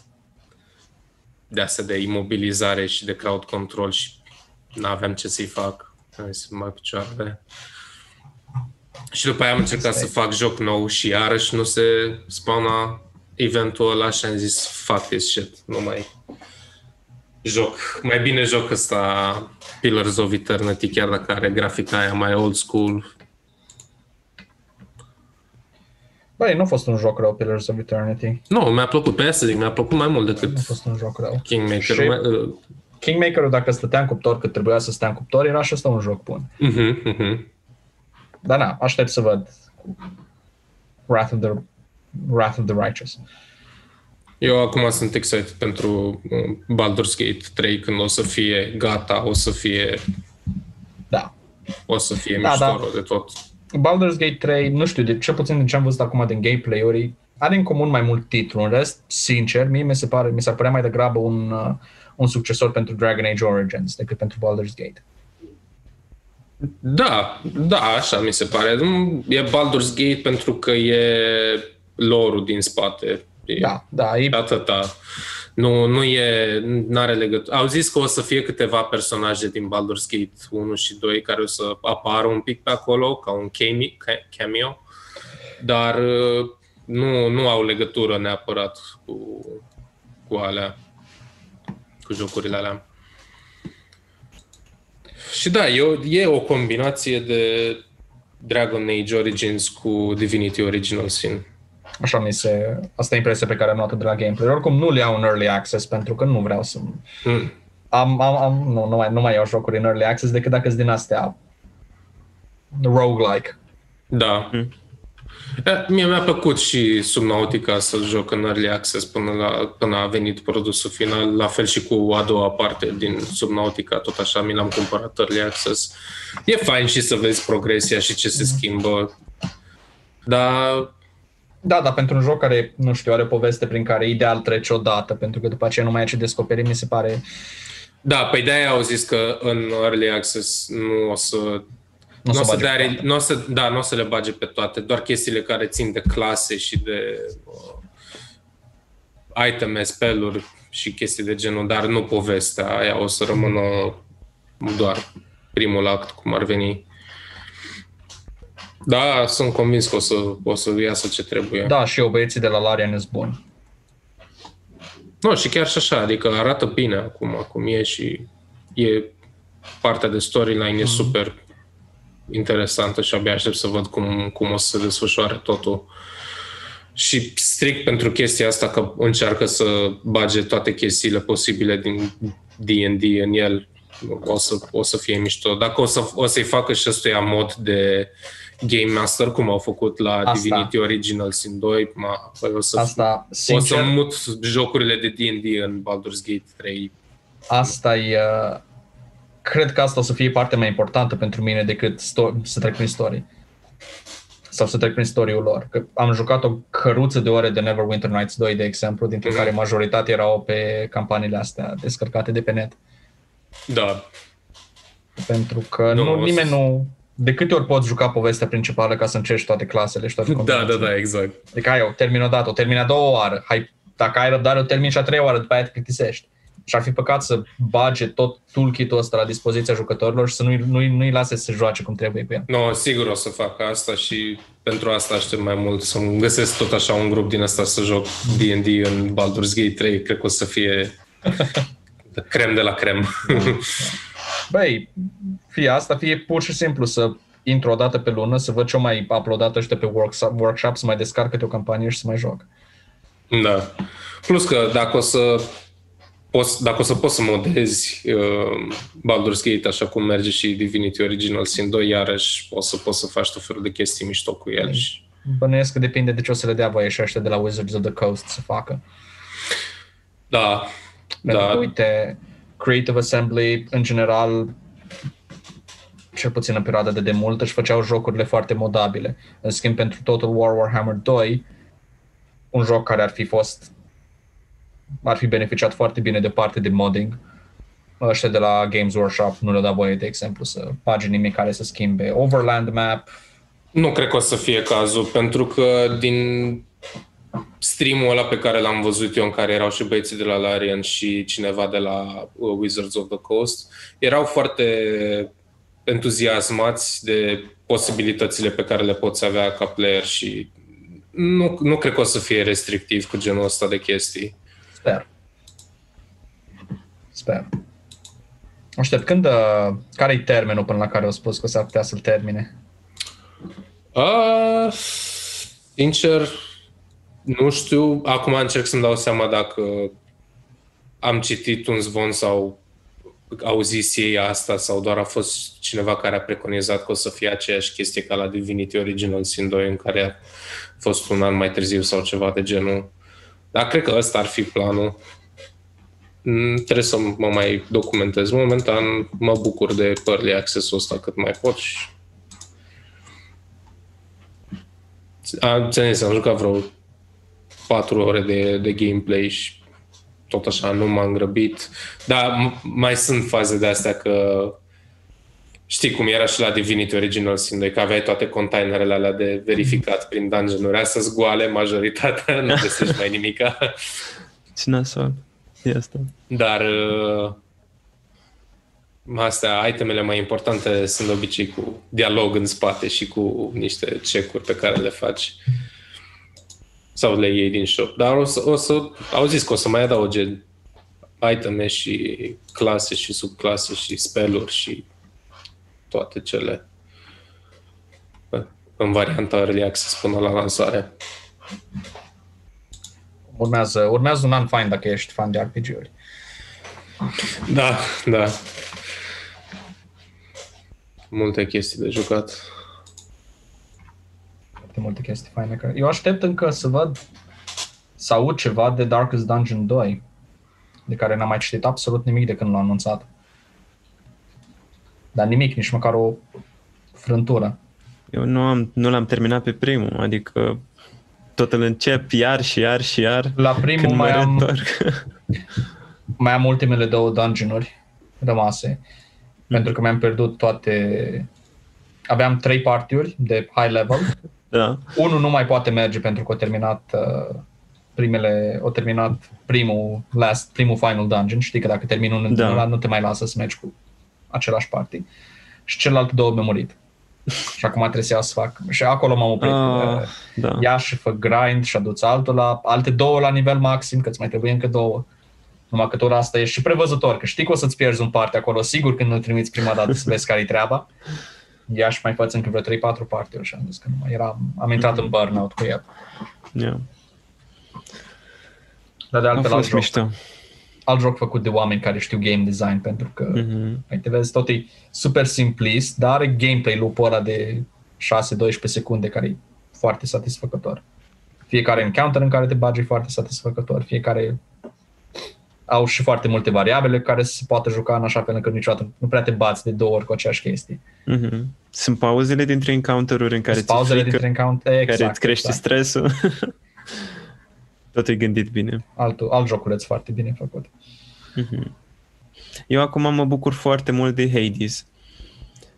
de astea de imobilizare și de crowd control și n-aveam ce să-i fac. Am zis, mai picioarele. Și după aia am încercat să fac joc nou și iarăși nu se spawna eventul ăla și am zis fuck this shit, nu mai joc. Mai bine joc ăsta Pillars of Eternity, chiar dacă are grafica aia mai old school. Băi, nu a fost un joc rău, Pillars of Eternity. Nu, mi-a plăcut, pe aia să zic, mi-a plăcut mai mult Nu decât a fost un joc rău. Kingmaker. Și- Mai, uh, Kingmaker-ul, dacă stătea în cuptor cât trebuia să stea în cuptor, era și ăsta un joc bun. uh-huh, uh-huh. Dar na, aștept să văd Wrath of the, Wrath of the Righteous. Eu acum sunt excited pentru uh, Baldur's Gate 3 când o să fie gata, o să fie Da. o să fie Da, mișto da. rău de tot. Baldur's Gate 3, nu știu, de cel puțin din ce am văzut acum din gameplay-uri, are în comun mai mult titlu. În rest, sincer, mie mi se pare, mi s-ar părea mai degrabă un, uh, un succesor pentru Dragon Age Origins decât pentru Baldur's Gate. Da, da, așa mi se pare. Nu, E Baldur's Gate pentru că e lore din spate. E Da, da, e, atâta. Nu, nu e, n-are legătură. Au zis că o să fie câteva personaje din Baldur's Gate 1 și 2 care o să apară un pic pe acolo, ca un cameo, ca- cameo dar uh, nu, nu au legătură neapărat cu, cu alea, cu jocurile alea. Și da, e o, e o combinație de Dragon Age Origins cu Divinity Original Sin. Așa mi se, asta e impresia pe care am luat-o de la gameplay. Oricum nu le iau în early access pentru că nu vreau să... Mm. Am, am, am, nu, nu, mai, nu mai iau jocuri în early access decât dacă sunt din astea roguelike. Da. Mm. E, Mie mi-a plăcut și Subnautica să joc în Early Access până, la, până a venit produsul final, la fel și cu a doua parte din Subnautica, tot așa mi l-am cumpărat Early Access. E fain și să vezi progresia și ce se schimbă, dar Da, dar pentru un joc care, nu știu, are o poveste prin care ideal trece odată, pentru că după aceea nu mai ai ce descoperi, mi se pare... da, păi de-aia au zis că în Early Access nu o să Nu nu o se să, bage dea, pe toate. nu o să, da, nu o să le bage pe toate, doar chestiile care țin de clase și de uh, iteme, spell-uri și chestii de genul, dar nu povestea aia o să rămână doar primul act, cum ar veni. Da, sunt convins că o să, o să iasă ce trebuie. Da, și eu, băieții de la Larian sunt buni. Nu, și chiar și așa, adică arată bine acum, cum e și e partea de storyline e super interesantă și abia aștept să văd cum, cum o să se desfășoare totul. Și strict pentru chestia asta că încearcă să bage toate chestiile posibile din D&D în el, o să, o să fie mișto. Dacă o, să, o să-i facă și ăstuia mod de Game Master, cum au făcut la Asta. Divinity Original Sin 2, ma, păi o să Asta, o să sincer, mut jocurile de D&D în Baldur's Gate 3. asta e... uh, Cred că asta o să fie partea mai importantă pentru mine decât sto- să trec prin story. Sau să trec prin story-ul lor. Că am jucat o căruță de ore de Neverwinter Nights 2, de exemplu, dintre Mhm. care majoritatea erau pe campaniile astea descărcate de pe net. Da. Pentru că Nu, nu, o să- nimeni nu de câte ori poți juca povestea principală ca să încerci toate clasele și toate Da, da, combinațiile? da, exact. Adică ai o termin o dată, o termin a doua oară. Hai, dacă ai răbdare, o termin și a treia oară, după aia te plictisești. Și ar fi păcat să bage tot toolkit-ul ăsta la dispoziția jucătorilor și să nu-i, nu-i, nu-i lase să joace cum trebuie cu el. No, sigur o să fac asta și pentru asta aștept mai mult să-mi găsesc tot așa un grup din ăsta să joc D&D în Baldur's Gate 3. Cred că o să fie crem de la crem. Băi, fie asta, fie pur și simplu să intru o dată pe lună, să văd ce mai uploadat ăștia pe workshop, workshop, să mai descarc câte o campanie și să mai joc. Da. Plus că dacă o să poți, dacă o să poți să modezi uh, Baldur's Gate așa cum merge și Divinity Original Sin 2, iarăși o să poți să faci tot felul de chestii mișto cu el. Și... Bănuiesc că depinde de ce o să le dea voie și ăștia de la Wizards of the Coast să facă. Da, Pentru că, da, uite, Creative Assembly, în general, cel puțin în perioada de demult, își făceau jocurile foarte modabile. În schimb, pentru Total War Warhammer 2, un joc care ar fi fost ar fi beneficiat foarte bine de parte de modding. Ăștia de la Games Workshop nu le-au dat voie, de exemplu, să bage nimic care să schimbe Overland Map. Nu cred că o să fie cazul, pentru că din streamul ăla pe care l-am văzut eu, în care erau și băieții de la Larian și cineva de la uh, Wizards of the Coast, erau foarte entuziasmați de posibilitățile pe care le poți avea ca player și nu, nu cred că o să fie restrictiv cu genul ăsta de chestii. Sper. Sper. Aștept, când, uh, care-i termenul până la care au spus că s-ar putea să-l termine? Uh, sincer, nu știu. Acum încerc să-mi dau seama dacă am citit un zvon sau au zis ei asta sau doar a fost cineva care a preconizat că o să fie aceeași chestie ca la Divinity Original Sin 2 în care a fost un an mai târziu sau ceva de genul. Dar cred că ăsta ar fi planul. Mm, Trebuie să mă mai documentez. Momentan mă bucur de early access-ul ăsta cât mai pot și am, ți-am zis, am jucat vreo 4 ore de, de gameplay și tot așa nu m-am grăbit. Dar m- mai sunt faze de astea că știi cum era și la Divinity Original Sin 2, că aveai toate containerele alea de verificat prin dungeon-uri. Astea goale, majoritatea, nu găsești mai nimica. Ce nasol. E asta. Dar uh, astea, itemele mai importante sunt de obicei cu dialog în spate și cu niște check-uri pe care le faci sau le iei din shop. Dar o să, o să au zis că o să mai adauge iteme și clase și subclase și spelluri și toate cele în varianta Early Access până la lansare. Urmează, urmează un an fain dacă ești fan de RPG-uri. Da, da. Multe chestii de jucat. Foarte multe chestii faine. Care... Eu aștept încă să văd, să aud ceva de Darkest Dungeon 2, de care n-am mai citit absolut nimic de când l-am anunțat. Dar nimic, nici măcar o frântură. Eu nu, am, nu l-am terminat pe primul, adică tot îl încep iar și iar și iar. La primul Când mă mai am, reîntorc. mai am ultimele două dungeon-uri rămase, pentru că mi-am pierdut toate... Aveam trei partiuri de high level. da. Unul nu mai poate merge pentru că a terminat uh, primele, o terminat primul, last, primul final dungeon. Știi că dacă termini unul Da. da. nu te mai lasă să mergi cu același party. Și celălalt două mi-au murit. și acum trebuie să iau să fac. Și acolo m-am oprit. Ah, Uh, da. ia și fă grind și aduți altul la alte două la nivel maxim, că îți mai trebuie încă două. Numai că tot asta e și prevăzător, că știi că o să-ți pierzi un parte acolo, sigur când îl trimiți prima dată să vezi care-i treaba. Ia și mai faci încă vreo 3-4 partiuri și am zis că nu mai era, am intrat în burnout cu el. Yeah. Dar de A altfel alt fost joc, mișto. alt joc făcut de oameni care știu game design, pentru că Mhm. Uite, vezi, tot e super simplist, dar are gameplay loop-ul ăla de 6-12 secunde care e foarte satisfăcător. Fiecare encounter în care te bagi e foarte satisfăcător. Fiecare au și foarte multe variabile care se poate juca în așa fel încât niciodată nu prea te bați de două ori cu aceeași chestii. Mhm. Sunt pauzele dintre encounter-uri în care Sunt ți pauzele frică, dintre encounter, exact, care îți crește exact. stresul. Tot e gândit bine. Altul, alt joculeț foarte bine făcut. Eu acum mă bucur foarte mult de Hades.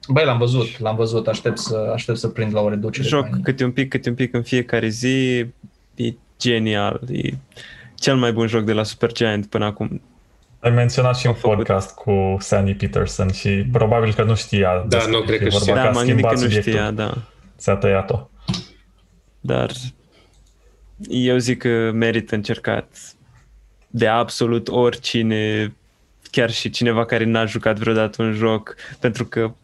Băi, l-am văzut, l-am văzut, aștept să, aștept să prind la o reducere. Joc mai- câte un pic, câte un pic în fiecare zi. E genial. E cel mai bun joc de la Supergiant până acum. Ai menționat și în Au făcut. podcast cu Sandy Peterson și probabil că nu știa. Da, despre nu ce cred e că vorba, știa. că Da, a m-am gândit că schimbat nu subiectul. știa, da. Ți-a tăiat-o. Dar eu zic că merită încercat de absolut oricine, chiar și cineva care n-a jucat vreodată un joc, pentru că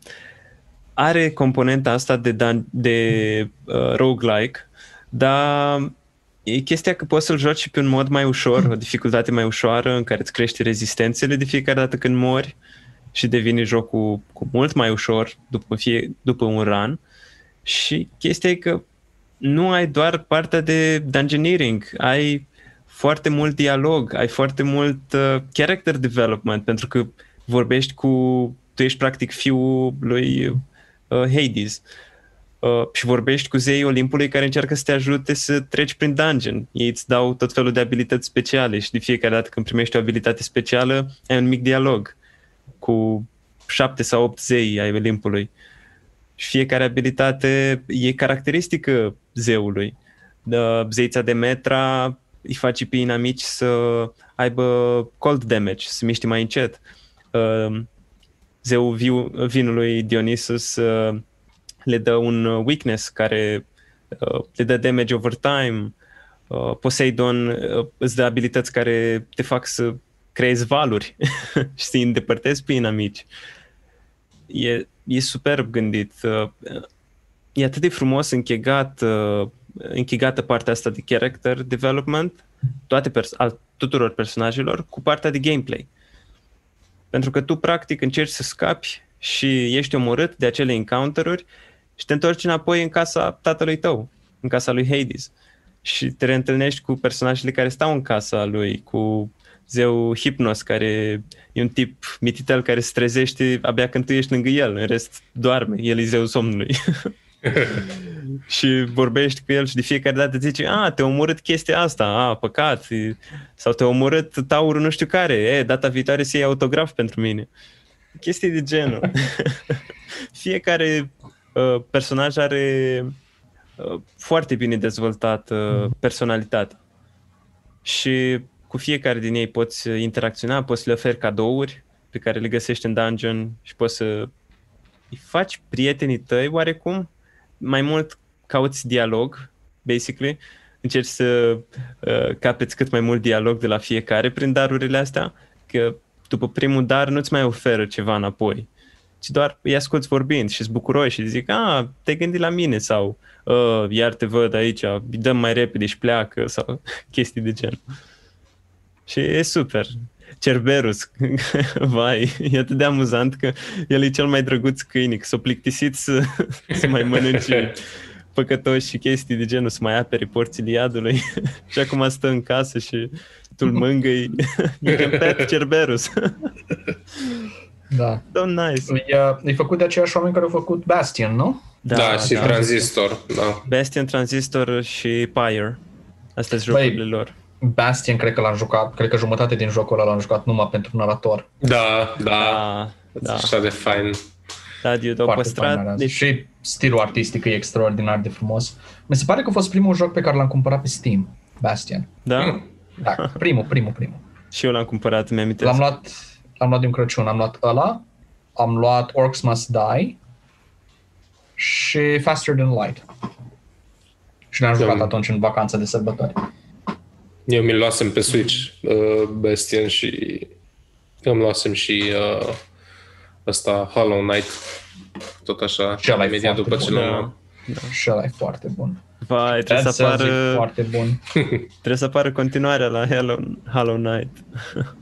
are componenta asta de, dan- de uh, roguelike, dar e chestia că poți să-l joci și pe un mod mai ușor, o dificultate mai ușoară, în care îți crește rezistențele de fiecare dată când mori și devine jocul cu mult mai ușor după, fie, după un run. Și chestia e că nu ai doar partea de dungeoneering, ai foarte mult dialog, ai foarte mult uh, character development, pentru că vorbești cu, tu ești practic fiul lui uh, Hades uh, și vorbești cu zeii Olimpului care încearcă să te ajute să treci prin dungeon. Ei îți dau tot felul de abilități speciale și de fiecare dată când primești o abilitate specială, ai un mic dialog cu șapte sau opt zei ai Olimpului și fiecare abilitate e caracteristică zeului. Uh, zeița de metra îi face pe inamici să aibă cold damage, să miște mai încet. Uh, zeul viu, vinului Dionysus uh, le dă un weakness care uh, le dă damage over time. Uh, Poseidon uh, îți dă abilități care te fac să creezi valuri și să îi îndepărtezi pe inamici. E, e superb gândit. Uh, E atât de frumos închegat, uh, închegată partea asta de character development, toate pers- al tuturor personajelor, cu partea de gameplay. Pentru că tu, practic, încerci să scapi și ești omorât de acele encounter-uri și te întorci înapoi în casa tatălui tău, în casa lui Hades. Și te reîntâlnești cu personajele care stau în casa lui, cu zeu Hypnos, care e un tip mititel care se trezește abia când tu ești lângă el, în rest doarme, el e zeul somnului. și vorbești cu el și de fiecare dată zice, a, te-a omorât chestia asta, a, păcat, e- sau te-a omorât taurul nu știu care, e, data viitoare să iei autograf pentru mine. Chestii de genul. fiecare uh, personaj are uh, foarte bine dezvoltat uh, personalitate. Și cu fiecare din ei poți interacționa, poți să le oferi cadouri pe care le găsești în dungeon și poți să îi faci prietenii tăi oarecum, mai mult cauți dialog, basically, încerci să uh, capeți cât mai mult dialog de la fiecare prin darurile astea, că după primul dar nu-ți mai oferă ceva înapoi, ci doar îi asculți vorbind și-s bucuroși și zic, a, te gândi la mine sau uh, iar te văd aici, îi dăm mai repede și pleacă sau chestii de gen. Și e super. Cerberus, vai, e atât de amuzant că el e cel mai drăguț câine, că s-a plictisit să, să mai mănânce păcătoși și chestii de genul, să mai apere porțile iadului și acum stă în casă și tu-l mângâi, e un pet Cerberus. Da. so nice. E, e făcut de aceiași oameni care au făcut Bastion, nu? Da, da și da. Transistor, da. Bastion, Transistor și Pyre. Astea sunt Băi, jocurile lor. Bastion cred că l-am jucat, cred că jumătate din jocul ăla l-am jucat numai pentru narator. Da, da, Da, da. da. așa de fain. Da, dude, au Foarte păstrat. fain Deci, Și stilul artistic e extraordinar de frumos. Mi se pare că a fost primul joc pe care l-am cumpărat pe Steam, Bastion. da, Da, primul, primul, primul. și eu l-am cumpărat, mi-am L-am luat, l-am luat din Crăciun, am luat ăla, am luat Orcs Must Die și Faster Than Light. Și le-am jucat Da. atunci în vacanță de sărbători. Eu mi-l luasem pe Switch, uh, Bastion, și îmi luasem și uh, ăsta, Hollow Knight, tot așa, Și ăla e imediat foarte după ce bun, l-am da. luat. Și ăla e foarte bun. Vai, trebuie Dead să Cells e apară, foarte bun. trebuie să apară continuarea la Hollow, Hollow Knight.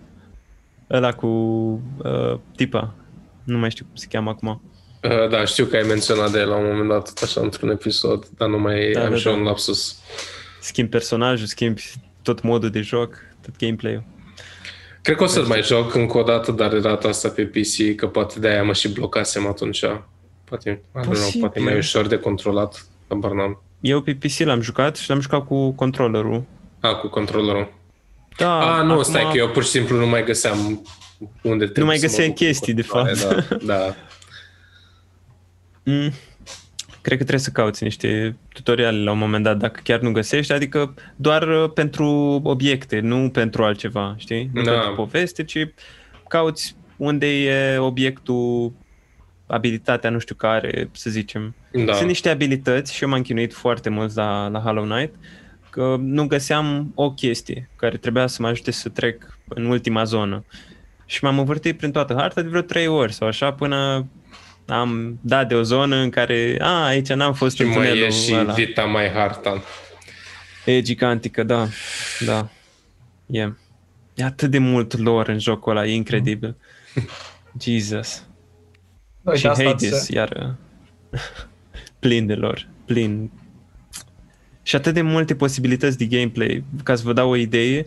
Ăla cu uh, tipa. Nu mai știu cum se cheamă acum. Uh, da, știu că ai menționat de el la un moment dat, tot așa, într-un episod, dar nu mai Da, am da, și eu da. un lapsus. Schimbi personajul, schimbi tot modul de joc, tot gameplay-ul. Cred că o să-l mai joc încă o dată, dar de data asta pe PC, că poate de-aia mă și blocasem atunci. Poate, I don't know, Posibil. poate mai ușor de controlat, habar n-am. Eu pe PC l-am jucat și l-am jucat cu controllerul. A, cu controllerul. Da, A, nu, acum- stai că eu pur și simplu nu mai găseam unde trebuie mai să mă găseai duc cu chestii, de controlare, fapt. Da, da. Mm, cred că trebuie să cauți niște tutoriale la un moment dat, dacă chiar nu găsești, adică doar uh, pentru obiecte, nu pentru altceva, știi? Nu Da. pentru poveste, ci cauți unde e obiectul, abilitatea nu știu care, să zicem. Da. Sunt niște abilități și eu m-am chinuit foarte mult la, la Hollow Knight, că nu găseam o chestie care trebuia să mă ajute să trec în ultima zonă. Și m-am învârtit prin toată harta de vreo trei ori sau așa până am dat de o zonă în care, a, aici n-am fost Și în mai tunelul e și ăla. Vita mai harta. E gigantică, da, da. E. E atât de mult lor în jocul ăla, e incredibil. Jesus. Uite, și asta Hades, se- iar plin de lor, plin. Și atât de multe posibilități de gameplay, ca să vă dau o idee,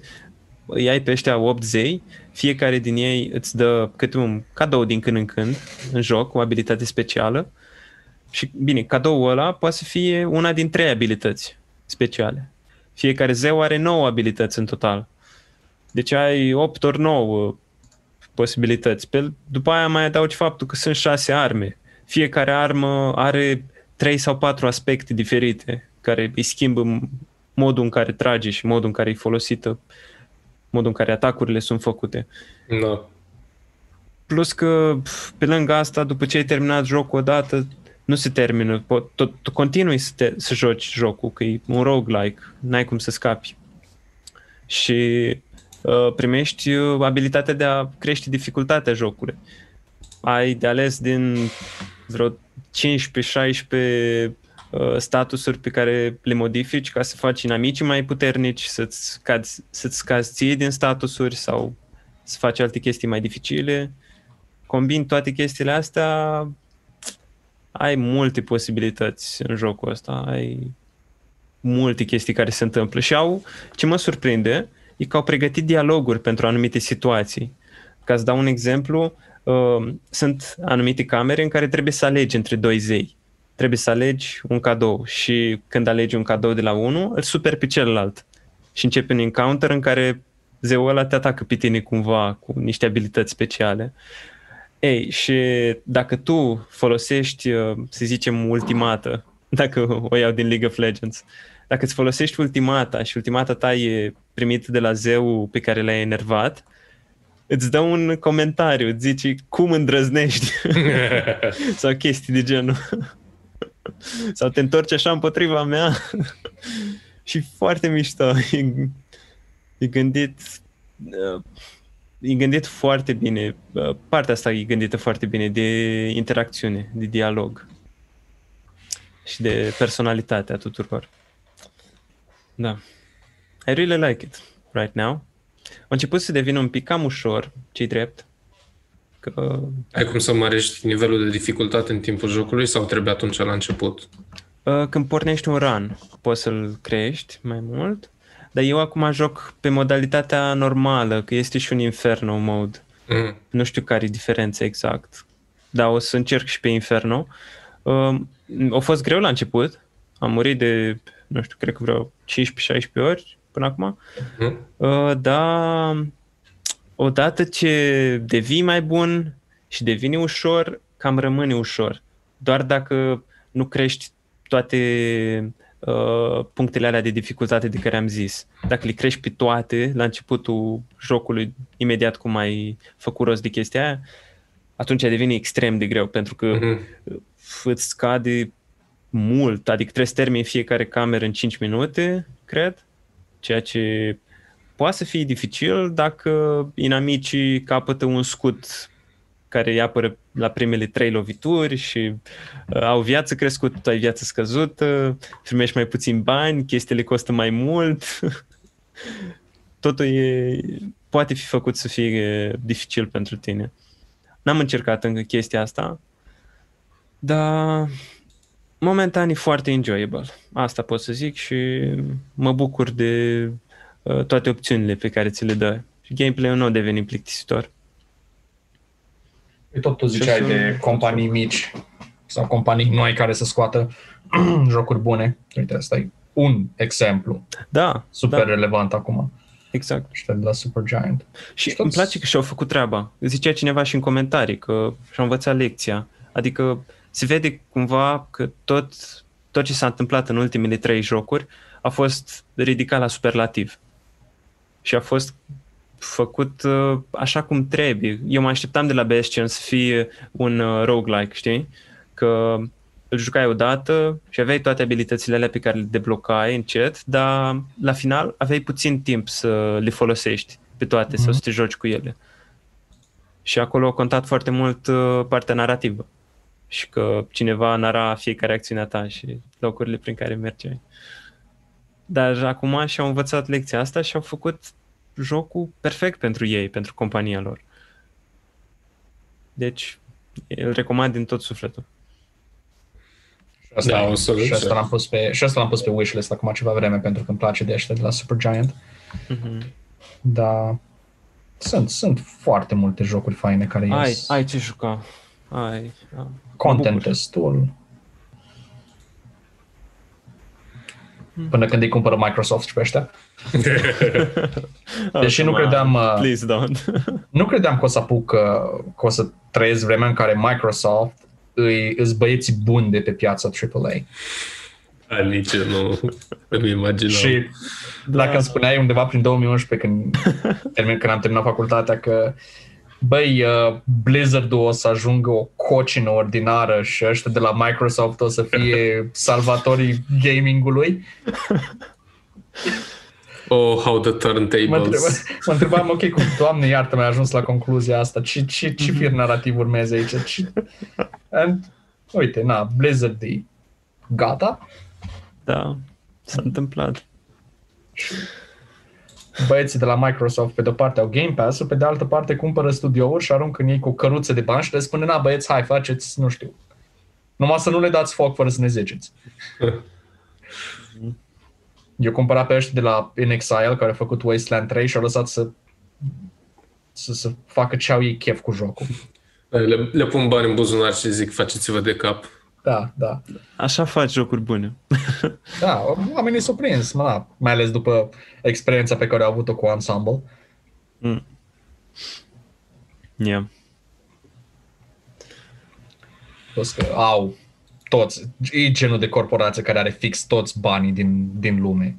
îi ai pe ăștia 8 zei, fiecare din ei îți dă câte un cadou din când în când în joc, o abilitate specială. Și bine, cadoul ăla poate să fie una din trei abilități speciale. Fiecare zeu are 9 abilități în total. Deci ai 8 ori 9 posibilități. Pe, după aia mai adaugi faptul că sunt 6 arme. Fiecare armă are 3 sau 4 aspecte diferite care îi schimbă modul în care trage și modul în care e folosită, modul în care atacurile sunt făcute. Da. Plus că, pf, pe lângă asta, după ce ai terminat jocul odată, nu se termină. Po- tot, tot continui să, te, să joci jocul, că e un roguelike, n-ai cum să scapi. Și uh, primești uh, abilitatea de a crește dificultatea jocului. Ai de ales din vreo 15-16 uh, statusuri pe care le modifici ca să faci inamicii mai puternici, să-ți, scazi, să-ți scazi ție din statusuri sau să faci alte chestii mai dificile. Combini toate chestiile astea, ai multe posibilități în jocul ăsta, ai multe chestii care se întâmplă și au, ce mă surprinde, e că au pregătit dialoguri pentru anumite situații. Ca să dau un exemplu, uh, sunt anumite camere în care trebuie să alegi între doi zei. Trebuie să alegi un cadou și când alegi un cadou de la unul, îl super pe celălalt. Și începe un encounter în care zeul ăla te atacă pe tine cumva cu niște abilități speciale. Ei, și dacă tu folosești, uh, să zicem, ultimată, dacă o iau din League of Legends, dacă îți folosești ultimata și ultimata ta e primită de la zeu pe care l-ai enervat, îți dă un comentariu, îți zice cum îndrăznești sau chestii de genul. Sau te întorci așa împotriva mea și foarte mișto. E, e gândit uh, e gândit foarte bine, uh, partea asta e gândită foarte bine de interacțiune, de dialog și de personalitatea tuturor. Da. I really like it right now. A început să devină un pic cam ușor, ce drept. Că, Ai cum să mărești nivelul de dificultate în timpul jocului sau trebuie atunci la început? uh, când pornești un run, poți să-l crești mai mult, dar eu acum joc pe modalitatea normală, că este și un Inferno mode. Mm. Nu știu care e diferența exact, dar o să încerc și pe Inferno. Uh, a fost greu la început, am murit de, nu știu, cred că vreo 15-16 ori până acum, Mm. uh, dar odată ce devii mai bun și devine ușor, cam rămâne ușor. Doar dacă nu crești toate uh, punctele alea de dificultate de care am zis. Dacă le crești pe toate la începutul jocului, imediat cum ai făcut rost de chestia aia, atunci devine extrem de greu, pentru că Mhm. îți scade mult, adică trebuie să termini fiecare cameră în 5 minute, cred, ceea ce poate să fie dificil dacă inamicii capătă un scut care îi apără la primele trei lovituri și uh, au viață crescută, tu ai viață scăzută, primești mai puțin bani, chestiile costă mai mult. Totul e, poate fi făcut să fie dificil pentru tine. N-am încercat încă chestia asta, dar momentan e foarte enjoyable. Asta pot să zic și mă bucur de uh, toate opțiunile pe care ți le dă. Și gameplay-ul nu a devenit plictisitor. Păi tot tu ziceai Și de sunt- companii mici sau companii noi care să scoată jocuri bune. Uite, asta e un exemplu Da, super da, relevant acum. exact. Ăștia de la Supergiant. Și Și toți- îmi place că și-au făcut treaba. Zicea cineva și în comentarii că și-au învățat lecția. Adică se vede cumva că tot, tot ce s-a întâmplat în ultimele trei jocuri a fost ridicat la superlativ. Și a fost făcut uh, așa cum trebuie. Eu mă așteptam de la Bastion să fie un uh, roguelike, știi? Că îl jucai odată și aveai toate abilitățile alea pe care le deblocai încet, dar la final aveai puțin timp să le folosești pe toate mm-hmm. sau să te joci cu ele. Și acolo a contat foarte mult uh, partea narrativă și că cineva nara fiecare acțiune a ta și locurile prin care mergeai. Dar acum și-au învățat lecția asta și au făcut jocul perfect pentru ei, pentru compania lor. Deci, îl recomand din tot sufletul. Și asta, Da, o să și asta l-am pus pe, și asta l-am pus pe wishlist acum ceva vreme pentru că îmi place de ăștia de la Supergiant. Mm-hmm. Dar sunt, sunt foarte multe jocuri faine care Ai, ies. ai ce juca. Ai, da. Mă Content bucur. destul. Până când îi cumpără Microsoft și pe ăștia. Deși nu Acum, credeam, uh, Please don't. Nu credeam că o să apuc, că, că o să trăiesc vremea în care Microsoft îi, îți băieții buni de pe piața AAA. Da, nici eu nu îmi imaginam. Și dacă îmi spuneai undeva prin 2011 când, termin, când am terminat facultatea că băi, uh, Blizzard-ul o să ajungă o cocină ordinară și ăștia de la Microsoft o să fie salvatorii gamingului, Oh, how the mă, întreba, turntables. mă întrebam, ok, cum, doamne iartă, mi-a ajuns la concluzia asta, ce, ce, ce fir narrativ urmează aici? Ce... And, uite, na, Blizzard e gata, Da, s-a întâmplat. Băieții de la Microsoft pe de-o parte au Game Pass-ul, pe de altă parte cumpără studiouri și aruncă în ei cu o căruță de bani și le spune, na băieți, hai, faceți, nu știu, numai să nu le dați foc fără să ne ziceți. Eu cumpărat pe ăștia de la In Exile, care a făcut Wasteland 3 și au lăsat să, să, să facă ce au ei chef cu jocul. Le, le pun bani în buzunar și zic, faceți-vă de cap. Da, da. Așa faci jocuri bune. Da, oamenii s-au prins, mă, da, mai ales după experiența pe care au avut-o cu Ensemble. Yeah. Plus că au toți, e genul de corporație care are fix toți banii din, din lume.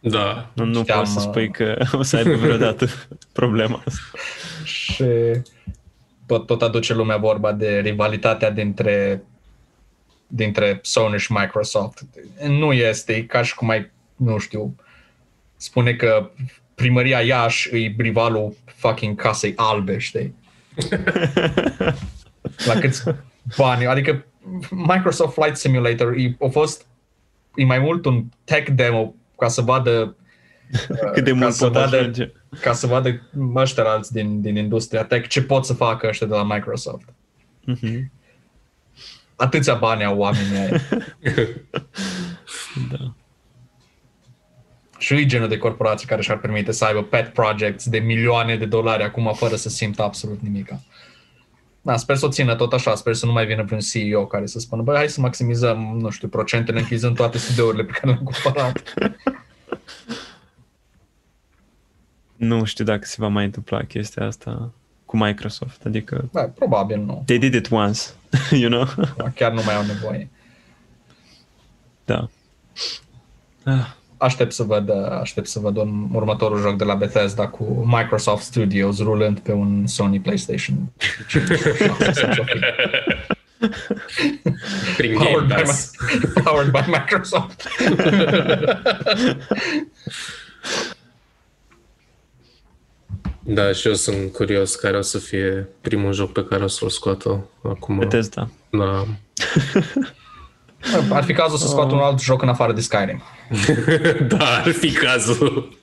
Da. Nu, nu Știam, poți să uh, spui că o să aibă vreodată problema asta. Și tot, tot aduce lumea vorba de rivalitatea dintre, dintre Sony și Microsoft. Nu este, e ca și cum ai, nu știu, spune că primăria Iași e rivalul fucking casei albe, știi? La câți bani, adică Microsoft Flight Simulator e, a fost e mai mult un tech demo ca să vadă Cât de ca mult să pot vadă- ajunge. ca să vadă ăștia alți din, din industria tech ce pot să facă ăștia de la Microsoft. Mhm. Atâția bani au oamenii aia. Da. Și e genul de corporație care și-ar permite să aibă pet projects de milioane de dolari acum fără să simtă absolut nimic. Da, sper să o țină tot așa, sper să nu mai vină vreun CEO care să spună, băi, hai să maximizăm, nu știu, procentele închizând toate studiourile pe care le-am cumpărat. Nu știu dacă se va mai întâmpla chestia asta cu Microsoft. Adică Da, probabil nu. they did it once, you know? Chiar nu mai au nevoie. da. Ah, Aștept să văd, aștept să văd un următorul joc de la Bethesda cu Microsoft Studios rulând pe un Sony PlayStation. Prin powered, Game by, Pass. Mi- powered by Microsoft. Da, și eu sunt curios care o să fie primul joc pe care o să-l scoată acum. Bethesda. Da. Ar fi cazul să scoată un alt joc în afară de Skyrim. da, ar fi cazul.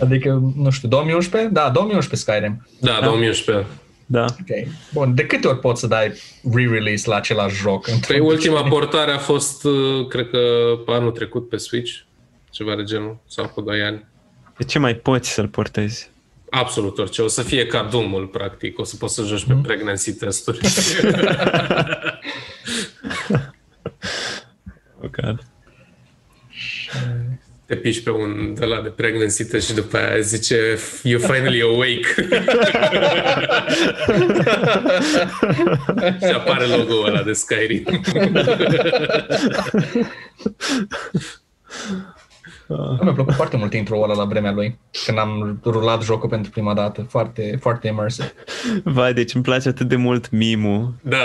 Adică, nu știu, 2011? Da, 2011 Skyrim. Da, 2011. Da. Ok. Bun, de câte ori poți să dai re-release la același joc? Păi ultima portare a fost, uh, cred că, anul trecut pe Switch, ceva de genul, sau cu 2 ani. De ce mai poți să-l portezi? Absolut orice. O să fie ca Doom-ul, practic. O să poți să joci pe pregnancy testuri. Oh, God. te piși pe un de la de pregnancy test și după aia zice you finally awake. și apare logo-ul ăla de Skyrim. Mi-a plăcut foarte mult intro-ul ăla la vremea lui, când am rulat jocul pentru prima dată. Foarte, foarte immersive. Vai, deci îmi place atât de mult mimul. Da.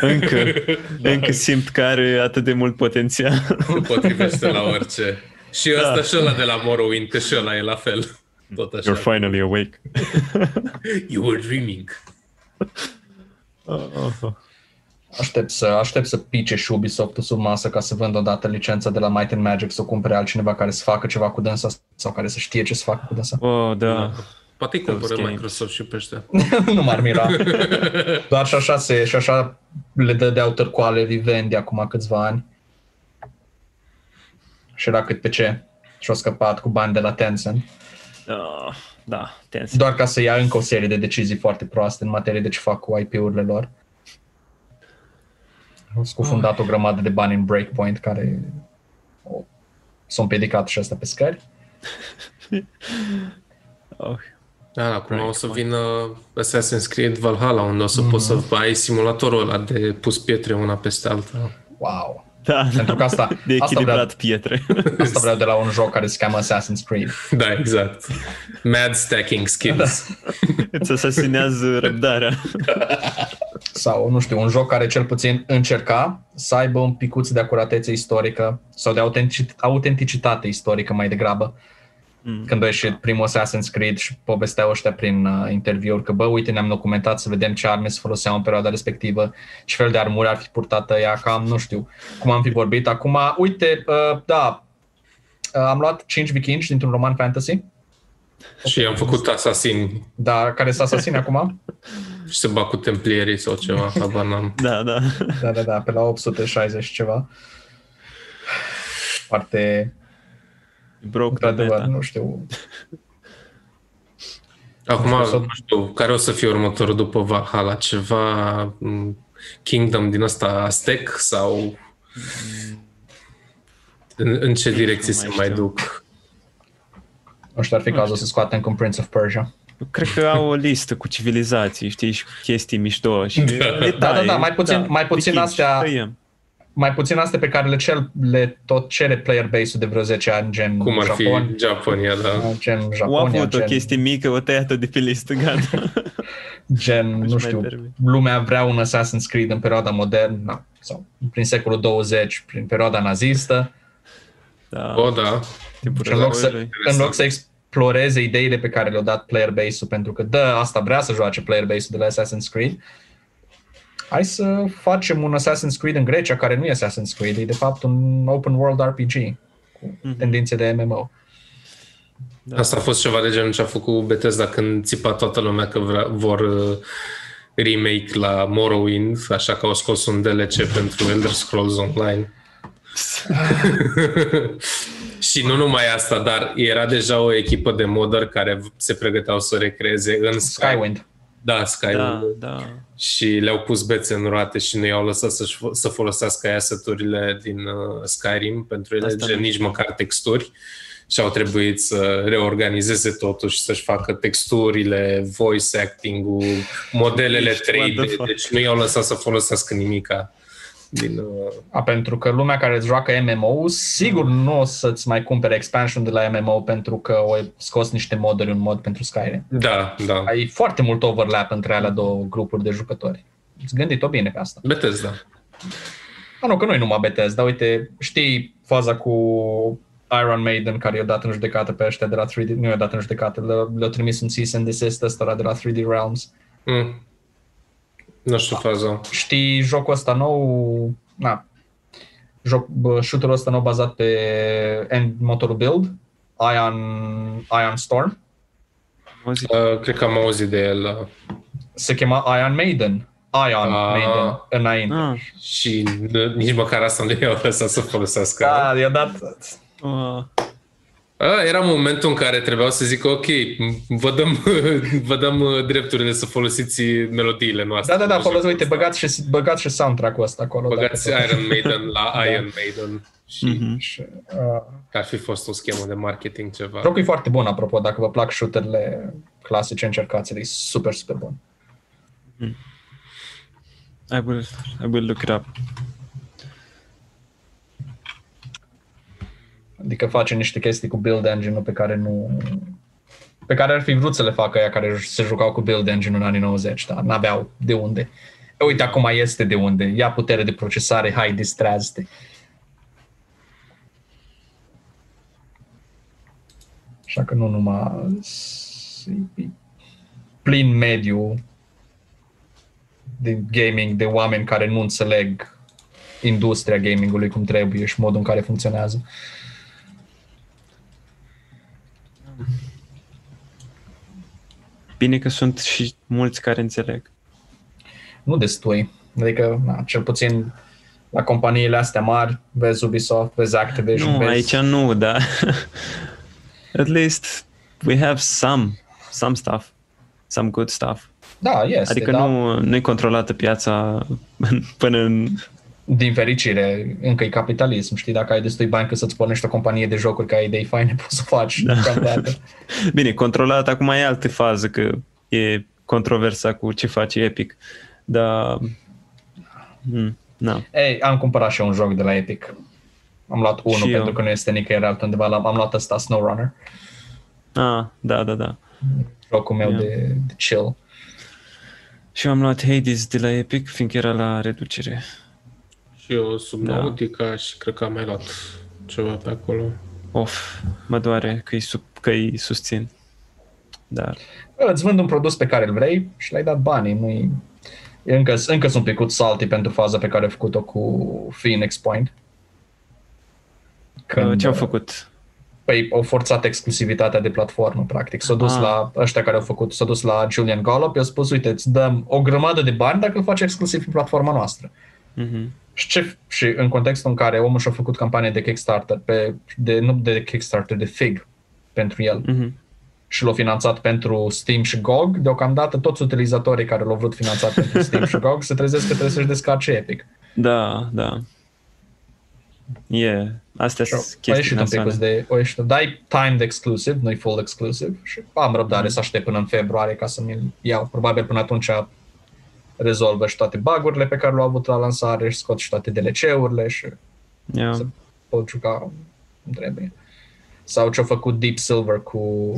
Încă, încă simt că are atât de mult potențial. Potrivește la orice. Și ăsta da. și ăla de la Morrowind, că și ăla e la fel. Tot așa. You're finally awake. You were dreaming. Aștept să, aștept să pice și ubisoft sub masă ca să vând odată licența de la Might and Magic, să o cumpere altcineva care să facă ceva cu dânsa sau care să știe ce să facă cu dânsa. Oh, da. Poate îi cumpără games. Microsoft și pe ăștia. nu m-ar mira. Doar și așa, se, și așa le dădeau târcoale Vivendi acum câțiva ani. Și era cât pe ce. Și-au scăpat cu bani de la Tencent. Oh, da, tens. Doar ca să ia încă o serie de decizii foarte proaste în materie de ce fac cu IP-urile lor. Au scufundat o grămadă de bani în Breakpoint care o- s-au împiedicat și asta pe scări. Oh. Da, acum o să vină Assassin's Creed Valhalla, unde o să poți să ai simulatorul ăla de pus pietre una peste alta. Wow! Da, Pentru că asta, de asta, vreau, echilibrat pietre. asta vreau de la un joc care se cheamă Assassin's Creed. Da, exact. Mad stacking skills. Îți asasinează răbdarea. Sau, nu știu, un joc care cel puțin încerca să aibă un picuț de acuratețe istorică sau de autentic- autenticitate istorică mai degrabă. Mm. Când a ieșit primul Assassin's Creed și povesteau ăștia prin uh, interviuri că, bă, uite, ne-am documentat să vedem ce arme se foloseau în perioada respectivă, ce fel de armuri ar fi purtată ea, cam, nu știu, cum am fi vorbit. Acum, uite, uh, da, uh, am luat 5 vikingi dintr-un roman fantasy, și am făcut asasin dar care să asasine acum. și se bat cu templierii sau ceva, habar n-am. Da, da. Da, da, da, pe la 860 și ceva. Foarte, Broke the într-adevăr, beta. nu știu, Acum, Nu știu, nu știu, care o să fie următorul după Valhalla? Ceva m, Kingdom din ăsta Aztec sau în, în ce direcție se mai mai știu. duc? Nu știu, ar fi cazul să scoatem cu Prince of Persia. Cred că au o listă cu civilizații, știi, și cu chestii mișto. Și Da. detalii, Da, da, da, mai puțin- mai puțin pichici, astea- tăiem. Mai puțin astea pe care le, cel, le tot cere player base-ul de vreo 10 ani, gen Cum ar Japon, fi Japonia, da. gen Au Japonia, avut o gen, chestie mică, o tăiat de pe listă, gata. gen nu mai știu, permit. lumea vrea un Assassin's Creed în perioada modernă sau prin secolul 20, prin perioada nazistă. Da, O, da. Timpul Și în loc, să, războiului. în loc să exploreze ideile pe care le-au dat player base-ul, pentru că da, asta vrea să joace player base-ul de la Assassin's Creed, hai să facem un Assassin's Creed în Grecia, care nu e Assassin's Creed, e de fapt un open world RPG cu Mhm. tendințe de MMO. Asta a fost ceva de genul ce a făcut Bethesda când țipa toată lumea că vrea, vor uh, remake la Morrowind, așa că au scos un DLC pentru Elder Scrolls Online. și nu numai asta, dar era deja o echipă de modder care se pregăteau să recreeze în Sky. Skywind. Da, Skywind. Da, da. Și le-au pus bețe în roate și nu i-au lăsat să, să folosească asset-urile din uh, Skyrim pentru ele, Asta gen nu nici măcar texturi și au trebuit să reorganizeze totul și să-și facă texturile, voice acting-ul, modelele Ești, what the 3D, fuck? deci nu i-au lăsat să folosească nimica. Din, uh, A, pentru că lumea care îți joacă MMO, sigur nu o să-ți mai cumpere expansion de la MMO pentru că au scos niște moduri în mod pentru Skyrim. da, da. Ai foarte mult overlap între alea două grupuri de jucători. Îți gândit-o bine pe asta. Bethesda. A, nu, că nu e numai Bethesda. Uite, știi faza cu Iron Maiden care i-a dat în judecată pe ăștia de la 3D, nu i-a dat în judecată, le- le-a trimis un cease and desist ăsta de la 3D Realms. Mm. Nu știu faza. Știi jocul ăsta nou, na, joc, bă, shooterul ăsta nou bazat pe end motorul build, Ion, Ion Storm, Am auzit. Uh, cred că am auzit de el uh, se chema Iron Maiden. Ion Ah. Maiden, înainte. Ah, și n- nici măcar asta nu i-au lăsat să folosească. Da, i-a dat uh, A, era momentul în care trebuiau să zic ok, vă dăm, vă dăm uh, drepturile să folosiți melodiile noastre. Da, da, da, folosi, uite, băgați și, băgați și soundtrack-ul ăsta acolo. Băgați dacă tot. Iron Maiden la Da. Iron Maiden Și Mhm. Și, uh, ar fi fost o schemă de marketing ceva. jocul e foarte bun, apropo, dacă vă plac shooterele clasice, încercați-l, e super, super bun. I will I will look it up. Adică face niște chestii cu build engine-ul pe care nu... pe care ar fi vrut să le facă ea care se jucau cu build engine în anii 90, dar n-aveau de unde. E, uite, acum este de unde. Ia putere de procesare, hai, distrează-te. Așa că nu numai e plin mediu de gaming, de oameni care nu înțeleg industria gamingului cum trebuie și modul în care funcționează. Bine că sunt și mulți care înțeleg. nu destui. Adică, na, cel puțin la companiile astea mari, vezi Ubisoft, vezi Activision, Nu, vezi... aici nu, da. At least we have some some stuff. Some good stuff. Da, este, Adică da. nu, nu e controlată piața până în... Din fericire, încă e capitalism, știi? Dacă ai destui bani ca să-ți pornești o companie de jocuri ca idei faine, poți să faci Da. deocamdată. Bine, controlată acum e altă fază, că e controversa cu ce face Epic. Dar... Mm, na. Ei, am cumpărat și eu un joc de la Epic. Am luat unul Și eu. pentru că nu este nicăieri altundeva. L-am- Am luat ăsta, SnowRunner, Ah, da, da, da. jocul meu Ia. de, de chill. Și eu am luat Hades de la Epic, fiindcă era la reducere. Și eu Subnautica Da. și cred că am mai luat ceva pe acolo. Of, mă doare că îi, sub, că îi susțin. Dar, Îți vând un produs pe care îl vrei și le-ai dat banii. Nu-i... E încă, încă sunt picut salty pentru faza pe care a făcut-o cu Phoenix Point. Când, ce au făcut? Păi au forțat exclusivitatea de platformă, practic. S-au dus Ah. la ăștia care au făcut, s-au dus la Julian Gollop, i-au spus, uite, îți dăm o grămadă de bani dacă îl faci exclusiv pe platforma noastră. Mhm. Și, ce, și în contextul în care omul și-a făcut campanie de Kickstarter, pe, de, nu de Kickstarter, de Fig pentru el Mhm. și l-au finanțat pentru Steam și GOG, deocamdată toți utilizatorii care l-au vrut finanțat pentru Steam și GOG se trezesc că trebuie să-și descarce Epic. Da, da. E, yeah. astea Și au sunt au chestii ieșit un pic nasoale. de, au ieșit, dai timed exclusive, nu-i full exclusive și am răbdare Mhm. să aștept până în februarie ca să mi-l iau. Probabil până atunci rezolvă și toate bug-urile pe care le-au avut la lansare și scot și toate DLC-urile și Yeah. să pot juca cum trebuie. Sau ce-a făcut Deep Silver cu,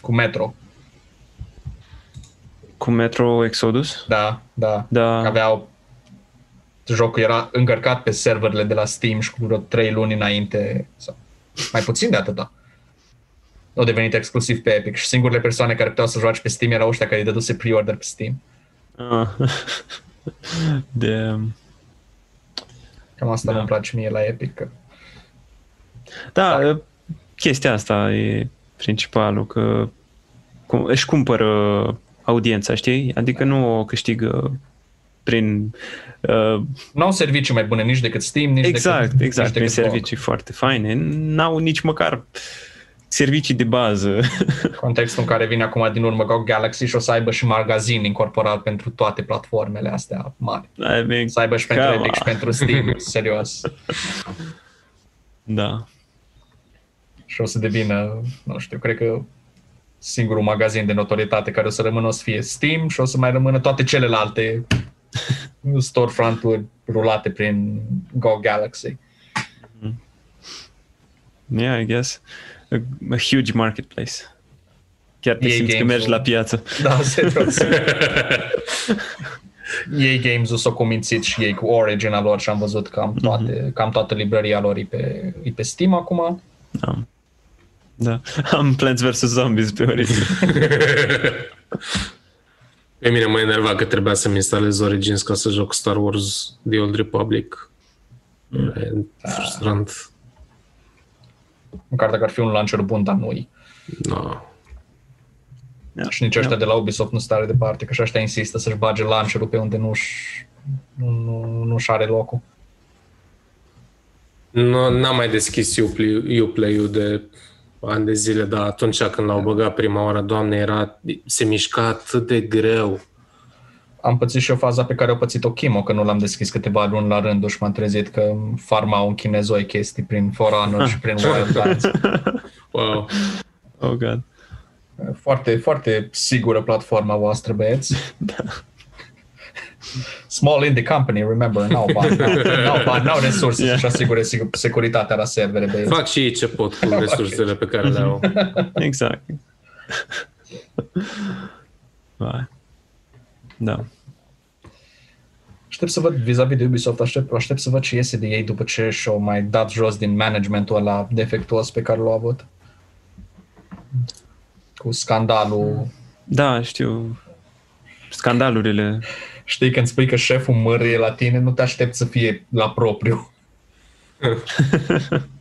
cu Metro. Cu Metro Exodus? Da, da. Da. Aveau jocul era încărcat pe serverele de la Steam și cu vreo 3 luni înainte sau mai puțin de atâta. Au devenit exclusiv pe Epic și singurele persoane care puteau să joace pe Steam erau ăștia care îi dăduse pre-order pe Steam. Ah. De... Cam asta Da. da. îmi place mie la Epic. Că Da, chestia asta e principalul, că cum, își cumpără audiența, știi? Adică nu o câștigă prin... Uh, nu au servicii mai bune nici decât Steam, nici exact, decât, exact, nici prin decât GOG. servicii foarte faine. N-au nici măcar servicii de bază. Contextul în care vine acum din urmă GOG Galaxy și o să aibă și magazin incorporat pentru toate platformele astea mari. I mean, Să aibă și pentru come Epic și on. pentru Steam, serios. Da. și o să devină, nu știu, cred că singurul magazin de notorietate care o să rămână o să fie Steam și o să mai rămână toate celelalte storefront-uri rulate prin Go Galaxy. Yeah, I guess. A, a huge marketplace. Chiar te EA simți că Games-ul. mergi la piață. Da, serios. EA Games-ul s-a cumințit și ei cu Origin-a lor și am văzut cam, toate, cam toată librăria lor e pe, e pe Steam acum. Da. Da. Am Plants vs. Zombies pe Origin. Pe mine mă enerva că trebuia să-mi instalez Origins ca să joc Star Wars The Old Republic. E frustrant. Măcar dacă ar fi un launcher bun, dar nu-i. No. Da. Și nici ăștia de la Ubisoft nu stare departe, că și ăștia insistă să-și bage launcherul pe unde nu-și, nu, nu, nu-și are locul. Nu, n-am mai deschis Uplay- Uplay-ul de ani de zile, dar atunci când l-au băgat prima oară, doamne, era, se mișca atât de greu. Am pățit și o faza pe care o pățit-o Chimo, că nu l-am deschis câteva luni la rând și m-am trezit că farmau în chinezoi chestii prin For Honor și prin Wildlands. Wow. Oh, God. Foarte, foarte sigură platforma voastră, băieți. Da. Small indie company, remember, n-au bani, n-au, bani, n-au resurse Yeah. să-și asigure sigur- securitatea la servere, băieți. Fac și ei ce pot cu resursele pe care le au. Exact. Vai. Da. Aștept să văd, vis-a-vis de Ubisoft, aștept, aștept să văd ce iese de ei după ce și-au mai dat jos din managementul ăla defectuos pe care l-au avut. Cu scandalul. Da, știu. Scandalurile. Știi când spui că șeful mărie la tine, nu te aștept să fie la propriu.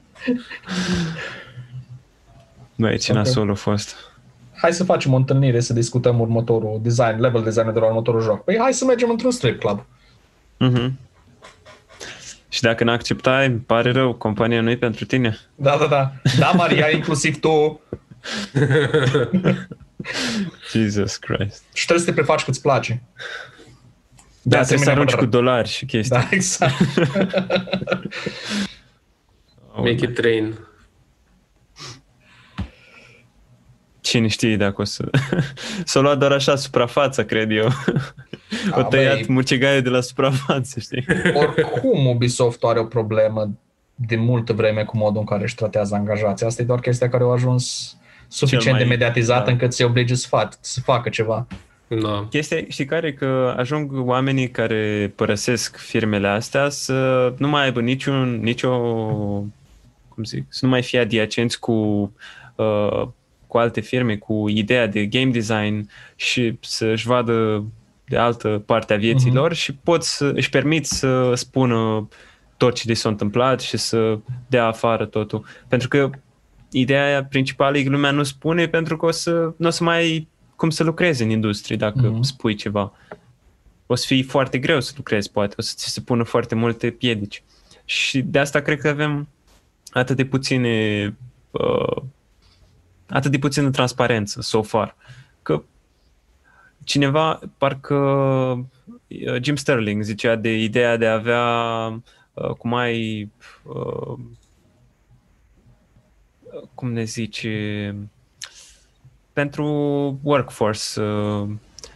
Băi, ce Ok. nasol a fost. Hai să facem o întâlnire să discutăm următorul design, level design de la următorul joc. Păi hai să mergem într-un strip club. Mhm. Și dacă n-acceptai, îmi pare rău, compania nu e pentru tine. Da, da, da. Da, Maria, inclusiv tu. Jesus Christ. Și trebuie să te prefaci că îți place. Da, De trebuie să asemenea, arunci vă- cu dolari și chestii. Da, exact. Oh, Make it rain. Cine știe dacă o să... S-a luat doar așa suprafața, cred eu. O A, tăiat băi. mucegaiul de la suprafață, știi? Oricum Ubisoft are o problemă de multă vreme cu modul în care își tratează angajații. Asta e doar chestia care a ajuns suficient mai- de mediatizată da. încât se oblige să, fac, să facă ceva. Da. Chestia, știi care? e Că ajung oamenii care părăsesc firmele astea să nu mai aibă niciun, nicio, cum zic, să nu mai fie adiacenți cu, uh, cu alte firme, cu ideea de game design și să-și vadă de altă parte a vieții Mhm. lor și pot să își permit să spună tot ce li s-a întâmplat și să dea afară totul. Pentru că ideea aia principală e că lumea nu spune pentru că o să, nu o să mai ai cum să lucrezi în industrie dacă Mhm. mm-hmm. spui ceva. O să fie foarte greu să lucrezi, poate, o să ți se pună foarte multe piedici. Și de asta cred că avem atât de puține uh, atât de puțină transparență so far. Că cineva, parcă uh, Jim Sterling zicea de ideea de a avea uh, cum ai uh, cum ne zice pentru workforce uh,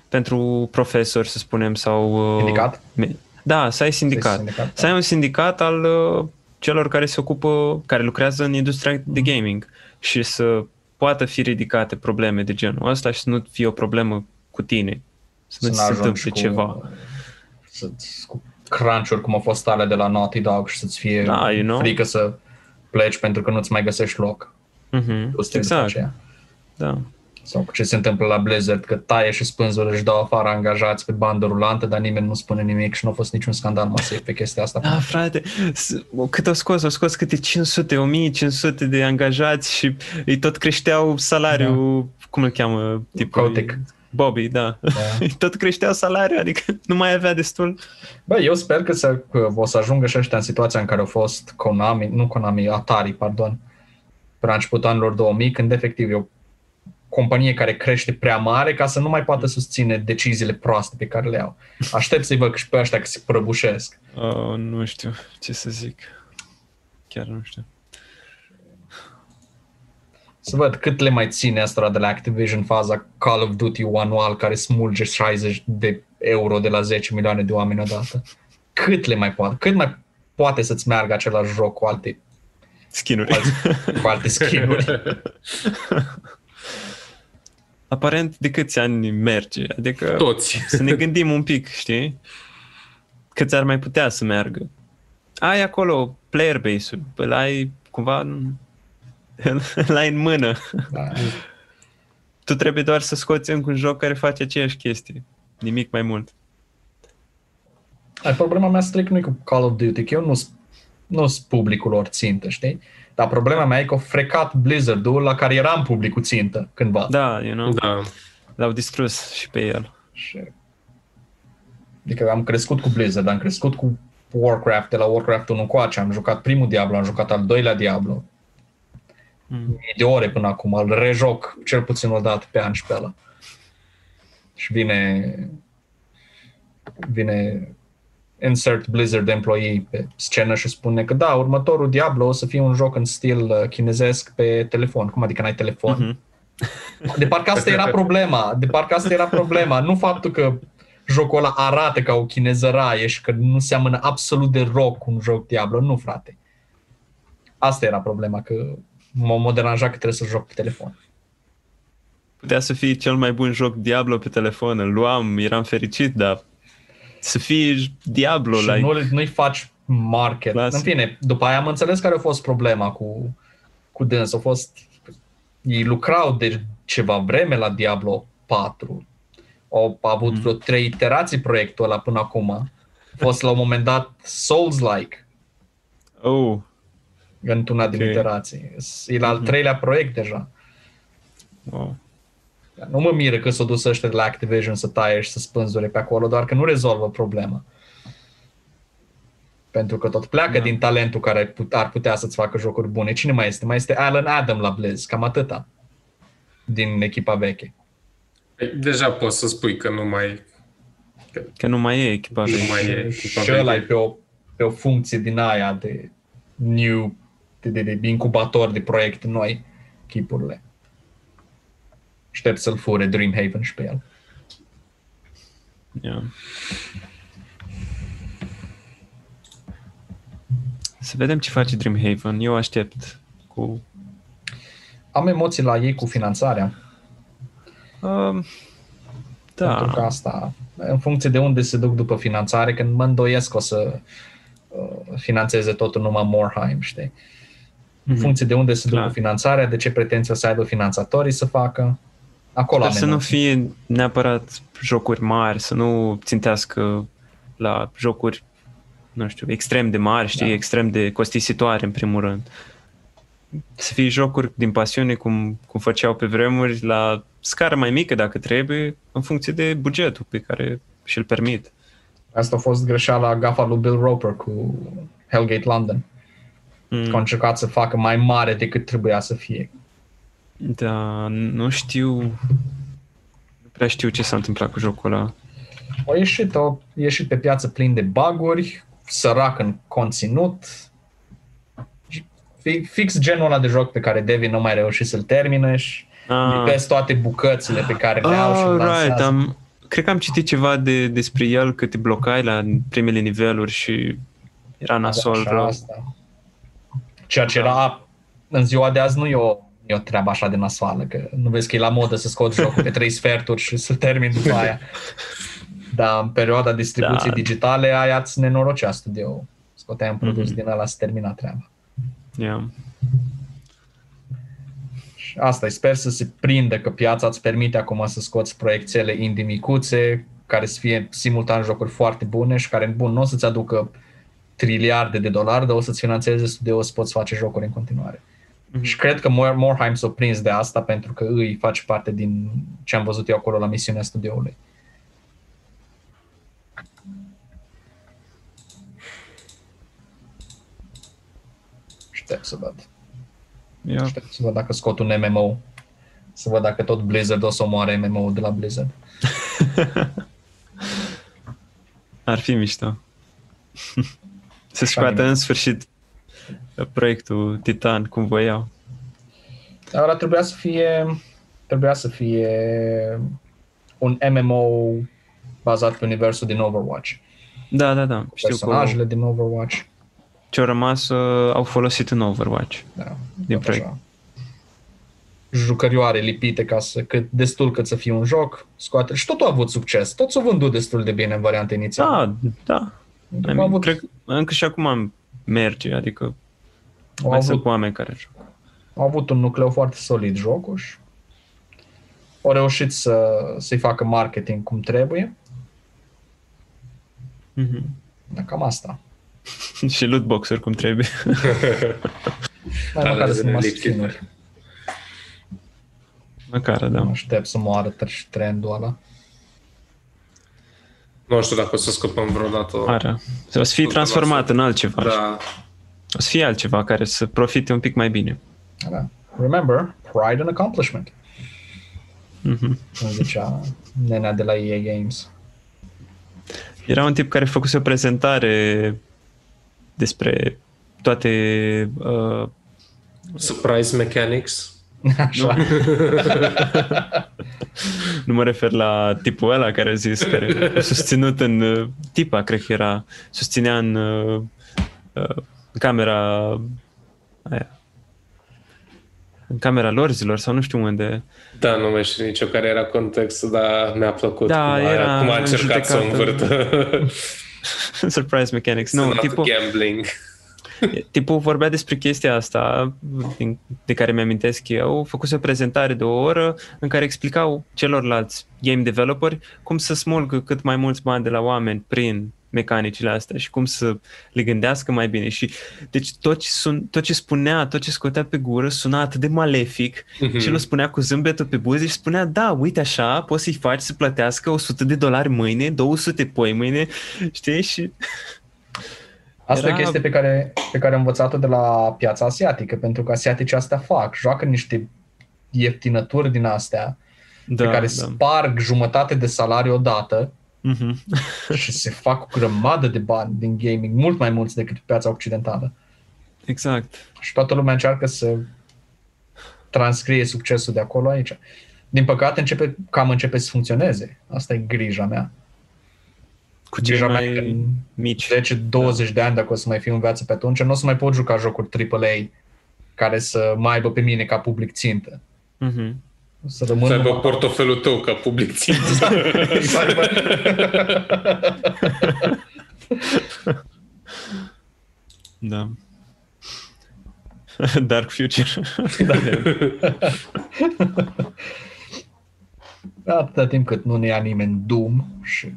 pentru profesori, să spunem, sau... uh, Sindicat? me- Da, să ai sindicat. Sindicat, Să ai un sindicat al uh, celor care se ocupă, care lucrează în industria de gaming și să poată fi ridicate probleme de genul ăsta și să nu fie o problemă cu tine. Să nu ți se n-ajungi întâmple cu- ceva. Să-ți, cu crunch-uri cum au fost ale de la Naughty Dog și să-ți fie Da, you know. frică să pleci pentru că nu-ți mai găsești loc. Mhm, Tu stai după Exact, aceea. da. Sau cu ce se întâmplă la Blizzard, că taie și spânzură își dau afară angajați pe bandă rulantă, dar nimeni nu spune nimic și nu a fost niciun scandal masiv pe chestia asta. Da, frate, s- cât au scos? Au scos câte 500, 1500 de angajați și îi tot creșteau salariul, cum îl cheamă? Tipul, Kotick. Bobby, da. Da. Îi tot creșteau salariul, adică nu mai avea destul. Bă, eu sper că, să, că o să ajungă și ăștia în situația în care au fost Konami, nu Konami, Atari, pardon, pe la începutul anilor 2000, când efectiv e o companie care crește prea mare ca să nu mai poată susține deciziile proaste pe care le iau. Aștept să-i văd și pe ăștia că se prăbușesc. Oh, nu știu ce să zic. Chiar nu știu. Să văd cât le mai ține asta de la Activision faza Call of Duty anual care smulge 60 de euro de la 10 milioane de oameni odată. Cât le mai poate? Cât mai poate să-ți meargă același joc cu alte, Skinuri. alți, cu alte skin-uri? Aparent, de câți ani merge? Adică Toți. să ne gândim un pic, știi? Câți ar mai putea să meargă? Ai acolo player base-ul, îl ai cumva îl ai în mână. Da. Tu trebuie doar să scoți încă un joc care face aceeași chestie. Nimic mai mult. Ai, problema mea strict nu e cu Call of Duty, că eu nu sunt nu sunt publicul lor țintă, știi? Dar problema mea e că au frecat Blizzard-ul la care eram publicul țintă cândva. Da, you know, Da. l-au distrus și pe el. Și... Adică am crescut cu Blizzard, am crescut cu Warcraft, de la Warcraft 1 încoace, am jucat primul Diablo, am jucat al doilea Diablo. Mm. Mii de ore până acum, îl rejoc cel puțin o dată pe an și pe ăla. Și vine vine insert Blizzard employee pe scenă și spune că da, următorul Diablo o să fie un joc în stil uh, chinezesc pe telefon. Cum adică n-ai telefon? Mhm. De parcă asta era problema. De parcă asta era problema. Nu faptul că jocul ăla arată ca o chinezăraie și că nu seamănă absolut deloc cu un joc Diablo. Nu, frate. Asta era problema, că m-a m-a deranjat că trebuie să joc pe telefon. Putea să fie cel mai bun joc Diablo pe telefon, îl luam, eram fericit, dar să fie Diablo, și like, nu, nu-i faci market. Clasic. În fine, după aia am înțeles care a fost problema cu, cu dâns. A fost, ei lucrau de ceva vreme la Diablo 4. Au avut Mhm. vreo trei iterații proiectul ăla până acum. A fost la un moment dat Souls-like oh, într-una din Ok. iterații. E la al Mhm. treilea proiect deja. wow. Nu mă miră că s-au dus ăștia de la Activision să taie și să spânzure pe acolo, doar că nu rezolvă problema. Pentru că tot pleacă Da. din talentul care put- ar putea să-ți facă jocuri bune. Cine mai este? Mai este Alan Adam la Blizz, cam atâta din echipa veche. Deja poți să spui că nu mai... Că nu mai e echipa Nu veche. mai e echipa și ăla e veche. pe o, pe o funcție din aia de new, de, de, de incubator de proiecte noi, chipurile. Aștept să-l fure Dreamhaven și pe el. Yeah. Să vedem ce face Dreamhaven. Eu aștept cu... Am emoții la ei cu finanțarea. Um, Pentru că da, asta, în funcție de unde se duc după finanțare, când mă îndoiesc că o să uh, finanțeze totul numai Morheim, știi? În Mhm. funcție de unde se duc Clar. cu finanțarea, de ce pretenții o să aibă finanțatorii să facă, acolo Sper am să nu emoții. fie neapărat jocuri mari, să nu țintească la jocuri, nu știu, extrem de mari, știi, Da. extrem de costisitoare în primul rând. Să fie jocuri din pasiune cum, cum făceau pe vremuri, la scară mai mică dacă trebuie, în funcție de bugetul pe care și-l permit. Asta a fost greșeala gafa lui Bill Roper cu Hellgate London, Mm. că a încercat să facă mai mare decât trebuia să fie. Da, nu știu, nu prea știu ce s-a întâmplat cu jocul ăla. A ieșit, a ieșit pe piață plin de baguri, sărac în conținut, Fi- fix genul ăla de joc pe care Devi nu mai reușit să-l termine și Ah. lipesc toate bucățile pe care le au și Ah, îl right, lansează. am, cred că am citit ceva de, despre el, că te blocai la primele niveluri și era nasol Așa, rău. asta. Ceea ce era în ziua de azi nu e o, e o treabă așa de nasoală, că nu vezi că e la modă să scoți jocul pe trei sferturi și să termin după aia. Dar în perioada distribuției Da. digitale aia îți nenorocea studio. Scoteai un produs Mhm. din ăla să termina treaba. Yeah. Și asta e, sper să se prindă că piața îți permite acum să scoți proiectele indie micuțe, care să fie simultan jocuri foarte bune și care, bun, nu o să-ți aducă triliarde de dolari, dar o să-ți finanțeze studio să poți face jocuri în continuare. Mhm. Și cred că Mor- Morheim s-a prins de asta pentru că îi face parte din ce am văzut eu acolo la misiunea studioului. Aștept să văd. Yeah. Aștept să văd dacă scot un MMO. Să văd dacă tot Blizzard o să omoare MMO de la Blizzard. Ar fi mișto. Să scoată bine. în sfârșit proiectul Titan cum voiau. Dar trebuia să fie trebuia să fie un MMO bazat pe universul din Overwatch. Da, da, da. Știu că Personajele din Overwatch. ce-au rămas uh, au folosit în Overwatch. Da, Din tot proiect. așa. Jucărioare lipite ca să, cât, destul cât să fie un joc, scoate. Și totul a avut succes. Tot s-a vândut destul de bine în varianta inițială. Da, da. I Au mean, avut, cred că încă și acum merge, adică au, mai sunt avut, oameni care joacă. au avut un nucleu foarte solid jocul și au reușit să, să-i facă marketing cum trebuie. Mhm. Dar cam asta. și lootbox-uri cum trebuie. Mai Alea măcar de să numai lipsite. skin-uri. Măcar, da. Aștept să moară și trendul ăla. Nu știu dacă o să scăpăm vreodată. Are. O să fie transformat în altceva. Da, O să fie altceva care să profite un pic mai bine. Da. Remember, pride and accomplishment. Mhm. Cum zicea nenea de la EA Games. Era un tip care făcuse o prezentare despre toate uh, Surprise Mechanics. Așa. nu mă refer la tipul ăla care a zis, care a susținut în uh, tipa, cred că era, susținea în uh, uh, camera aia, în camera lor zilor sau nu știu unde. Da, nu mai știu nicio care era contextul, dar mi-a plăcut Da, cum, a, era cum a încercat să o judecată. învârtă. Surprise Mechanics. Nu, Not tipul, gambling. tipul vorbea despre chestia asta din, de care mi-amintesc eu. Făcuse o prezentare de o oră în care explicau celorlalți game developeri cum să smulgă cât mai mulți bani de la oameni prin mecanicile astea și cum să le gândească mai bine. Și deci tot ce, sun, tot ce spunea, tot ce scotea pe gură suna atât de malefic Mhm. și el o spunea cu zâmbetul pe buze și spunea, da, uite așa, poți să-i faci să plătească 100 de dolari mâine, 200 poi mâine, știi? Și Asta Era- e o chestie pe care, pe care am învățat-o de la piața asiatică, pentru că asiaticii asta fac, joacă niște ieftinături din astea, da, pe care da. sparg jumătate de salariu odată Mhm. și se fac o grămadă de bani din gaming, mult mai mulți decât piața occidentală. Exact. Și toată lumea încearcă să transcrie succesul de acolo aici. Din păcate, începe, cam începe să funcționeze. Asta e grija mea. Cu cei Grija mea că mai în mici. 10-20 de ani, dacă o să mai fiu în viață pe atunci, nu o să mai pot juca jocuri AAA care să mă aibă pe mine ca public țintă. Mhm. O să rămân Să aibă numai- portofelul tău ca public țintă. Exact. Da. Dark Future. Atâta timp cât nu ne ia nimeni Doom și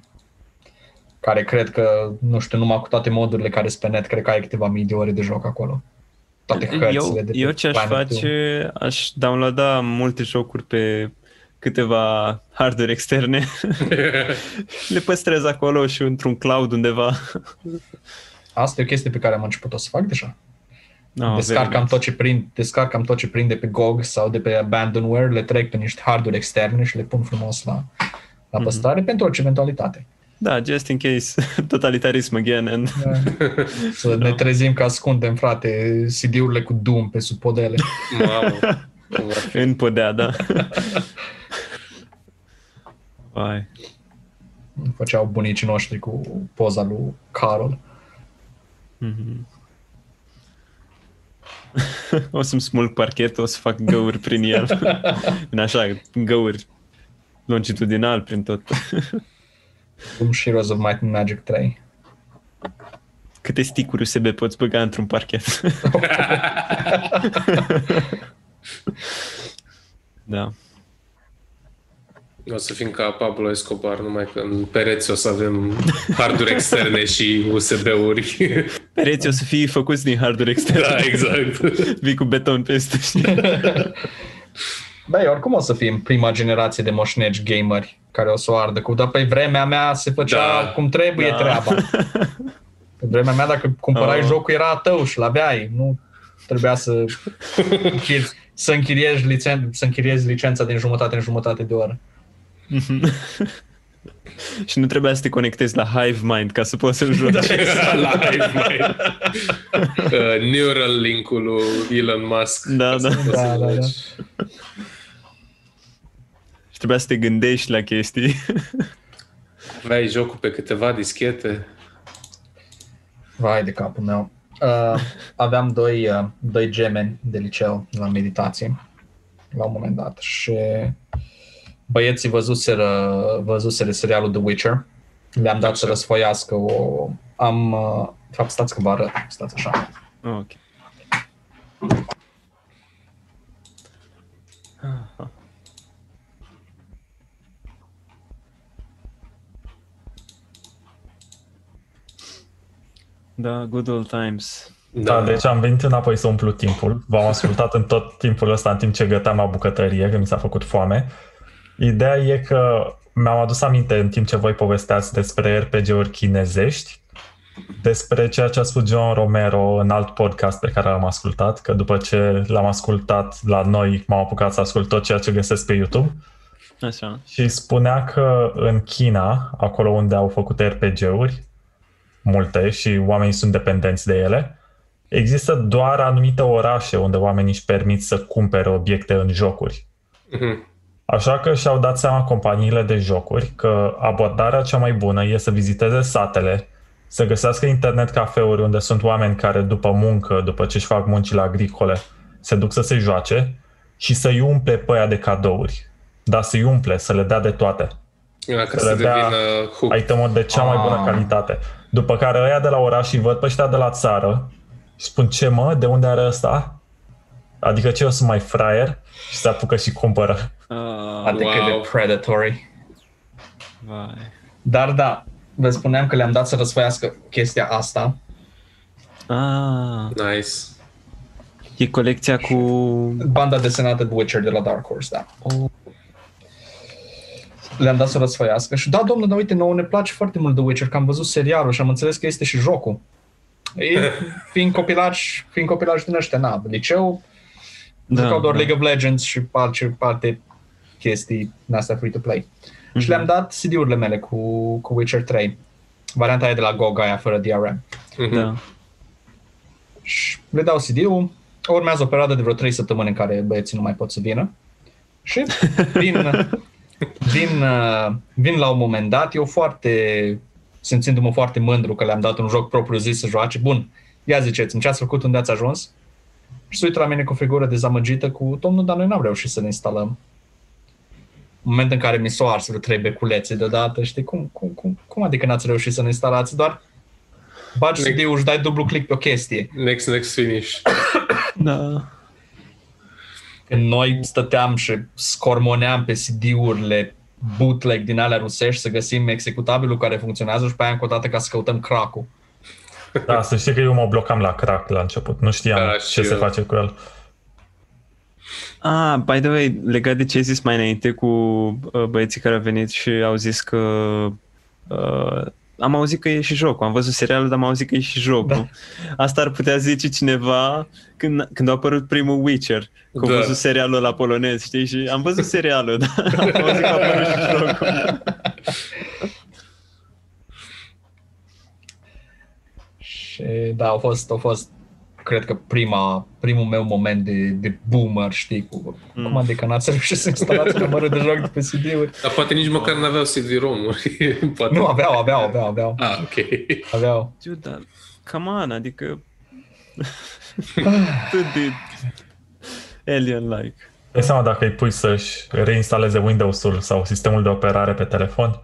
care cred că, nu știu, numai cu toate modurile care sunt pe net, cred că ai câteva mii de ore de joc acolo. Toate hărțile eu, de pe eu ce aș Planet Doom. face, aș downloada multe jocuri pe câteva hardware externe și le păstrez acolo și într-un cloud undeva. Asta e o chestie pe care am început-o să fac deja. No, descarcam, tot ce prind, descarcam tot ce prind de pe GOG sau de pe Abandonware, le trec pe niște hardware externe și le pun frumos la, la Mhm. păstrare pentru orice eventualitate. Da, just in case. Totalitarism again. And... Să ne trezim că ascundem, frate, CD-urile cu Doom pe sub podele. Mamă. cum ar fi. în podea, da. Vai. Făceau bunicii noștri cu poza lui Carol. Mhm. o să-mi smulg parchetul, o să fac găuri prin el. În așa, găuri longitudinal prin tot. Cum și Heroes of Might and Magic 3. Câte sticuri USB poți băga într-un parchet? da. O să fim ca Pablo Escobar, numai că în pereți o să avem harduri externe și USB-uri. Pereții o să fie făcuți din hardware extern. da, exact. Vii cu beton peste. Știi? Băi, oricum o să fim prima generație de moșnegi gameri care o să o ardă cu, dar pe vremea mea se făcea Da. cum trebuie Da. treaba. Pe vremea mea, dacă cumpărai Oh. jocul, era a tău și l-aveai. Nu trebuia să, închiri- să, închiriezi, licen- să închiriezi licența din jumătate în jumătate de oră. și nu trebuia să te conectezi la HiveMind ca să poți să-l joci. Live, mai. Uh, Neural link-ul lui Elon Musk. Da, da. Ca să poți Da, să da, da. Joci. Și trebuia să te gândești la chestii. Aveai jocul pe câteva dischete. Vai de capul meu. Uh, aveam doi, uh, doi gemeni de liceu la meditație la un moment dat și băieții văzuseră, văzuseră serialul The Witcher. Le-am dat să Așa. răsfoiască o... Am... Uh, de fapt, stați că vă arăt. Stați așa. Oh, ok. Da, good old times. Da, deci am venit înapoi să umplu timpul. V-am ascultat în tot timpul ăsta, în timp ce găteam la bucătărie, că mi s-a făcut foame. Ideea e că mi-am adus aminte în timp ce voi povesteați despre RPG-uri chinezești, despre ceea ce a spus John Romero în alt podcast pe care l-am ascultat, că după ce l-am ascultat la noi, m-am apucat să ascult tot ceea ce găsesc pe YouTube. Așa. și spunea că în China, acolo unde au făcut RPG-uri, multe și oamenii sunt dependenți de ele, există doar anumite orașe unde oamenii își permit să cumpere obiecte în jocuri. Mhm. Așa că și-au dat seama companiile de jocuri că abordarea cea mai bună e să viziteze satele, să găsească internet cafeuri unde sunt oameni care după muncă, după ce își fac muncile agricole, se duc să se joace și să-i umple pe aia de cadouri. Dar să-i umple, să le dea de toate. Ca Să să le dea devină hook. itemuri de cea mai bună Ah. calitate. După care ăia de la oraș îi văd pe ăștia de la țară și spun ce mă, de unde are ăsta? Adică ce eu sunt mai fraier și se apucă și cumpără. Uh, Adică Wow. de predatory. vai. Dar da, vă spuneam că le-am dat să răsfoiască chestia asta. Ah, Nice. e colecția cu... Banda desenată de Witcher de la Dark Horse, da. Oh. Le-am dat să răsfoiască și da, domnule, dar uite, nouă ne place foarte mult de Witcher, că am văzut serialul și am înțeles că este și jocul. E, fiind copilași, fiind copilași din ăștia, na, liceu, da, jucau doar da. League of Legends și alte, alte chestii din astea free-to-play. Mhm. Și le-am dat CD-urile mele cu, cu Witcher 3. Varianta aia de la GOG, aia fără DRM. Mhm. Da. Și le dau CD-ul, urmează o perioadă de vreo 3 săptămâni în care băieții nu mai pot să vină. Și vin, vin, uh, vin la un moment dat, eu foarte, simțindu-mă foarte mândru că le-am dat un joc propriu zis să joace. Bun, ia ziceți-mi ce ați făcut, unde ați ajuns? Și se uită la mine cu o figură dezamăgită cu, domnul, dar noi n-am reușit să ne instalăm. În moment în care mi s-o ars vreo trei beculețe deodată, știi, cum, cum, cum, cum adică n-ați reușit să ne instalați? Doar bagi Ne- CD-ul și dai dublu click pe o chestie. Next, next finish. Da. Când noi stăteam și scormoneam pe CD-urile bootleg din alea rusești să găsim executabilul care funcționează și pe aia încă o dată ca să căutăm crack-ul. Da, să știi că eu mă blocam la crack la început. Nu știam Da, ce și se eu. face cu el. Ah, by the way, legat de ce ai zis mai înainte cu uh, băieții care au venit și au zis că uh, am auzit că e și jocul, am văzut serialul, dar am auzit că e și jocul. Da. Asta ar putea zice cineva când, când a apărut primul Witcher, că Da. a văzut serialul la polonez, știi? Și am văzut serialul, dar am auzit că a apărut și jocul. Și da, au fost, au fost cred că prima, primul meu moment de, de boomer, știi, cu mm. cum adică n-ați reușit să instalați numărul de joc de pe CD-uri. Dar poate nici măcar n-aveau CD-ROM-uri. poate. Nu, aveau, aveau, aveau, aveau, Ah, ok. aveau. Dude, dar, come on, adică atât de alien-like. Dai seama dacă îi pui să-și reinstaleze Windows-ul sau sistemul de operare pe telefon.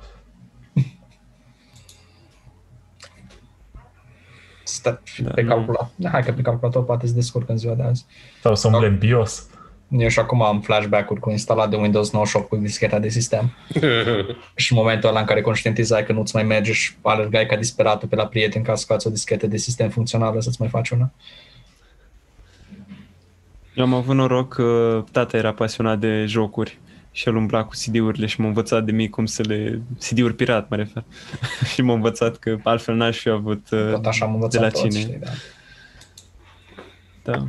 Stă Da, pe nu. calculator. Hai că pe calculator poate să descurcă în ziua de azi. Sau să umble în BIOS. Eu și acum am flashback-uri cu instalat de Windows 98 cu discheta de sistem. și în momentul ăla în care conștientizai că nu-ți mai merge și alergai ca disperatul pe la prieten ca să scoați o dischetă de sistem funcțională să-ți mai faci una. Eu am avut noroc că tata era pasionat de jocuri și el umbla cu CD-urile și m-a învățat de mic cum să le... CD-uri pirat, mă refer. și m-a învățat că altfel n-aș fi avut uh, Tot așa am de învățat la toți, cine. știi, da. Da.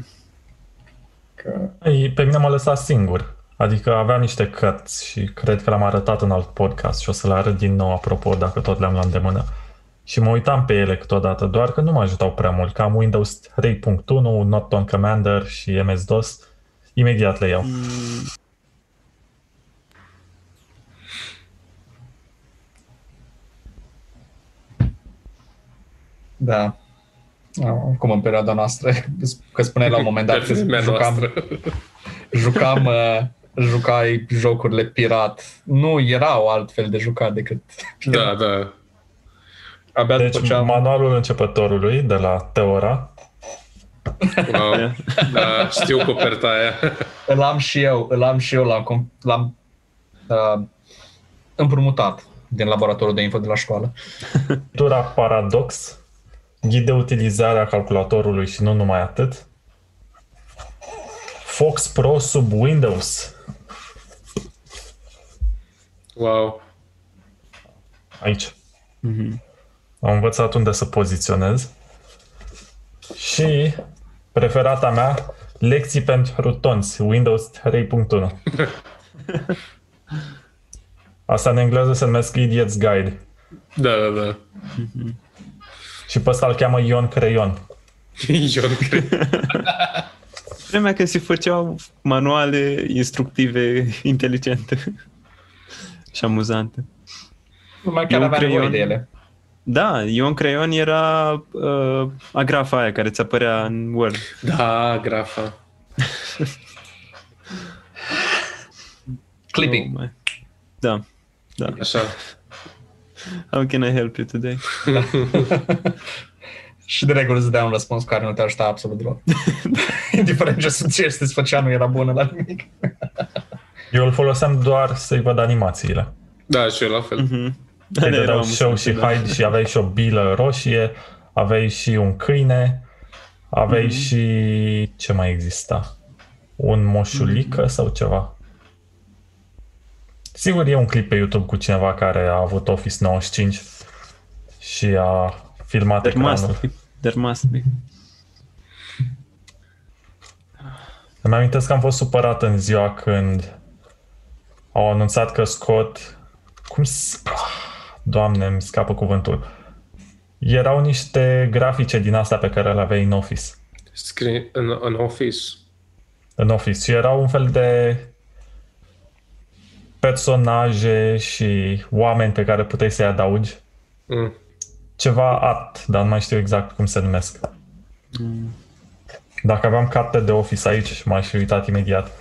Că... Ei, pe mine m-a lăsat singur. Adică aveam niște cărți și cred că l-am arătat în alt podcast și o să le arăt din nou, apropo, dacă tot le-am la îndemână. Și mă uitam pe ele câteodată, doar că nu mă ajutau prea mult. Cam Windows 3.1, Norton Commander și MS-DOS. Imediat le iau. Mm, Da. Cum în perioada noastră, că spuneai la un moment dat Pe vremea că jucam, noastră. jucam uh, jucai jocurile pirat. Nu erau altfel de jucat decât Da, da. abia Deci după ce am... manualul începătorului de la Teora. Wow. da. Știu coperta aia. Îl am și eu, îl am și eu, l-am, com- l-am uh, împrumutat din laboratorul de info de la școală. Tura Paradox, ghid de utilizare a calculatorului și nu numai atât. Fox Pro sub Windows. Wow. Aici. mhm. Am învățat unde să poziționez. Și preferata mea, lecții pentru tonți, Windows 3.1. Asta în engleză se numesc Idiot's Guide. Da, da, da. Și pe ăsta îl cheamă Ion Creion. Eu nu cred. Vremea când se făceau manuale instructive inteligente și amuzante. Numai chiar Eu avea nevoie creion. de ele. Da, Ion Creion era uh, agrafa aia care ți apărea în Word. Da, grafa. Clipping. Oh, my. da, da. Așa. How can I help you today? Și de regulă îți dea un răspuns care nu te ajuta absolut deloc. Indiferent ce succes îți făcea, nu era bună la nimic. Eu îl foloseam doar să-i văd animațiile. Da, și eu la fel. Mhm. Îi Alea dădeau erau show și amuzante, da. hide și aveai și o bilă roșie, aveai și un câine, aveai Mhm. și... ce mai exista? Un moșulică Mhm. sau ceva? Sigur e un clip pe YouTube cu cineva care a avut Office 95 și a filmat There ecranul. must be. There must be. Îmi amintesc că am fost supărat în ziua când au anunțat că scot... Cum s- Doamne, îmi scapă cuvântul. Erau niște grafice din astea pe care le aveai în Office. Screen în, în Office. În Office. Și erau un fel de personaje și oameni pe care puteai să-i adaugi. Mm. Ceva art, dar nu mai știu exact cum se numesc. Dacă aveam carte de Office aici, m-aș fi uitat imediat.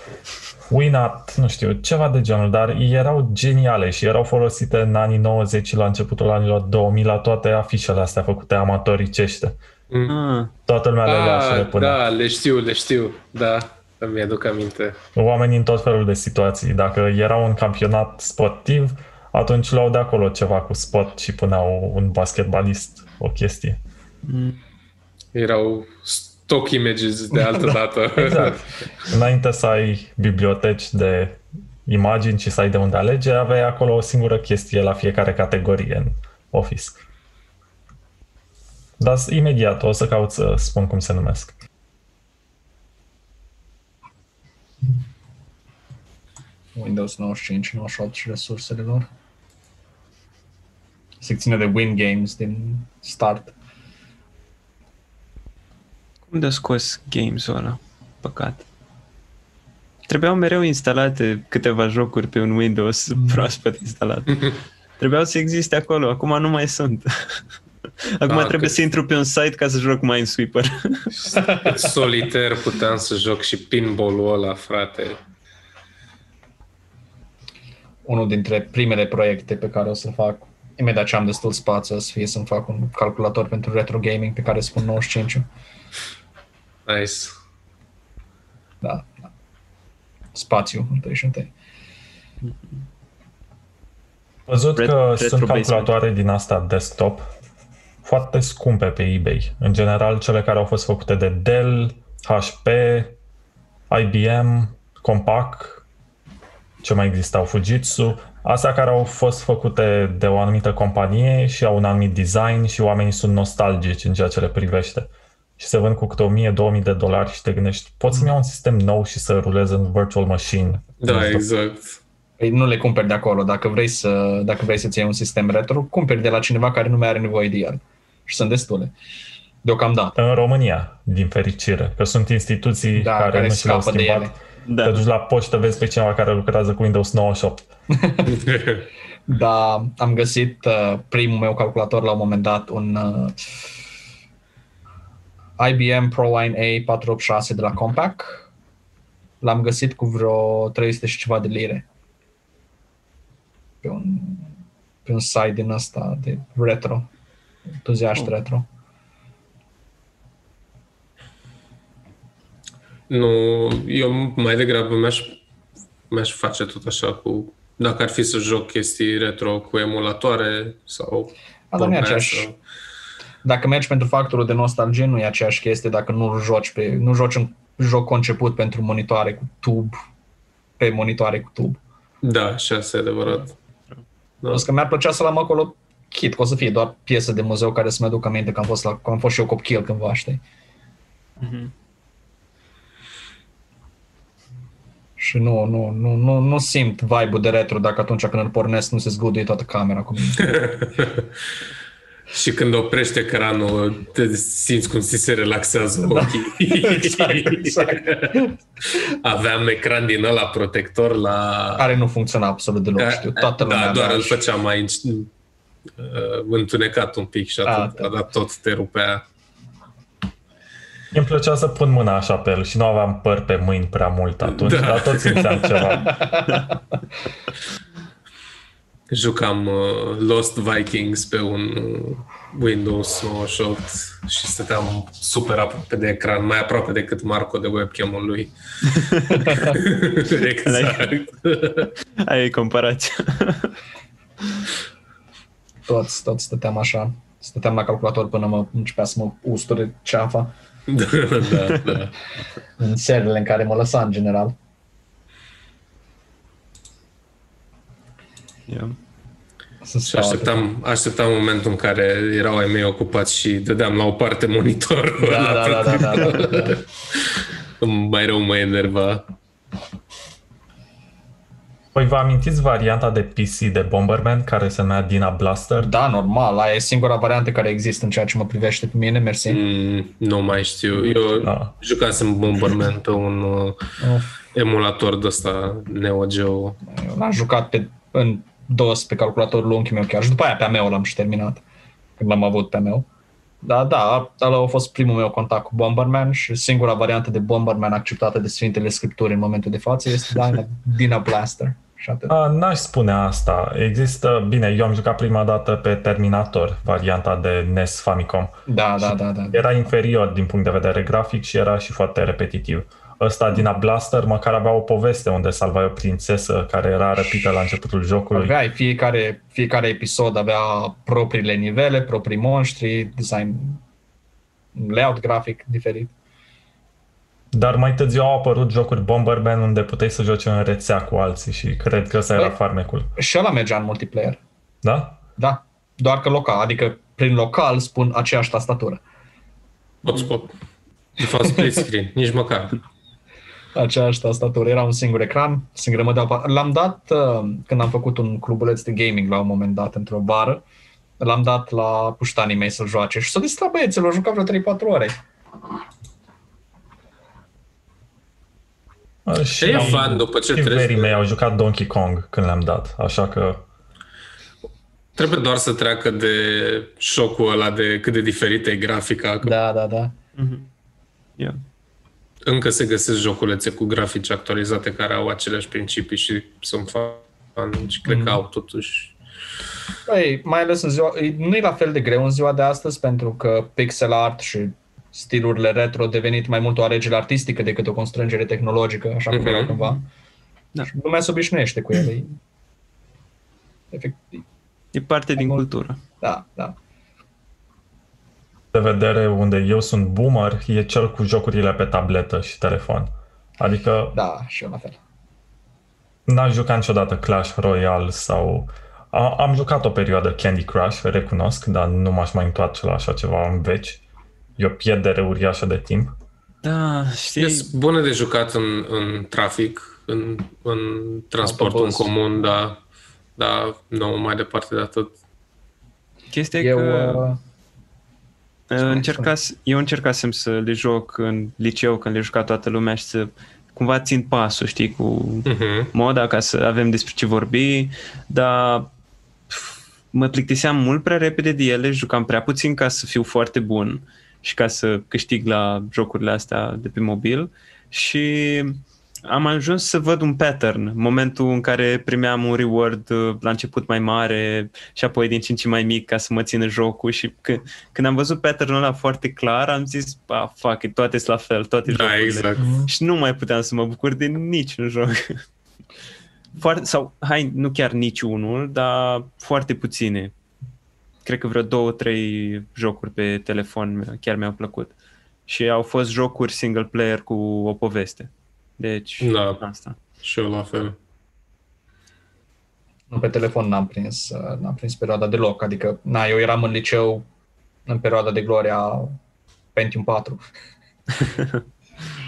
Winart, nu știu, ceva de genul, dar erau geniale și erau folosite în anii 90 și la începutul anilor 2000 la toate afișele astea făcute amatoricește. Ah, Toată lumea le lua și le Ah, punea. da, le știu, le știu. Da, îmi aduc aminte. Oamenii în tot felul de situații. Dacă era un campionat sportiv, atunci luau de acolo ceva cu sport și puneau un basketbalist, o chestie. Erau stock images de altă dată. Exact. Înainte să ai biblioteci de imagini și să ai de unde alege, aveai acolo o singură chestie la fiecare categorie în Office. Dar imediat o să caut să spun cum se numesc. Windows 95, 98 și resursele lor. Secțiunea de Win Games din start. cum de scos games-ul ăla? Păcat. Trebuiau mereu instalate câteva jocuri pe un Windows proaspăt instalat. Trebuiau să existe acolo, acum nu mai sunt. Acum Ah, trebuie că- să intru pe un site ca să joc Minesweeper. Solitaire puteam să joc și pinball-ul ăla, frate. Unul dintre primele proiecte pe care o să fac imediat ce am destul spațiu o să fie să-mi fac un calculator pentru retro gaming pe care spun 95 Nice. Da, da. Spațiu, întâi și întâi. văzut Ret- că retro sunt basement. calculatoare din asta desktop foarte scumpe pe eBay. În general, cele care au fost făcute de Dell, HP, IBM, Compaq, ce mai existau, Fujitsu, astea care au fost făcute de o anumită companie și au un anumit design și oamenii sunt nostalgici în ceea ce le privește. Și se vând cu câte 1000-2000 de dolari și te gândești, pot să-mi iau un sistem nou și să rulez în virtual machine. Da, exact. Păi nu le cumperi de acolo. Dacă vrei, să, dacă vrei să-ți iei un sistem retro, cumperi de la cineva care nu mai are nevoie de el. Și sunt destule. Deocamdată. În România, din fericire, că sunt instituții Da, care, care nu și le-au scapă de schimbat. Ele. Te Da. duci la poștă, vezi pe cineva care lucrează cu Windows 98. Dar am găsit uh, primul meu calculator la un moment dat, un uh, IBM ProLine A486 de la Compaq. L-am găsit cu vreo 300 și ceva de lire. Pe un, pe un site din ăsta de retro. Entuziaști Oh. retro. Nu, eu mai degrabă mi-aș, mi-aș face tot așa cu... Dacă ar fi să joc chestii retro cu emulatoare sau... A, dar nu e pornea aceeași, sau- dacă mergi pentru factorul de nostalgie, nu e aceeași chestie dacă nu joci, pe, nu joci un joc conceput pentru monitoare cu tub, pe monitoare cu tub. Da, și asta e adevărat. Da. Plus că mi-ar plăcea să l-am acolo kit, că o să fie doar piesă de muzeu care să-mi aduc aminte că am fost, la, că am fost și eu copil cândva, știi? Mhm. Și Și nu, nu, nu, nu, nu simt vibe-ul de retro dacă atunci când îl pornesc nu se zguduie toată camera cu mine. Și când oprește ecranul, te simți cum ți se relaxează ochii. exact, exact. Aveam ecran din ăla protector la... Care nu funcționa absolut deloc, știu. Toată lumea da, doar avea îl și- făceam mai uh, întunecat un pic și atât, Ah, da. dar tot te rupea. Îmi plăcea să pun mâna așa pe el și nu aveam păr pe mâini prea mult atunci, Da. dar tot simțeam ceva. Jucam uh, Lost Vikings pe un uh, Windows 98 și stăteam super aproape de ecran, mai aproape decât Marco de webcam-ul lui. exact. Aia e comparația. Toți, toți stăteam așa. Stăteam la calculator până mă începea să mă usture ceafa da, da, da. în seriile în care mă lăsa în general. Yeah. Să Și așteptam, așteptam momentul în care erau ai mei ocupați și dădeam la o parte monitorul. Da, da, da, da, da, da, da. Mai rău mă enerva. Păi vă amintiți varianta de PC de Bomberman care se numea Dina Blaster? Da, normal. Aia e singura variantă care există în ceea ce mă privește pe mine, mersi. Mm, nu mai știu. Eu Da. jucasem Bomberman pe un uh, Of. emulator de ăsta Neo Geo. Eu L-am jucat pe, în DOS pe calculatorul unchiul meu chiar și după aia pe meu l-am și terminat când l-am avut pe meu. Da, da, ăla a fost primul meu contact cu Bomberman și singura variantă de Bomberman acceptată de Sfintele Scripturi în momentul de față este Dina, Dina Blaster. Și atât. A, n-aș spune asta. Există, bine, eu am jucat prima dată pe Terminator, varianta de NES Famicom. Da, da, da, da. Era inferior din punct de vedere grafic și era și foarte repetitiv. Ăsta, Dina Blaster, măcar avea o poveste unde salvai o prințesă care era răpită la începutul jocului. Aveai fiecare, fiecare episod avea propriile nivele, proprii monștri, design, layout grafic diferit. Dar mai târziu au apărut jocuri Bomberman unde puteai să joci în rețea cu alții și cred că ăsta era Băi. farmecul. Și ăla mergea în multiplayer. Da? Da, doar că local, adică prin local spun aceeași tastatură. Hotspot. De fapt, split screen. Nici măcar. Aceeași tastatură, era un singur ecran, singură mă dau pa- L-am dat uh, când am făcut un clubuleț de gaming la un moment dat, într-o vară, l-am dat la puștanii mei să-l joace și s-au distrat băieții, l-au jucat vreo 3-4 ore. Și E am- fan după ce și treci verii de- mei au jucat Donkey Kong când le-am dat, așa că Trebuie doar să treacă de șocul ăla de cât de diferită e grafica. Că Da, da, da. Yeah. Încă se găsesc joculețe cu grafici actualizate care au aceleași principii și sunt fan și cred că au totuși Băi, mai ales în ziua, e- nu e la fel de greu în ziua de astăzi pentru că pixel art și stilurile retro au devenit mai mult o alegere artistică decât o constrângere tehnologică, așa cum Mhm. erau cândva. Da. Și lumea se obișnuiește cu ele. E- Efectiv, E parte din cultură. da, da. de vedere unde eu sunt boomer, e cel cu jocurile pe tabletă și telefon. Adică Da, și eu la fel. n-am jucat niciodată Clash Royale sau... A, am jucat o perioadă Candy Crush, recunosc, dar nu m-aș mai întoarce la așa ceva în veci. E o pierdere uriașă de timp. Da, știi, Sunt bune de jucat în, în trafic, în, în transportul în Autobuz. comun, dar da, nu mai departe de atât. chestia e Eu, că uh, încercas, eu încercasem să le joc în liceu când le juca toată lumea și să cumva țin pasul, știi, cu Uh-huh. moda ca să avem despre ce vorbi, dar pf, mă plictiseam mult prea repede de ele, jucam prea puțin ca să fiu foarte bun și ca să câștig la jocurile astea de pe mobil și am ajuns să văd un pattern, momentul în care primeam un reward uh, la început mai mare și apoi din ce în ce mai mic ca să mă țină jocul și când, când am văzut patternul ăla foarte clar, am zis, ah, fuck it, toate sunt la fel, toate Da, jocurile. exact. Și nu mai puteam să mă bucur de niciun joc. Foarte, sau, hai, nu chiar niciunul, dar foarte puține. Cred că vreo două, trei jocuri pe telefon chiar mi-au plăcut. Și au fost jocuri single player cu o poveste. Deci, Da. asta. Și eu la fel. Nu, pe telefon n-am prins, uh, n-am prins perioada deloc. Adică, na, eu eram în liceu în perioada de gloria Pentium 4.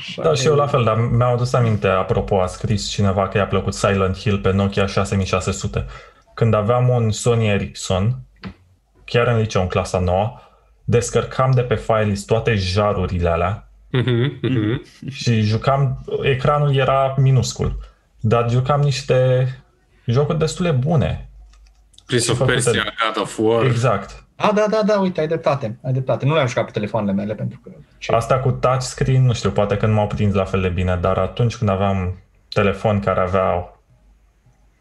și Așa Da, că- și eu la fel, dar mi-au adus aminte, apropo, a scris cineva că i-a plăcut Silent Hill pe Nokia 6600. Când aveam un Sony Ericsson, chiar în liceu, în clasa 9, descărcam de pe file toate jarurile alea Mhm, mhm. și jucam, ecranul era minuscul, dar jucam niște jocuri destul de bune. Prince of făcute- Persia, God of War. Exact. Ah, da, da, da, uite, ai dreptate, ai dreptate. Nu le-am jucat pe telefoanele mele pentru că... Ce? Asta cu touchscreen, nu știu, poate că nu m-au prins la fel de bine, dar atunci când aveam telefon care avea,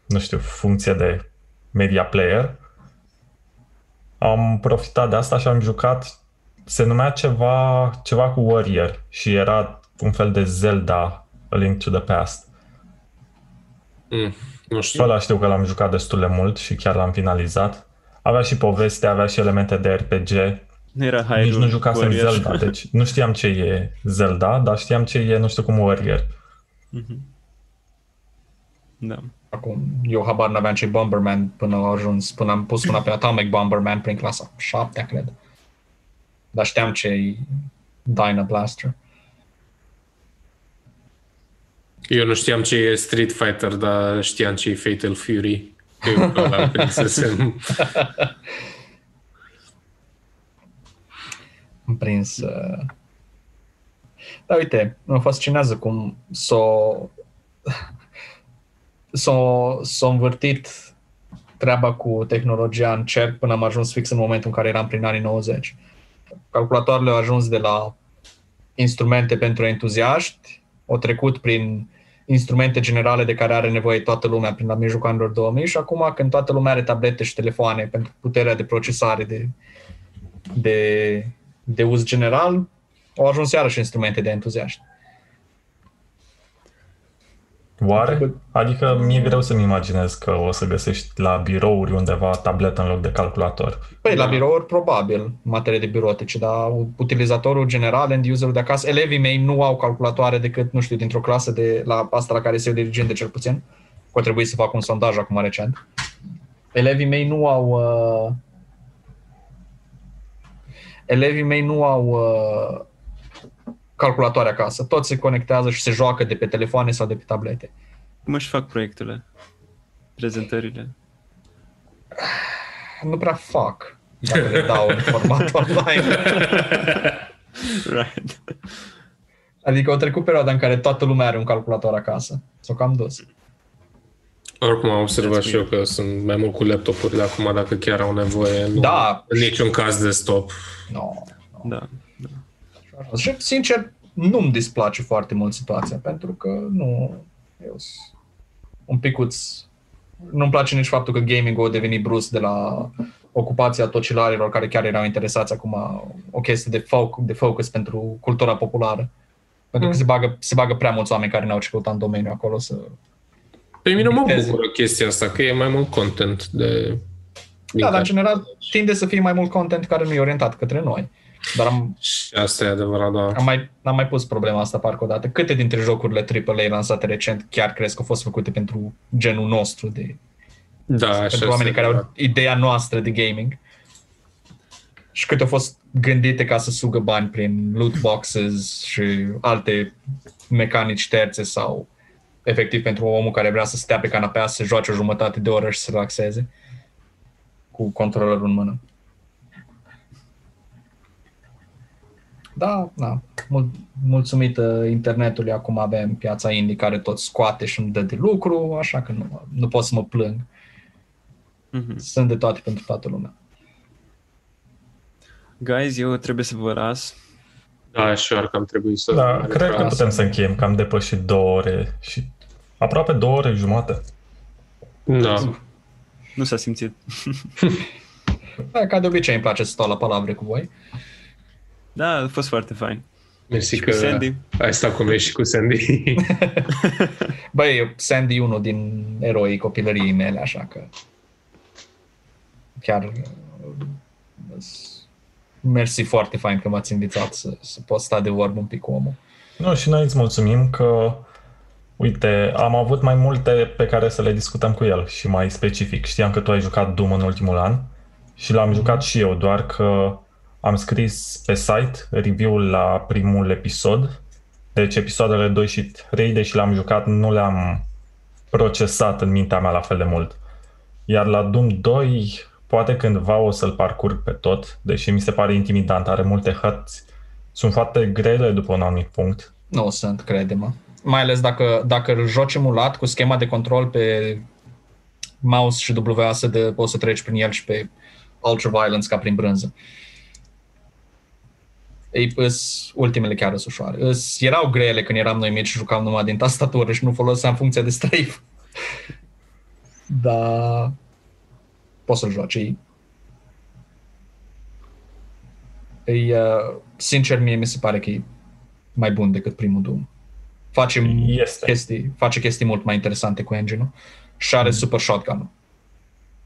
nu știu, funcție de media player, am profitat de asta și am jucat, se numea ceva, ceva cu Warrior și era un fel de Zelda A Link to the Past. Mm, nu Și știu. ăla știu că l-am jucat destul de mult și chiar l-am finalizat. Avea și poveste, avea și elemente de RPG. Era Hyrule Nici nu jucasem Warriors. Zelda, deci nu știam ce e Zelda, dar știam ce e, nu știu cum, Warrior. Da. Acum, eu habar n-aveam ce Bomberman până au ajuns, până am pus mâna pe Atomic Bomberman prin clasa 7 cred. Dar știam ce e Dyna Blaster. Eu nu știam ce e Street Fighter, dar știam ce e Fatal Fury. Că eu pe ăla prinsesem. Am prins... Uh... Da, uite, mă fascinează cum s-o... s-o, s-o învârtit treaba cu tehnologia în cerc până am ajuns fix în momentul în care eram prin anii 90. Calculatoarele au ajuns de la instrumente pentru entuziaști, au trecut prin instrumente generale de care are nevoie toată lumea prin la mijlocul anilor 2000 și acum când toată lumea are tablete și telefoane pentru puterea de procesare de, de, de uz general, au ajuns iarăși instrumente de entuziaști. Oare? Adică mi-e greu să-mi imaginez că o să găsești la birouri undeva tabletă în loc de calculator. Păi, la Da. birouri, probabil, în materie de birotice, dar utilizatorul general, end userul de acasă, elevii mei nu au calculatoare decât, nu știu, dintr-o clasă de la asta la care se eu dirigent de cel puțin, că a trebuit să fac un sondaj acum recent. Elevii mei nu au... Uh, elevii mei nu au uh, calculatoare acasă. Toți se conectează și se joacă de pe telefoane sau de pe tablete. Cum își fac proiectele? Prezentările? Nu prea fac dacă le dau în format online. Right. Adică au trecut perioada în care toată lumea are un calculator acasă. S-o cam dus. Oricum am observat That's și eu că sunt mai mult cu laptopurile acum dacă chiar au nevoie. Nu, Da. În niciun caz de stop. No. Da. Și, sincer, nu-mi displace foarte mult situația, pentru că nu... Eu sunt un picuț... Nu-mi place nici faptul că gaming-ul a devenit brusc de la ocupația tocilarilor care chiar erau interesați acum o chestie de, foc, de focus pentru cultura populară. Pentru că se bagă, se bagă prea mulți oameni care n-au ce căuta în domeniu acolo să... Pe mine mă Viteze. bucură chestia asta, că e mai mult content de... din Da, dar în care- general tinde să fie mai mult content care nu e orientat către noi. Dar am, Și asta e adevărat, da. am, mai, am mai pus problema asta parcă o dată. Câte dintre jocurile AAA lansate recent chiar crezi că au fost făcute pentru genul nostru, de, Da, așa pentru oamenii este care adevărat. au ideea noastră de gaming? Și câte au fost gândite ca să sugă bani prin loot boxes și alte mecanici terțe sau efectiv pentru omul care vrea să stea pe canapea, să se joace o jumătate de oră și să se relaxeze cu controlerul în mână. Da, da. Mul- mulțumită internetului acum avem piața indie care tot scoate și îmi dă de lucru, așa că nu, nu pot să mă plâng. Mhm. Sunt de toate pentru toată lumea. Guys, eu trebuie să vă las. Da, și eu ar cam trebui să... Da, cred că să- putem să încheiem, că am depășit două ore și aproape două ore jumate. Da. Nu s-a simțit. Da, ca de obicei îmi place să stau la palavre cu voi. Da, a fost foarte fain. Mersi Și că cu Sandy. ai stat cu noi și cu Sandy. Băi, eu- Sandy e unul din eroii copilăriei mele, așa că chiar uh, mersi foarte fain că m-ați invitat să, să pot sta de vorbă un pic cu omul. Nu, și noi îți mulțumim că, uite, am avut mai multe pe care să le discutăm cu el și mai specific. Știam că tu ai jucat Doom în ultimul an și l-am jucat și eu, doar că am scris pe site review-ul la primul episod Deci episoadele 2 și 3, deși le-am jucat, nu le-am procesat în mintea mea la fel de mult. Iar la Doom 2, poate cândva o să-l parcurg pe tot, deși mi se pare intimidant, are multe hărți, sunt foarte grele după un anumit punct. Nu sunt, crede-mă. Mai ales dacă, dacă îl joci emulat cu schema de control pe mouse și WASD, poți să treci prin el și pe Ultra Violence ca prin brânză. Ei, îs, ultimele chiar sunt ușoare. Îs, erau grele când eram noi mici și jucam numai din tastatură și nu foloseam funcția de strafe. Dar poți să-l joci. E, e, uh, sincer, mie mi se pare că e mai bun decât primul Doom. Face Este. chestii, face chestii mult mai interesante cu engine-ul și are super shotgun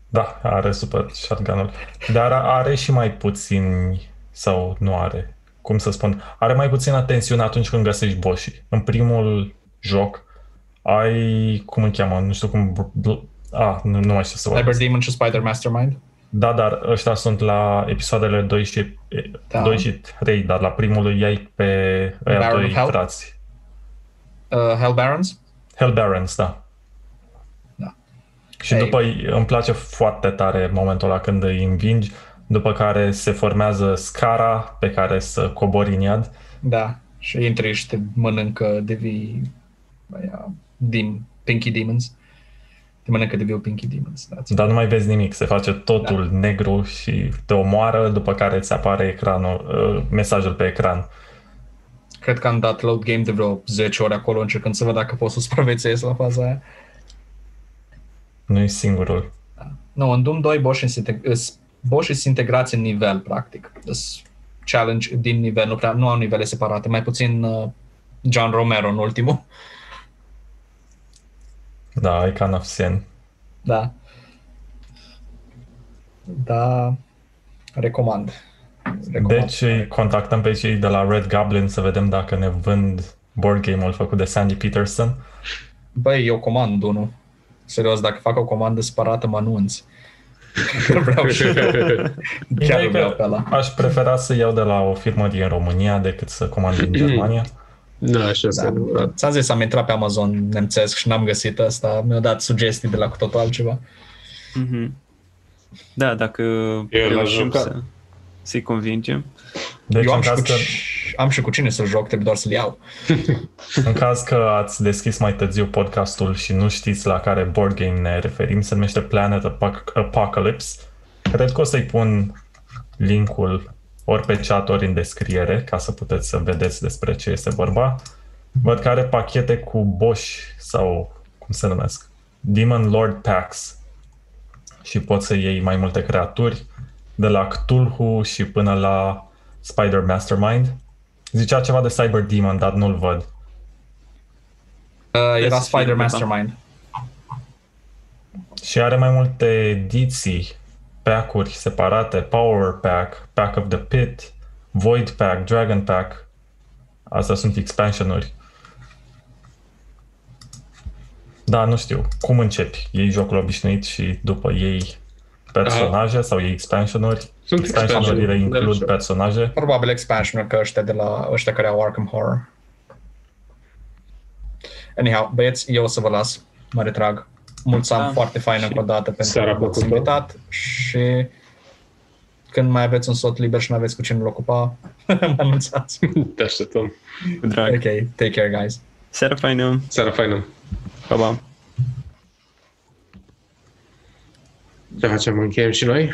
Da, are super shotgun Dar are și mai puțin sau nu are, cum să spun, are mai puțină tensiune atunci când găsești boșii. În primul joc ai, cum îl cheamă, nu știu cum, bl- a, nu, nu mai știu să Cyber vorbesc. Demon și Spider Mastermind. Da, dar ăștia sunt la episoadele 2 și, Da. 2 și 3, dar la primul îi ai pe ăia Baron doi Hell? frați. Uh, Hell Barons. Hell Barons, da. Da. Și Ei. după îmi place foarte tare momentul ăla când îi învingi, după care se formează scara pe care să cobori în iad. Da. Și intri și te mănâncă, devii aia, dim, Pinky Demons. Te mănâncă devii Pinky Demons. Da. Dar nu mai vezi nimic, se face totul da. negru și te omoară, după care îți apare ecranul, uh, mesajul pe ecran. Cred că am dat load game de vreo 10 ori acolo încercând să văd dacă pot să supraviețuiesc la faza aia. Nu e singurul. Nu, în Doom 2 boșii sunt, integ- îs- boșii sunt integrați în nivel, practic. Îs challenge din nivel, nu, prea, nu au nivele separate, mai puțin uh, John Romero în ultimul. Da, e kind of sin. Da. Da, recomand. recomand. Deci îi contactăm pe cei de la Red Goblin să vedem dacă ne vând board game-ul făcut de Sandy Peterson. Băi, eu comand unul. Serios, dacă fac o comandă separată, mă anunți. Că vreau și Chiar Ideea e îl vreau că pe ăla. aș prefera să iau de la o firmă din România decât să comand din Germania. Da, așa da. Da. adevărat. Ți-am zis, am intrat pe Amazon nemțesc și n-am găsit asta. Mi-au dat sugestii de la cu totul altceva. Mhm. Da, dacă l-aș reușim juca. să, să-i convingem. Deci eu am în și, cu, caz, că, ci- am și cu cine să joc, trebuie doar să-l iau. în caz că ați deschis mai târziu podcastul și nu știți la care board game ne referim, se numește Planet Apoc- Apocalypse. Cred că o să-i pun linkul ori pe chat, ori în descriere, ca să puteți să vedeți despre ce este vorba. Văd că are pachete cu boși sau cum se numesc, Demon Lord Packs și poți să iei mai multe creaturi de la Cthulhu și până la Spider Mastermind. Zicea ceva de Cyber Demon, dar nu-l văd. Uh, era să fie Spider undeva. Mastermind. Și are mai multe ediții, pack-uri separate, Power Pack, Pack of the Pit, Void Pack, Dragon Pack. Astea sunt expansionuri. Da, nu știu. Cum începi? Iei jocul obișnuit și după ei personaje sau iei expansionuri? Sunt Expansionurile expansion, includ da, personaje? Probabil expansion că ăștia de la ăștia care au Arkham Horror. Anyhow, băieți, eu o să vă las. Mă retrag. Mulțumim Da. foarte fain Și încă o dată pentru seara că m-ați plăcută. invitat și când mai aveți un sot liber și nu aveți cu cine îl ocupa, mă anunțați. Te așteptăm. Cu drag. Ok, take care, guys. Seara faină. Seara faină. Pa, pa. Ce facem? Încheiem și noi?